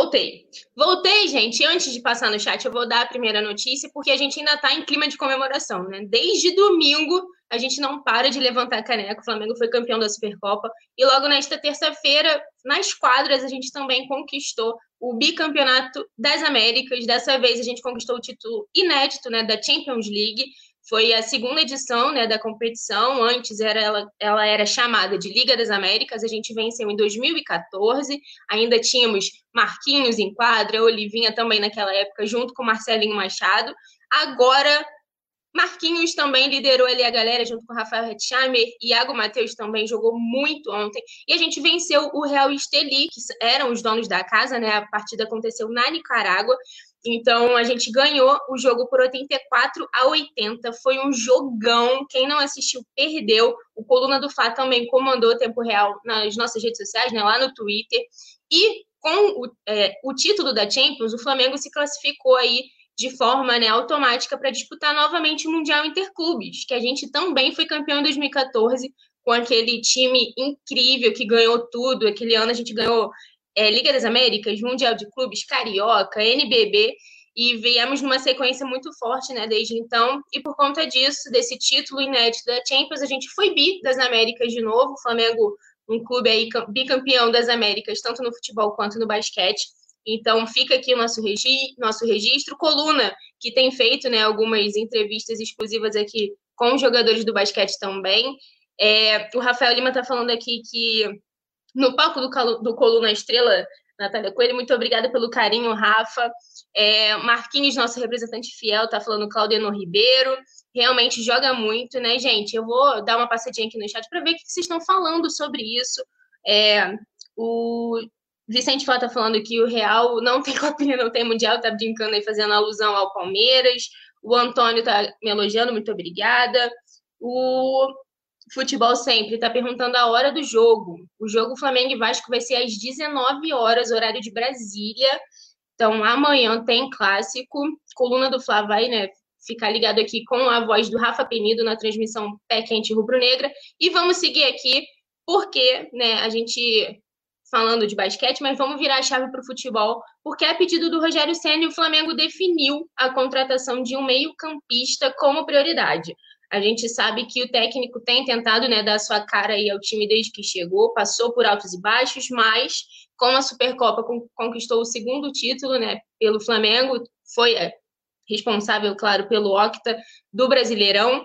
Voltei. Voltei, gente. Antes de passar no chat, eu vou dar a primeira notícia, porque a gente ainda está em clima de comemoração, né? Desde domingo, a gente não para de levantar caneca. O Flamengo foi campeão da Supercopa. E logo nesta terça-feira, nas quadras, a gente também conquistou o bicampeonato das Américas. Dessa vez, a gente conquistou o título inédito né, da Champions League. Foi a segunda edição né, da competição. Antes era ela, ela era chamada de Liga das Américas. A gente venceu em 2014. Ainda tínhamos Marquinhos em quadra, Olivinha também naquela época, junto com Marcelinho Machado. Agora, Marquinhos também liderou ali a galera, junto com Rafael Hetzheimer. Iago Matheus também jogou muito ontem. E a gente venceu o Real Esteli, que eram os donos da casa, né? A partida aconteceu na Nicarágua. Então a gente ganhou o jogo por 84 a 80. Foi um jogão. Quem não assistiu perdeu. O Coluna do Fá também comandou tempo real nas nossas redes sociais, né, lá no Twitter. E com o, é, o título da Champions, o Flamengo se classificou aí de forma né, automática para disputar novamente o Mundial Interclubes, que a gente também foi campeão em 2014 com aquele time incrível que ganhou tudo. Aquele ano a gente ganhou é, Liga das Américas, Mundial de Clubes, Carioca, NBB, e viemos numa sequência muito forte, né, desde então, e por conta disso, desse título inédito da Champions, a gente foi bi das Américas de novo, o Flamengo, um clube aí bicampeão das Américas, tanto no futebol quanto no basquete, então fica aqui o nosso, regi nosso registro, coluna, que tem feito, né, algumas entrevistas exclusivas aqui com os jogadores do basquete também, é, o Rafael Lima está falando aqui que no palco do, do Coluna Estrela, Natália Coelho, muito obrigada pelo carinho, Rafa. É, Marquinhos, nosso representante fiel, tá falando Claudeno Ribeiro. Realmente joga muito, né, gente? Eu vou dar uma passadinha aqui no chat para ver o que vocês estão falando sobre isso. É, o Vicente Flá tá falando que o Real não tem *laughs* copinha, não tem Mundial, tá brincando aí, fazendo alusão ao Palmeiras. O Antônio tá me elogiando, muito obrigada. O Futebol Sempre está perguntando a hora do jogo. O jogo Flamengo e Vasco vai ser às 19 horas, horário de Brasília. Então, amanhã tem clássico. Coluna do Fla vai, né, ficar ligado aqui com a voz do Rafa Penido na transmissão Pé Quente Rubro-Negra. E vamos seguir aqui, porque, né, a gente falando de basquete, mas vamos virar a chave para o futebol, porque a pedido do Rogério Senna, o Flamengo definiu a contratação de um meio-campista como prioridade. A gente sabe que o técnico tem tentado né, dar sua cara aí ao time desde que chegou, passou por altos e baixos, mas com a Supercopa conquistou o segundo título né, pelo Flamengo, foi é, responsável, claro, pelo Octa do Brasileirão.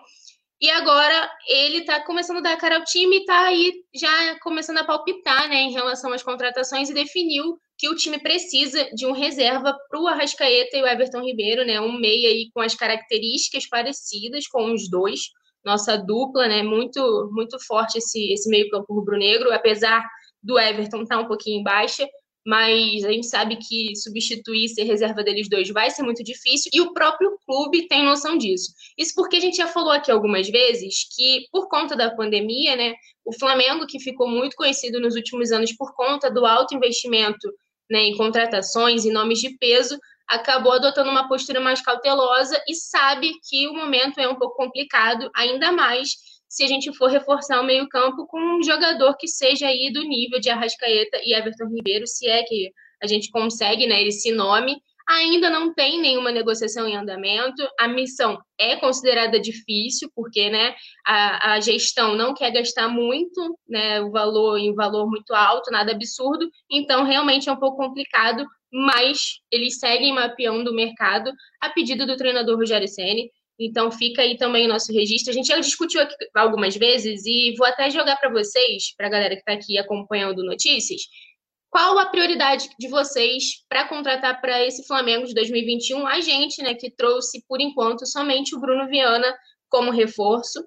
E agora ele está começando a dar cara ao time e está aí já começando a palpitar né, em relação às contratações e definiu que o time precisa de um reserva para o Arrascaeta e o Everton Ribeiro, né? Um meia aí com as características parecidas com os dois. Nossa dupla, né? Muito, muito forte esse, esse meio-campo rubro-negro, apesar do Everton estar tá um pouquinho em baixa mas a gente sabe que substituir ser reserva deles dois vai ser muito difícil e o próprio clube tem noção disso. Isso porque a gente já falou aqui algumas vezes que, por conta da pandemia, né, o Flamengo, que ficou muito conhecido nos últimos anos por conta do alto investimento né, em contratações e nomes de peso, acabou adotando uma postura mais cautelosa e sabe que o momento é um pouco complicado, ainda mais se a gente for reforçar o meio-campo com um jogador que seja aí do nível de Arrascaeta e Everton Ribeiro, se é que a gente consegue né, esse nome. Ainda não tem nenhuma negociação em andamento. A missão é considerada difícil, porque né, a, a gestão não quer gastar muito, né, o valor em valor muito alto, nada absurdo. Então, realmente é um pouco complicado, mas eles seguem mapeando o mercado a pedido do treinador Rogério Ceni. Então fica aí também o nosso registro. A gente já discutiu aqui algumas vezes e vou até jogar para vocês, para a galera que está aqui acompanhando notícias, qual a prioridade de vocês para contratar para esse Flamengo de 2021? A gente, né, que trouxe por enquanto somente o Bruno Viana como reforço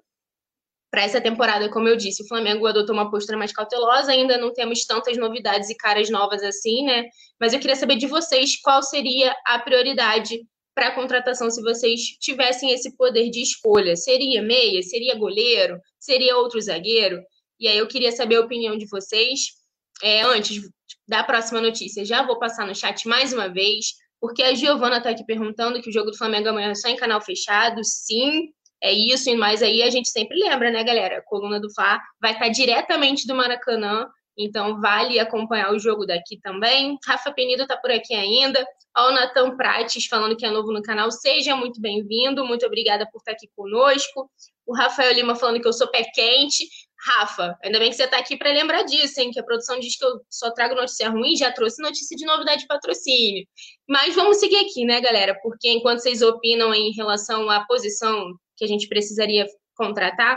para essa temporada, como eu disse, o Flamengo adotou uma postura mais cautelosa, ainda não temos tantas novidades e caras novas assim, né? Mas eu queria saber de vocês qual seria a prioridade para a contratação se vocês tivessem esse poder de escolha? Seria meia? Seria goleiro? Seria outro zagueiro? E aí eu queria saber a opinião de vocês. É, antes da próxima notícia, já vou passar no chat mais uma vez, porque a Giovana está aqui perguntando que o jogo do Flamengo amanhã é só em canal fechado. Sim, é isso, mas aí a gente sempre lembra, né, galera? A coluna do Fá vai estar tá diretamente do Maracanã, então vale acompanhar o jogo daqui também. Rafa Penido está por aqui ainda. Ao Natan Prates falando que é novo no canal, seja muito bem-vindo, muito obrigada por estar aqui conosco. O Rafael Lima falando que eu sou pé quente. Rafa, ainda bem que você está aqui para lembrar disso, hein? Que a produção diz que eu só trago notícia ruim, já trouxe notícia de novidade de patrocínio. Mas vamos seguir aqui, né, galera? Porque enquanto vocês opinam em relação à posição que a gente precisaria contratar,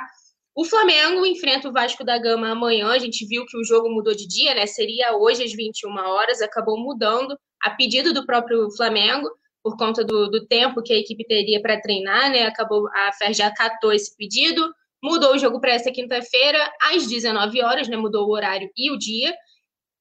o Flamengo enfrenta o Vasco da Gama amanhã. A gente viu que o jogo mudou de dia, né? Seria hoje às 21 horas, acabou mudando a pedido do próprio Flamengo, por conta do, do tempo que a equipe teria para treinar, né? Acabou a FER já acatou esse pedido, mudou o jogo para essa quinta-feira às 19 horas, né? Mudou o horário e o dia.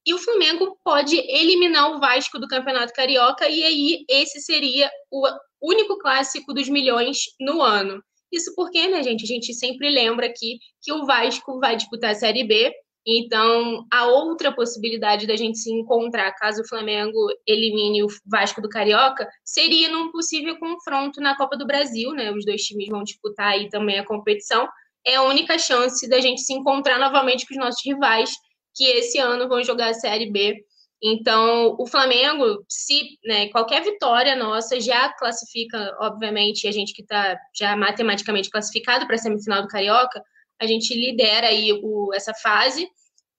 E o Flamengo pode eliminar o Vasco do Campeonato Carioca e aí esse seria o único clássico dos milhões no ano. Isso porque, né, gente, a gente sempre lembra aqui que o Vasco vai disputar a Série B então, a outra possibilidade da gente se encontrar, caso o Flamengo elimine o Vasco do Carioca, seria num possível confronto na Copa do Brasil, né? Os dois times vão disputar aí também a competição. É a única chance da gente se encontrar novamente com os nossos rivais, que esse ano vão jogar a Série B. Então, o Flamengo, se né, qualquer vitória nossa já classifica, obviamente, a gente que está já matematicamente classificado para a semifinal do Carioca, a gente lidera aí o, essa fase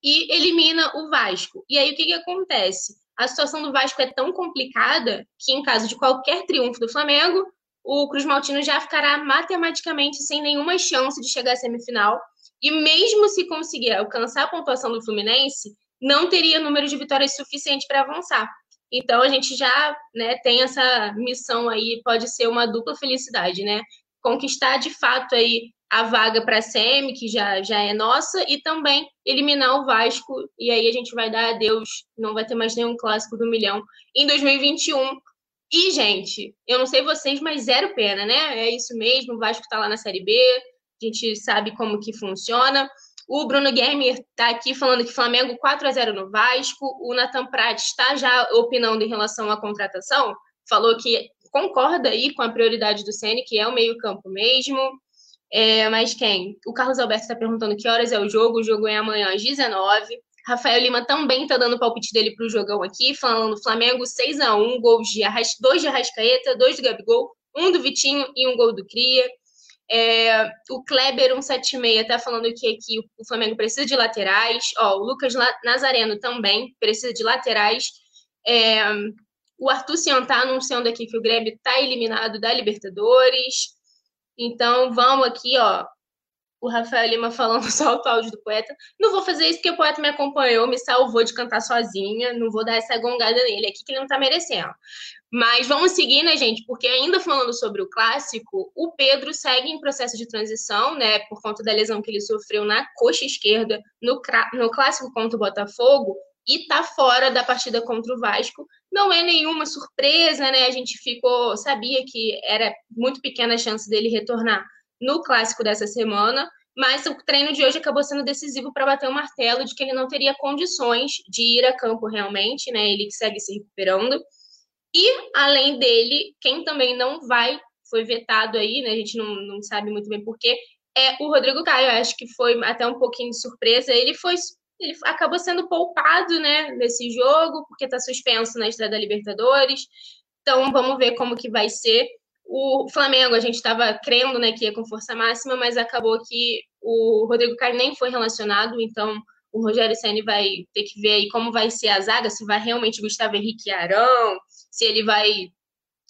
e elimina o Vasco. E aí o que, que acontece? A situação do Vasco é tão complicada que, em caso de qualquer triunfo do Flamengo, o Cruz Maltino já ficará matematicamente sem nenhuma chance de chegar à semifinal. E mesmo se conseguir alcançar a pontuação do Fluminense, não teria número de vitórias suficiente para avançar. Então a gente já né, tem essa missão aí, pode ser uma dupla felicidade, né? Conquistar de fato aí a vaga para a SEMI, que já, já é nossa, e também eliminar o Vasco, e aí a gente vai dar adeus, não vai ter mais nenhum clássico do milhão em 2021. E, gente, eu não sei vocês, mas zero pena, né? É isso mesmo, o Vasco está lá na Série B, a gente sabe como que funciona. O Bruno Guermer está aqui falando que Flamengo 4 a 0 no Vasco. O Nathan Prat está já opinando em relação à contratação. Falou que concorda aí com a prioridade do Ceni, que é o meio-campo mesmo. É, mas quem? O Carlos Alberto está perguntando que horas é o jogo. O jogo é amanhã às 19 Rafael Lima também está dando o palpite dele para o jogão aqui, falando Flamengo 6 a 1 gols de Arras... dois de Arrascaeta, dois do Gabigol, um do Vitinho e um gol do Cria. É, o Kleber 176 está falando que aqui o Flamengo precisa de laterais. Ó, o Lucas Nazareno também precisa de laterais. É, o Arthur Cian está anunciando aqui que o Grêmio está eliminado da Libertadores. Então, vamos aqui, ó. O Rafael Lima falando *laughs* só o áudio do poeta. Não vou fazer isso porque o poeta me acompanhou, me salvou de cantar sozinha. Não vou dar essa gongada nele aqui que ele não tá merecendo. Mas vamos seguir, né, gente? Porque ainda falando sobre o clássico, o Pedro segue em processo de transição, né, por conta da lesão que ele sofreu na coxa esquerda no, no clássico contra o Botafogo e tá fora da partida contra o Vasco. Não é nenhuma surpresa, né? A gente ficou, sabia que era muito pequena a chance dele retornar no clássico dessa semana, mas o treino de hoje acabou sendo decisivo para bater o martelo de que ele não teria condições de ir a campo realmente, né? Ele que segue se recuperando. E, além dele, quem também não vai, foi vetado aí, né? A gente não, não sabe muito bem porquê, é o Rodrigo Caio. Eu acho que foi até um pouquinho de surpresa. Ele foi. Ele acabou sendo poupado, né, nesse jogo, porque está suspenso na Estrada Libertadores. Então, vamos ver como que vai ser. O Flamengo, a gente estava crendo né, que ia com força máxima, mas acabou que o Rodrigo Caio nem foi relacionado, então o Rogério Senni vai ter que ver aí como vai ser a zaga, se vai realmente Gustavo Henrique Arão, se ele vai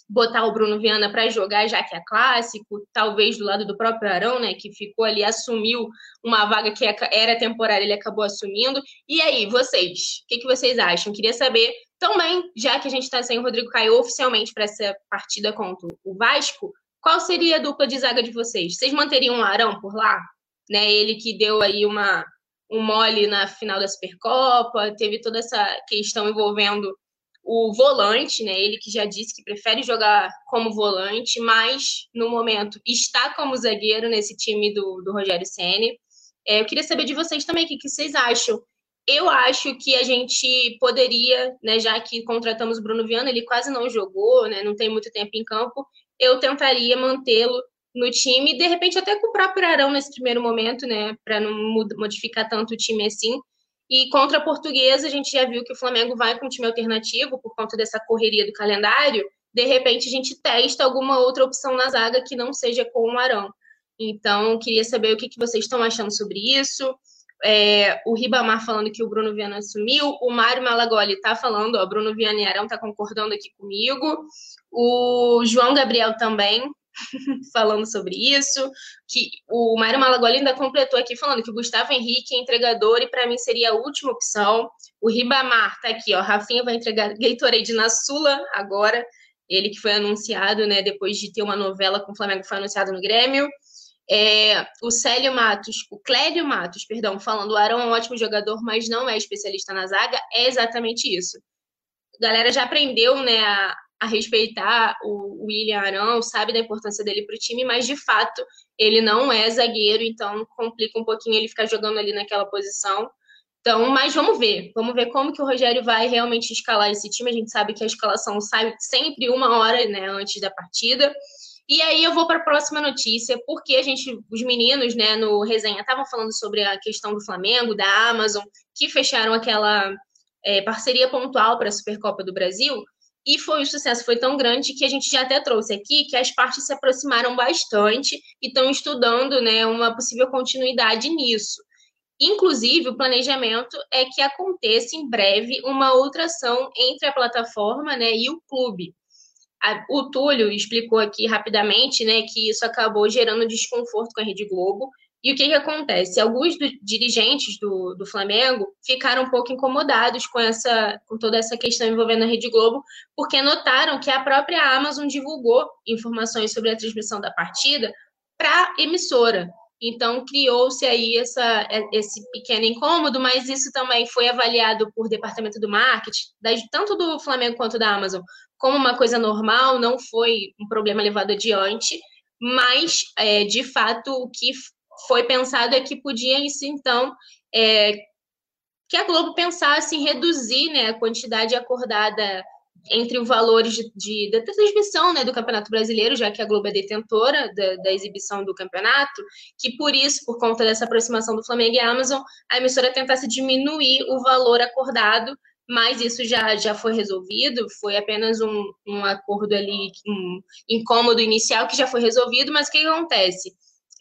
botar o Bruno Viana para jogar, já que é clássico, talvez do lado do próprio Arão, né, que ficou ali, assumiu uma vaga que era temporária, ele acabou assumindo. E aí, vocês, o que, que vocês acham? Queria saber também, já que a gente está sem o Rodrigo Caio oficialmente para essa partida contra o Vasco, qual seria a dupla de zaga de vocês? Vocês manteriam o Arão por lá? Né, ele que deu aí uma, um mole na final da Supercopa, teve toda essa questão envolvendo o volante, né? Ele que já disse que prefere jogar como volante, mas no momento está como zagueiro nesse time do, do Rogério Ceni. É, eu queria saber de vocês também o que, que vocês acham. Eu acho que a gente poderia, né, já que contratamos Bruno Viana, ele quase não jogou, né, não tem muito tempo em campo, eu tentaria mantê-lo no time, de repente até com o próprio Arão nesse primeiro momento, né, para não modificar tanto o time assim, e contra a Portuguesa, a gente já viu que o Flamengo vai com um time alternativo por conta dessa correria do calendário. De repente, a gente testa alguma outra opção na zaga que não seja com o Arão. Então, queria saber o que vocês estão achando sobre isso. É, o Ribamar falando que o Bruno Viana assumiu. O Mário Malagoli está falando, ó, Bruno Viana e Arão está concordando aqui comigo. O João Gabriel também *laughs* falando sobre isso, que o Mário Malagoli ainda completou aqui falando que o Gustavo Henrique é entregador e para mim seria a última opção. O Ribamar tá aqui, ó, Rafinha vai entregar Gatorade na Sula agora, ele que foi anunciado, né, depois de ter uma novela com o Flamengo foi anunciado no Grêmio. É, o Célio Matos, o Clélio Matos, perdão, falando, o Arão é um ótimo jogador, mas não é especialista na zaga, é exatamente isso. A galera já aprendeu, né, a, a respeitar o William Arão, sabe da importância dele para o time, mas de fato ele não é zagueiro, então complica um pouquinho ele ficar jogando ali naquela posição. Então, mas vamos ver, vamos ver como que o Rogério vai realmente escalar esse time. A gente sabe que a escalação sai sempre uma hora, né, antes da partida. E aí eu vou para a próxima notícia, porque a gente, os meninos, né, no resenha estavam falando sobre a questão do Flamengo, da Amazon, que fecharam aquela é, parceria pontual para a Supercopa do Brasil. E foi o sucesso foi tão grande que a gente já até trouxe aqui que as partes se aproximaram bastante e estão estudando né, uma possível continuidade nisso. Inclusive, o planejamento é que aconteça em breve uma outra ação entre a plataforma né, e o clube. O Túlio explicou aqui rapidamente né, que isso acabou gerando desconforto com a Rede Globo e o que, que acontece? Alguns do, dirigentes do, do Flamengo ficaram um pouco incomodados com, essa, com toda essa questão envolvendo a Rede Globo, porque notaram que a própria Amazon divulgou informações sobre a transmissão da partida para emissora. Então, criou-se aí essa, esse pequeno incômodo, mas isso também foi avaliado por departamento do marketing, tanto do Flamengo quanto da Amazon, como uma coisa normal, não foi um problema levado adiante, mas, é, de fato, o que foi pensado é que podia isso, então, é, que a Globo pensasse em reduzir né, a quantidade acordada entre os valores de, de, da transmissão né, do Campeonato Brasileiro, já que a Globo é detentora da, da, exibição do campeonato, que por isso, por conta dessa aproximação do Flamengo e Amazon, a emissora tentasse diminuir o valor acordado, mas isso já, já foi resolvido, foi apenas um, um acordo ali, um incômodo inicial que já foi resolvido, mas o que acontece?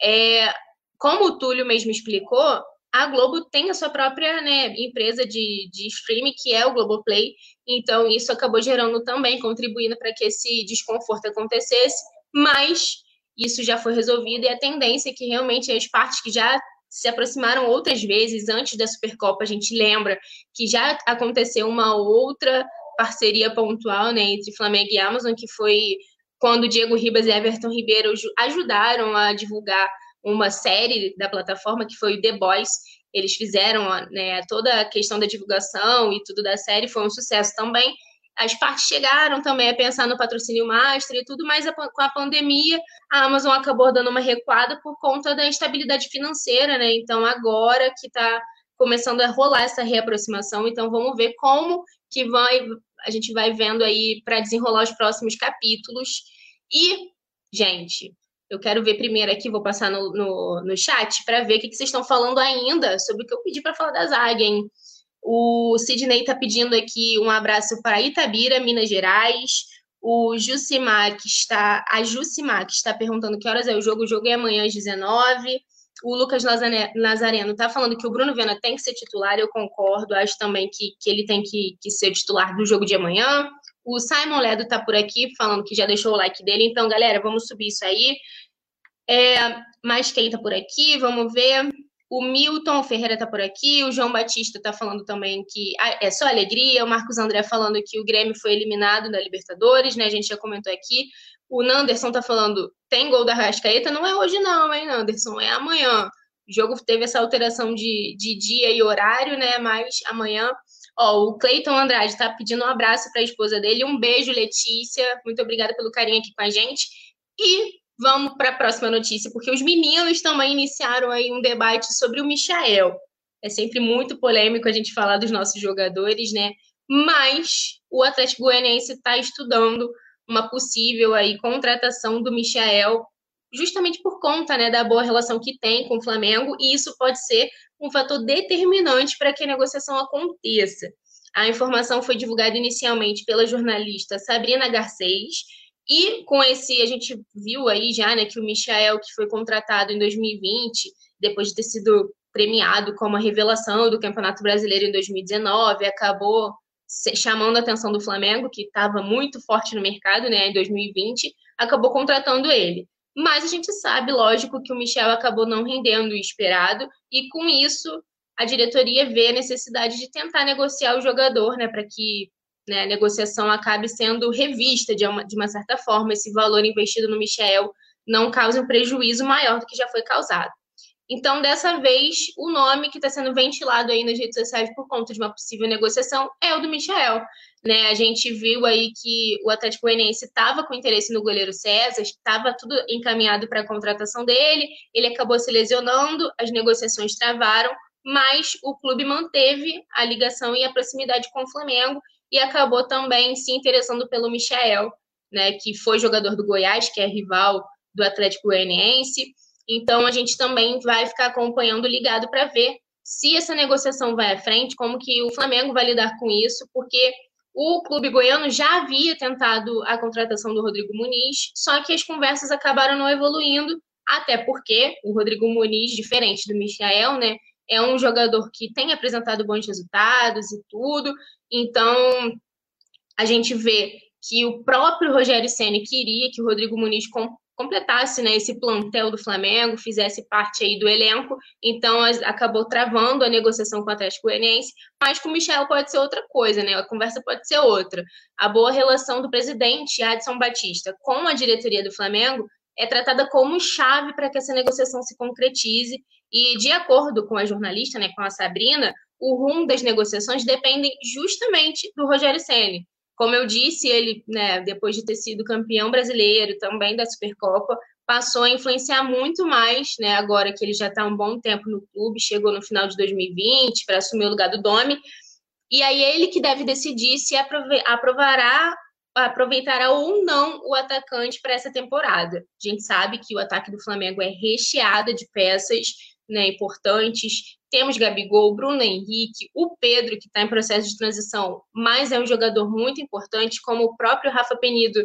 É, como o Túlio mesmo explicou, a Globo tem a sua própria né, empresa de, de streaming, que é o Globoplay, então isso acabou gerando também, contribuindo para que esse desconforto acontecesse, mas isso já foi resolvido e a tendência é que realmente as partes que já se aproximaram outras vezes antes da Supercopa, a gente lembra que já aconteceu uma outra parceria pontual né, entre Flamengo e Amazon, que foi quando Diego Ribas e Everton Ribeiro ajudaram a divulgar uma série da plataforma que foi o The Boys. Eles fizeram né, toda a questão da divulgação e tudo da série, foi um sucesso também. As partes chegaram também a pensar no patrocínio master e tudo, mas com a pandemia a Amazon acabou dando uma recuada por conta da instabilidade financeira, né? Então agora que está começando a rolar essa reaproximação, então vamos ver como que vai a gente vai vendo aí para desenrolar os próximos capítulos. E, gente, eu quero ver primeiro aqui, vou passar no, no, no chat para ver o que, que, vocês estão falando ainda sobre o que eu pedi para falar da Zaga, hein? O Sidney está pedindo aqui um abraço para Itabira, Minas Gerais. O Jusimar, está. A Jusimar, está perguntando que horas é o jogo. O jogo é amanhã às 19 o Lucas Nazareno está falando que o Bruno Viana tem que ser titular, eu concordo, acho também que, que ele tem que, que ser titular do jogo de amanhã. O Simon Ledo está por aqui falando que já deixou o like dele, então, galera, vamos subir isso aí. É, mais quem está por aqui, vamos ver. O Milton Ferreira está por aqui, o João Batista está falando também que é só alegria, o Marcos André falando que o Grêmio foi eliminado da Libertadores, né? A gente já comentou aqui. O Nanderson tá falando, tem gol da Rascaeta? Não é hoje não, hein, Nanderson? É amanhã. O jogo teve essa alteração de, de dia e horário, né? Mas amanhã. Ó, o Cleiton Andrade tá pedindo um abraço para a esposa dele. Um beijo, Letícia. Muito obrigada pelo carinho aqui com a gente. E vamos para a próxima notícia, porque os meninos também iniciaram aí um debate sobre o Michael. É sempre muito polêmico a gente falar dos nossos jogadores, né? Mas o Atlético Goianiense está estudando uma possível aí contratação do Michael, justamente por conta né, da boa relação que tem com o Flamengo, e isso pode ser um fator determinante para que a negociação aconteça. A informação foi divulgada inicialmente pela jornalista Sabrina Garcês, e com esse, a gente viu aí já né, que o Michael, que foi contratado em 2020, depois de ter sido premiado como a revelação do Campeonato Brasileiro em 2019, acabou chamando a atenção do Flamengo, que estava muito forte no mercado né, em 2020, acabou contratando ele. Mas a gente sabe, lógico, que o Michel acabou não rendendo o esperado, e com isso a diretoria vê a necessidade de tentar negociar o jogador, né, para que né, a negociação acabe sendo revista de uma, de uma certa forma, esse valor investido no Michel não cause um prejuízo maior do que já foi causado. Então, dessa vez, o nome que está sendo ventilado aí nas redes sociais por conta de uma possível negociação é o do Michel. Né? A gente viu aí que o Atlético Goianiense estava com interesse no goleiro César, estava tudo encaminhado para a contratação dele, ele acabou se lesionando, as negociações travaram, mas o clube manteve a ligação e a proximidade com o Flamengo e acabou também se interessando pelo Michel, né, que foi jogador do Goiás, que é rival do Atlético Goianiense. Então, a gente também vai ficar acompanhando ligado para ver se essa negociação vai à frente, como que o Flamengo vai lidar com isso, porque o clube goiano já havia tentado a contratação do Rodrigo Muniz, só que as conversas acabaram não evoluindo, até porque o Rodrigo Muniz, diferente do Michael, né, é um jogador que tem apresentado bons resultados e tudo. Então, a gente vê que o próprio Rogério Ceni queria que o Rodrigo Muniz completasse né, esse plantel do Flamengo, fizesse parte aí do elenco, então acabou travando a negociação com o Atlético Goianiense, mas com o Michel pode ser outra coisa, né? A conversa pode ser outra. A boa relação do presidente Adson Batista com a diretoria do Flamengo é tratada como chave para que essa negociação se concretize e de acordo com a jornalista, né, com a Sabrina, o rumo das negociações dependem justamente do Rogério Ceni. Como eu disse, ele, né, depois de ter sido campeão brasileiro, também da Supercopa, passou a influenciar muito mais, né, agora que ele já está um bom tempo no clube, chegou no final de 2020 para assumir o lugar do Domi, e aí ele que deve decidir se aprovará, aproveitará ou não o atacante para essa temporada. A gente sabe que o ataque do Flamengo é recheado de peças né, importantes, temos Gabigol, Bruno Henrique, o Pedro, que está em processo de transição, mas é um jogador muito importante, como o próprio Rafa Penido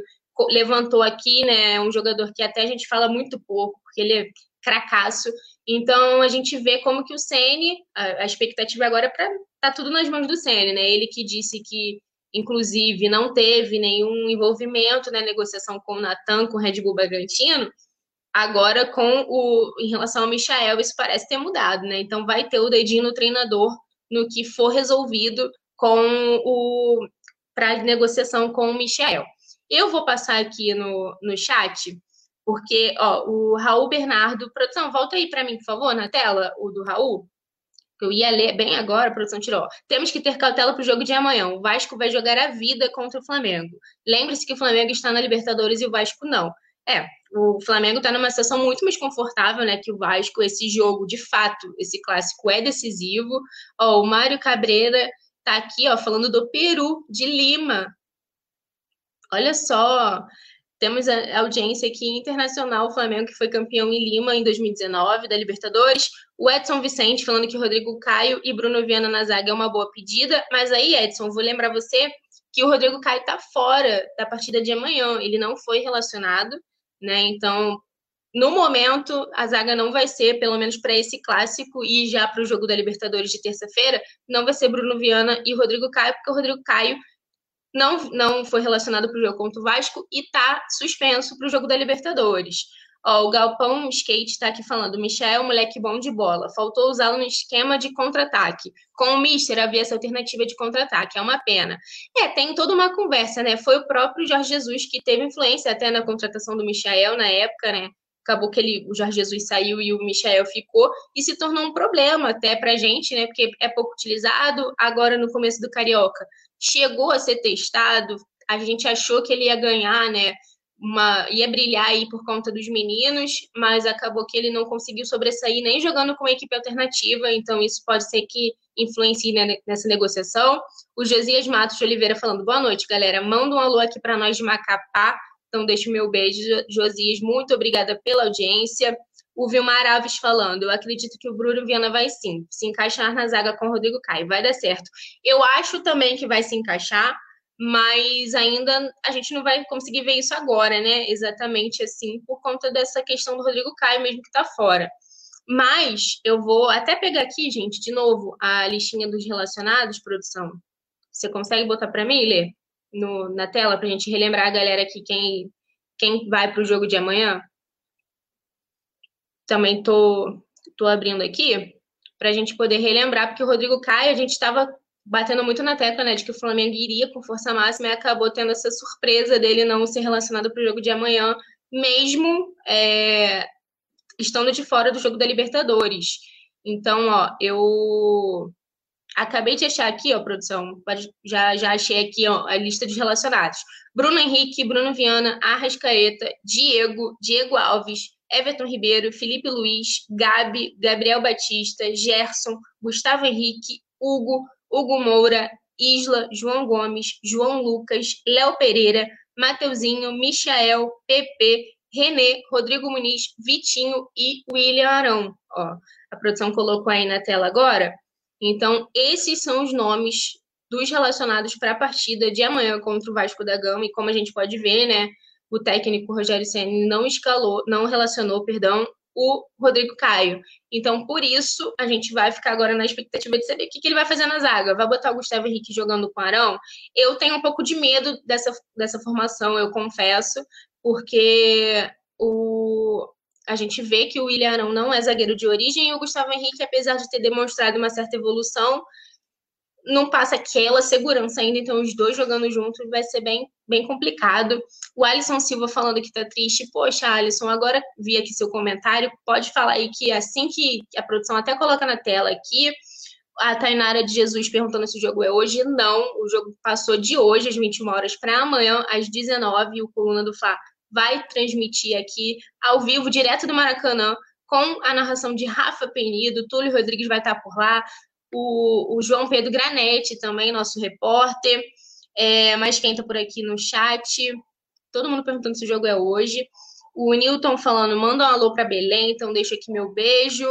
levantou aqui, né? É um jogador que até a gente fala muito pouco, porque ele é cracaço. Então a gente vê como que o Ceni, a, expectativa agora é para tá tudo nas mãos do Ceni, né? Ele que disse que inclusive não teve nenhum envolvimento na negociação com o Natan, com o Red Bull Bragantino, Agora, com o em relação ao Michael, isso parece ter mudado, né? Então vai ter o dedinho no treinador no que for resolvido com o para negociação com o Michael. Eu vou passar aqui no, no chat, porque ó, o Raul Bernardo, produção, volta aí para mim, por favor, na tela, o do Raul. Eu ia ler bem agora, a produção tirou. Temos que ter cautela para o jogo de amanhã. O Vasco vai jogar a vida contra o Flamengo. Lembre-se que o Flamengo está na Libertadores e o Vasco não. É, o Flamengo está numa situação muito mais confortável, né, que o Vasco. Esse jogo, de fato, esse clássico é decisivo. Ó, o Mário Cabreira tá aqui, ó, falando do Peru, de Lima. Olha só, temos a audiência aqui internacional, o Flamengo que foi campeão em Lima em 2019 da Libertadores. O Edson Vicente falando que o Rodrigo Caio e Bruno Viana na zaga é uma boa pedida, mas aí, Edson, vou lembrar você que o Rodrigo Caio está fora da partida de amanhã, ele não foi relacionado, né? Então, no momento, a zaga não vai ser, pelo menos para esse clássico e já para o jogo da Libertadores de terça-feira, não vai ser Bruno Viana e Rodrigo Caio, porque o Rodrigo Caio não, não foi relacionado para o jogo contra o Vasco e está suspenso para o jogo da Libertadores. Ó, o Galpão Skate está aqui falando, Michel, moleque bom de bola. Faltou usá-lo no esquema de contra-ataque. Com o Mister havia essa alternativa de contra-ataque. É uma pena. É, tem toda uma conversa, né? Foi o próprio Jorge Jesus que teve influência até na contratação do Michel na época, né? Acabou que ele, o Jorge Jesus saiu e o Michel ficou, e se tornou um problema até pra gente, né? Porque é pouco utilizado. Agora, no começo do Carioca, chegou a ser testado, a gente achou que ele ia ganhar, né? Uma, ia brilhar aí por conta dos meninos, mas acabou que ele não conseguiu sobressair nem jogando com a equipe alternativa, então isso pode ser que influencie nessa negociação. O Josias Matos de Oliveira falando: boa noite, galera. Manda um alô aqui para nós de Macapá. Então, deixo o meu beijo, Josias. Muito obrigada pela audiência. O Vilmar Alves falando: Eu acredito que o Bruno Viana vai sim se encaixar na zaga com o Rodrigo Caio. Vai dar certo. Eu acho também que vai se encaixar mas ainda a gente não vai conseguir ver isso agora, né? Exatamente assim, por conta dessa questão do Rodrigo Caio mesmo que tá fora. Mas eu vou até pegar aqui, gente, de novo, a listinha dos relacionados, produção. Você consegue botar para mim, Lê, no, na tela, para a gente relembrar a galera aqui quem, quem vai para o jogo de amanhã? Também tô, tô abrindo aqui para a gente poder relembrar, porque o Rodrigo Caio, a gente estava batendo muito na tecla, né, de que o Flamengo iria com força máxima e acabou tendo essa surpresa dele não ser relacionado para o jogo de amanhã, mesmo é, estando de fora do jogo da Libertadores. Então, ó, eu acabei de achar aqui, ó, produção, já, já achei aqui ó, a lista de relacionados. Bruno Henrique, Bruno Viana, Arrascaeta, Diego, Diego Alves, Everton Ribeiro, Felipe Luiz, Gabi, Gabriel Batista, Gerson, Gustavo Henrique, Hugo, Hugo Moura, Isla, João Gomes, João Lucas, Léo Pereira, Mateuzinho, Michael, PP, Renê, Rodrigo Muniz, Vitinho e William Arão. Ó, a produção colocou aí na tela agora. Então, esses são os nomes dos relacionados para a partida de amanhã contra o Vasco da Gama. E como a gente pode ver, né, o técnico Rogério Senna não escalou, não relacionou, perdão, o Rodrigo Caio. Então, por isso, a gente vai ficar agora na expectativa de saber o que, que ele vai fazer na zaga. Vai botar o Gustavo Henrique jogando com o Arão? Eu tenho um pouco de medo dessa, dessa formação, eu confesso, porque o, a gente vê que o William Arão não é zagueiro de origem e o Gustavo Henrique, apesar de ter demonstrado uma certa evolução, não passa aquela segurança ainda, então os dois jogando juntos vai ser bem, bem complicado. O Alisson Silva falando que tá triste. Poxa, Alisson, agora vi aqui seu comentário. Pode falar aí que assim que a produção até coloca na tela aqui, a Tainara de Jesus perguntando se o jogo é hoje. Não, o jogo passou de hoje, às 21 horas, para amanhã, às 19 O Coluna do Fla vai transmitir aqui, ao vivo, direto do Maracanã, com a narração de Rafa Penido. Túlio Rodrigues vai estar por lá o, o João Pedro Granete também, nosso repórter. É, mas quem está por aqui no chat? Todo mundo perguntando se o jogo é hoje. O Newton falando, manda um alô para Belém, então deixa aqui meu beijo.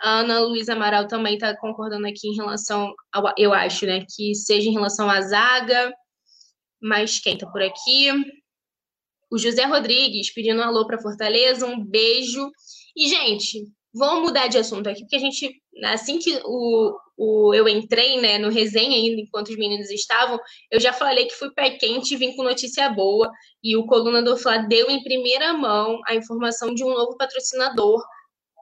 A Ana Luísa Amaral também está concordando aqui em relação, ao, eu acho, né, que seja em relação à zaga. Mas quem está por aqui? O José Rodrigues pedindo um alô para Fortaleza, um beijo. E, gente, vamos mudar de assunto aqui, porque a gente, assim que o, o, eu entrei né, no resenha ainda enquanto os meninos estavam, eu já falei que fui pé quente e vim com notícia boa. E o Coluna do Fla deu em primeira mão a informação de um novo patrocinador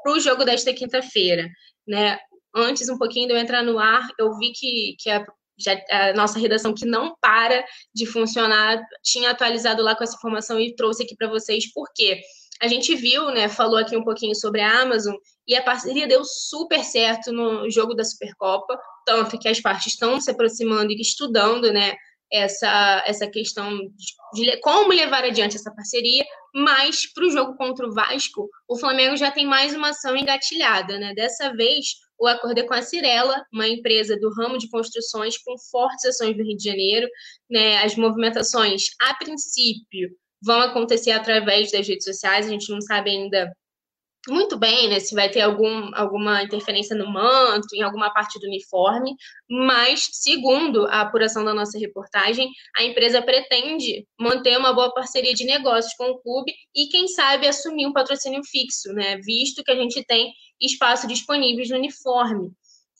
para o jogo desta quinta-feira. Né? Antes, um pouquinho de eu entrar no ar, eu vi que, que a, já, a nossa redação, que não para de funcionar, tinha atualizado lá com essa informação e trouxe aqui para vocês. Por quê? A gente viu, né, falou aqui um pouquinho sobre a Amazon e a parceria deu super certo no jogo da Supercopa, tanto que as partes estão se aproximando e estudando, né, essa, essa questão de, de como levar adiante essa parceria, mas para o jogo contra o Vasco, o Flamengo já tem mais uma ação engatilhada, né? Dessa vez, o acordo é com a Cirela, uma empresa do ramo de construções com fortes ações no Rio de Janeiro. Né? As movimentações, a princípio, vão acontecer através das redes sociais, a gente não sabe ainda muito bem, né, se vai ter algum, alguma interferência no manto, em alguma parte do uniforme, mas, segundo a apuração da nossa reportagem, a empresa pretende manter uma boa parceria de negócios com o clube e, quem sabe, assumir um patrocínio fixo, né, visto que a gente tem espaço disponível no uniforme.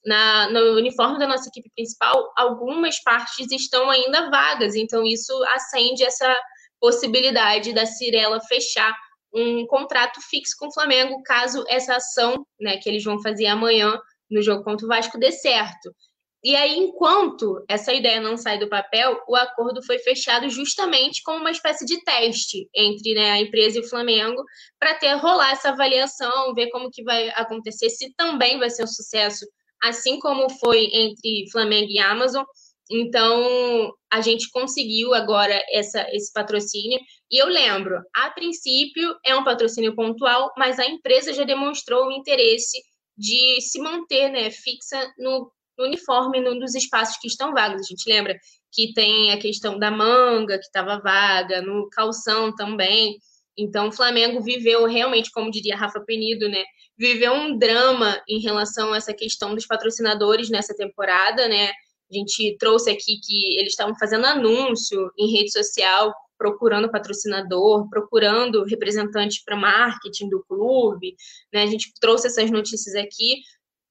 Na, no uniforme da nossa equipe principal, algumas partes estão ainda vagas, então isso acende essa possibilidade da Cirela fechar um contrato fixo com o Flamengo, caso essa ação né, que eles vão fazer amanhã no jogo contra o Vasco dê certo. E aí, enquanto essa ideia não sai do papel, o acordo foi fechado justamente como uma espécie de teste entre né, a empresa e o Flamengo, para ter rolar essa avaliação, ver como que vai acontecer, se também vai ser um sucesso, assim como foi entre Flamengo e Amazon. Então, a gente conseguiu agora essa, esse patrocínio. E eu lembro, a princípio é um patrocínio pontual, mas a empresa já demonstrou o interesse de se manter né, fixa no, no uniforme, num dos espaços que estão vagos. A gente lembra que tem a questão da manga, que estava vaga, no calção também. Então, o Flamengo viveu realmente, como diria Rafa Penido, né? Viveu um drama em relação a essa questão dos patrocinadores nessa temporada, né? A gente trouxe aqui que eles estavam fazendo anúncio em rede social, procurando patrocinador, procurando representante para marketing do clube. Né? A gente trouxe essas notícias aqui.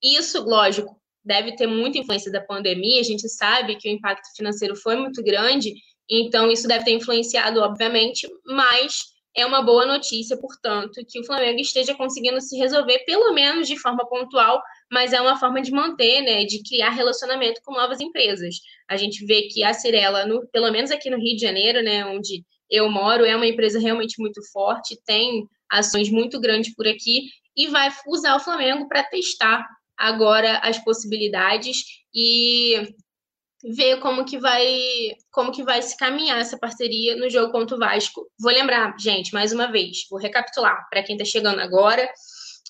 Isso, lógico, deve ter muita influência da pandemia. A gente sabe que o impacto financeiro foi muito grande, então isso deve ter influenciado, obviamente, mas é uma boa notícia, portanto, que o Flamengo esteja conseguindo se resolver, pelo menos de forma pontual, mas é uma forma de manter, né, de criar relacionamento com novas empresas. A gente vê que a Cirela, no, pelo menos aqui no Rio de Janeiro, né, onde eu moro, é uma empresa realmente muito forte, tem ações muito grandes por aqui e vai usar o Flamengo para testar agora as possibilidades e ver como que vai como que vai se caminhar essa parceria no jogo contra o Vasco. Vou lembrar, gente, mais uma vez, vou recapitular para quem está chegando agora.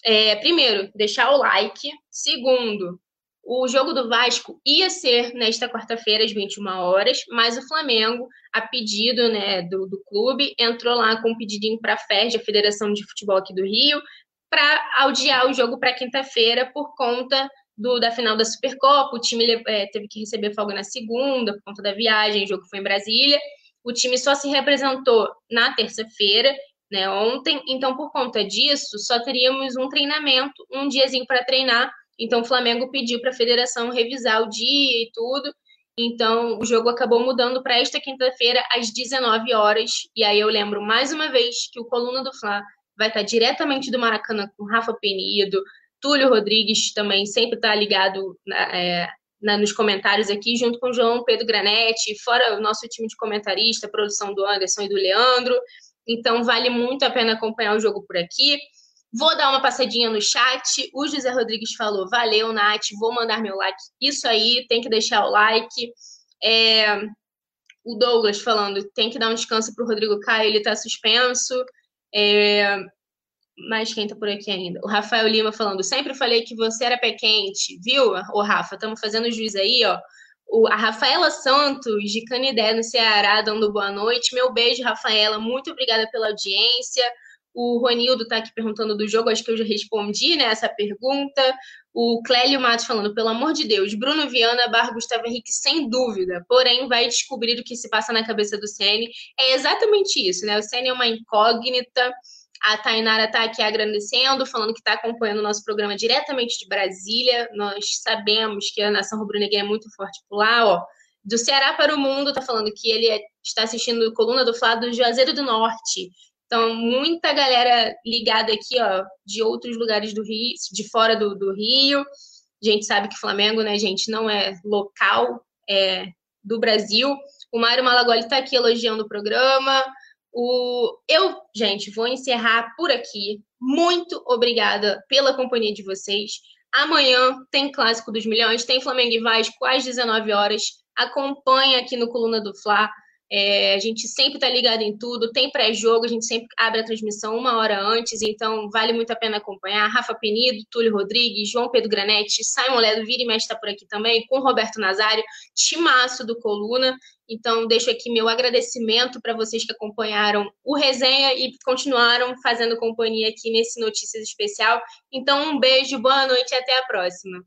É, primeiro, deixar o like. Segundo, o jogo do Vasco ia ser nesta quarta-feira, às 21 horas, mas o Flamengo, a pedido né, do, do clube, entrou lá com um pedidinho para a FED, a Federação de Futebol aqui do Rio, para audiar o jogo para quinta-feira por conta do, da final da Supercopa. O time é, teve que receber folga na segunda por conta da viagem, o jogo foi em Brasília. O time só se representou na terça-feira né, ontem. Então, por conta disso, só teríamos um treinamento, um diazinho para treinar. Então, o Flamengo pediu para a federação revisar o dia e tudo. Então, o jogo acabou mudando para esta quinta-feira, às 19 horas. E aí eu lembro mais uma vez que o Coluna do Fla vai estar diretamente do Maracanã com Rafa Penido, Túlio Rodrigues também sempre está ligado é, na, nos comentários aqui, junto com o João Pedro Granete, fora o nosso time de comentarista, produção do Anderson e do Leandro. Então, vale muito a pena acompanhar o jogo por aqui. Vou dar uma passadinha no chat. O José Rodrigues falou: Valeu, Nath, vou mandar meu like. Isso aí, tem que deixar o like. É... O Douglas falando: tem que dar um descanso para o Rodrigo Caio, ele está suspenso. É... Mas quem tá por aqui ainda? O Rafael Lima falando: sempre falei que você era pé quente, viu, ô Rafa? Estamos fazendo juiz aí, ó. O, a Rafaela Santos, de Canidé, no Ceará, dando boa noite. Meu beijo, Rafaela. Muito obrigada pela audiência. O Ronildo está aqui perguntando do jogo, acho que eu já respondi né, essa pergunta. O Clélio Matos falando, pelo amor de Deus, Bruno Viana barra Gustavo Henrique, sem dúvida, porém vai descobrir o que se passa na cabeça do Ceni. É exatamente isso, né? O Ceni é uma incógnita. A Tainara está aqui agradecendo, falando que está acompanhando o nosso programa diretamente de Brasília. Nós sabemos que a nação rubro-negra é muito forte por lá, ó. Do Ceará para o mundo, está falando que ele é, está assistindo Coluna do Flá do Juazeiro do Norte. Então, muita galera ligada aqui, ó, de outros lugares do Rio, de fora do, do Rio. A gente sabe que Flamengo, né, gente, não é local, é do Brasil. O Mário Malagoli está aqui elogiando o programa. O... Eu, gente, vou encerrar por aqui. Muito obrigada pela companhia de vocês. Amanhã tem Clássico dos Milhões, tem Flamengo e Vasco às 19 horas. Acompanhe aqui no Coluna do Fla. É, a gente sempre está ligado em tudo, tem pré-jogo, a gente sempre abre a transmissão uma hora antes, então vale muito a pena acompanhar. Rafa Penido, Túlio Rodrigues, João Pedro Granete, Simon Ledo, Vira e Mestre está por aqui também, com Roberto Nazário, timaço do Coluna. Então, deixo aqui meu agradecimento para vocês que acompanharam o resenha e continuaram fazendo companhia aqui nesse Notícias Especial. Então, um beijo, boa noite e até a próxima.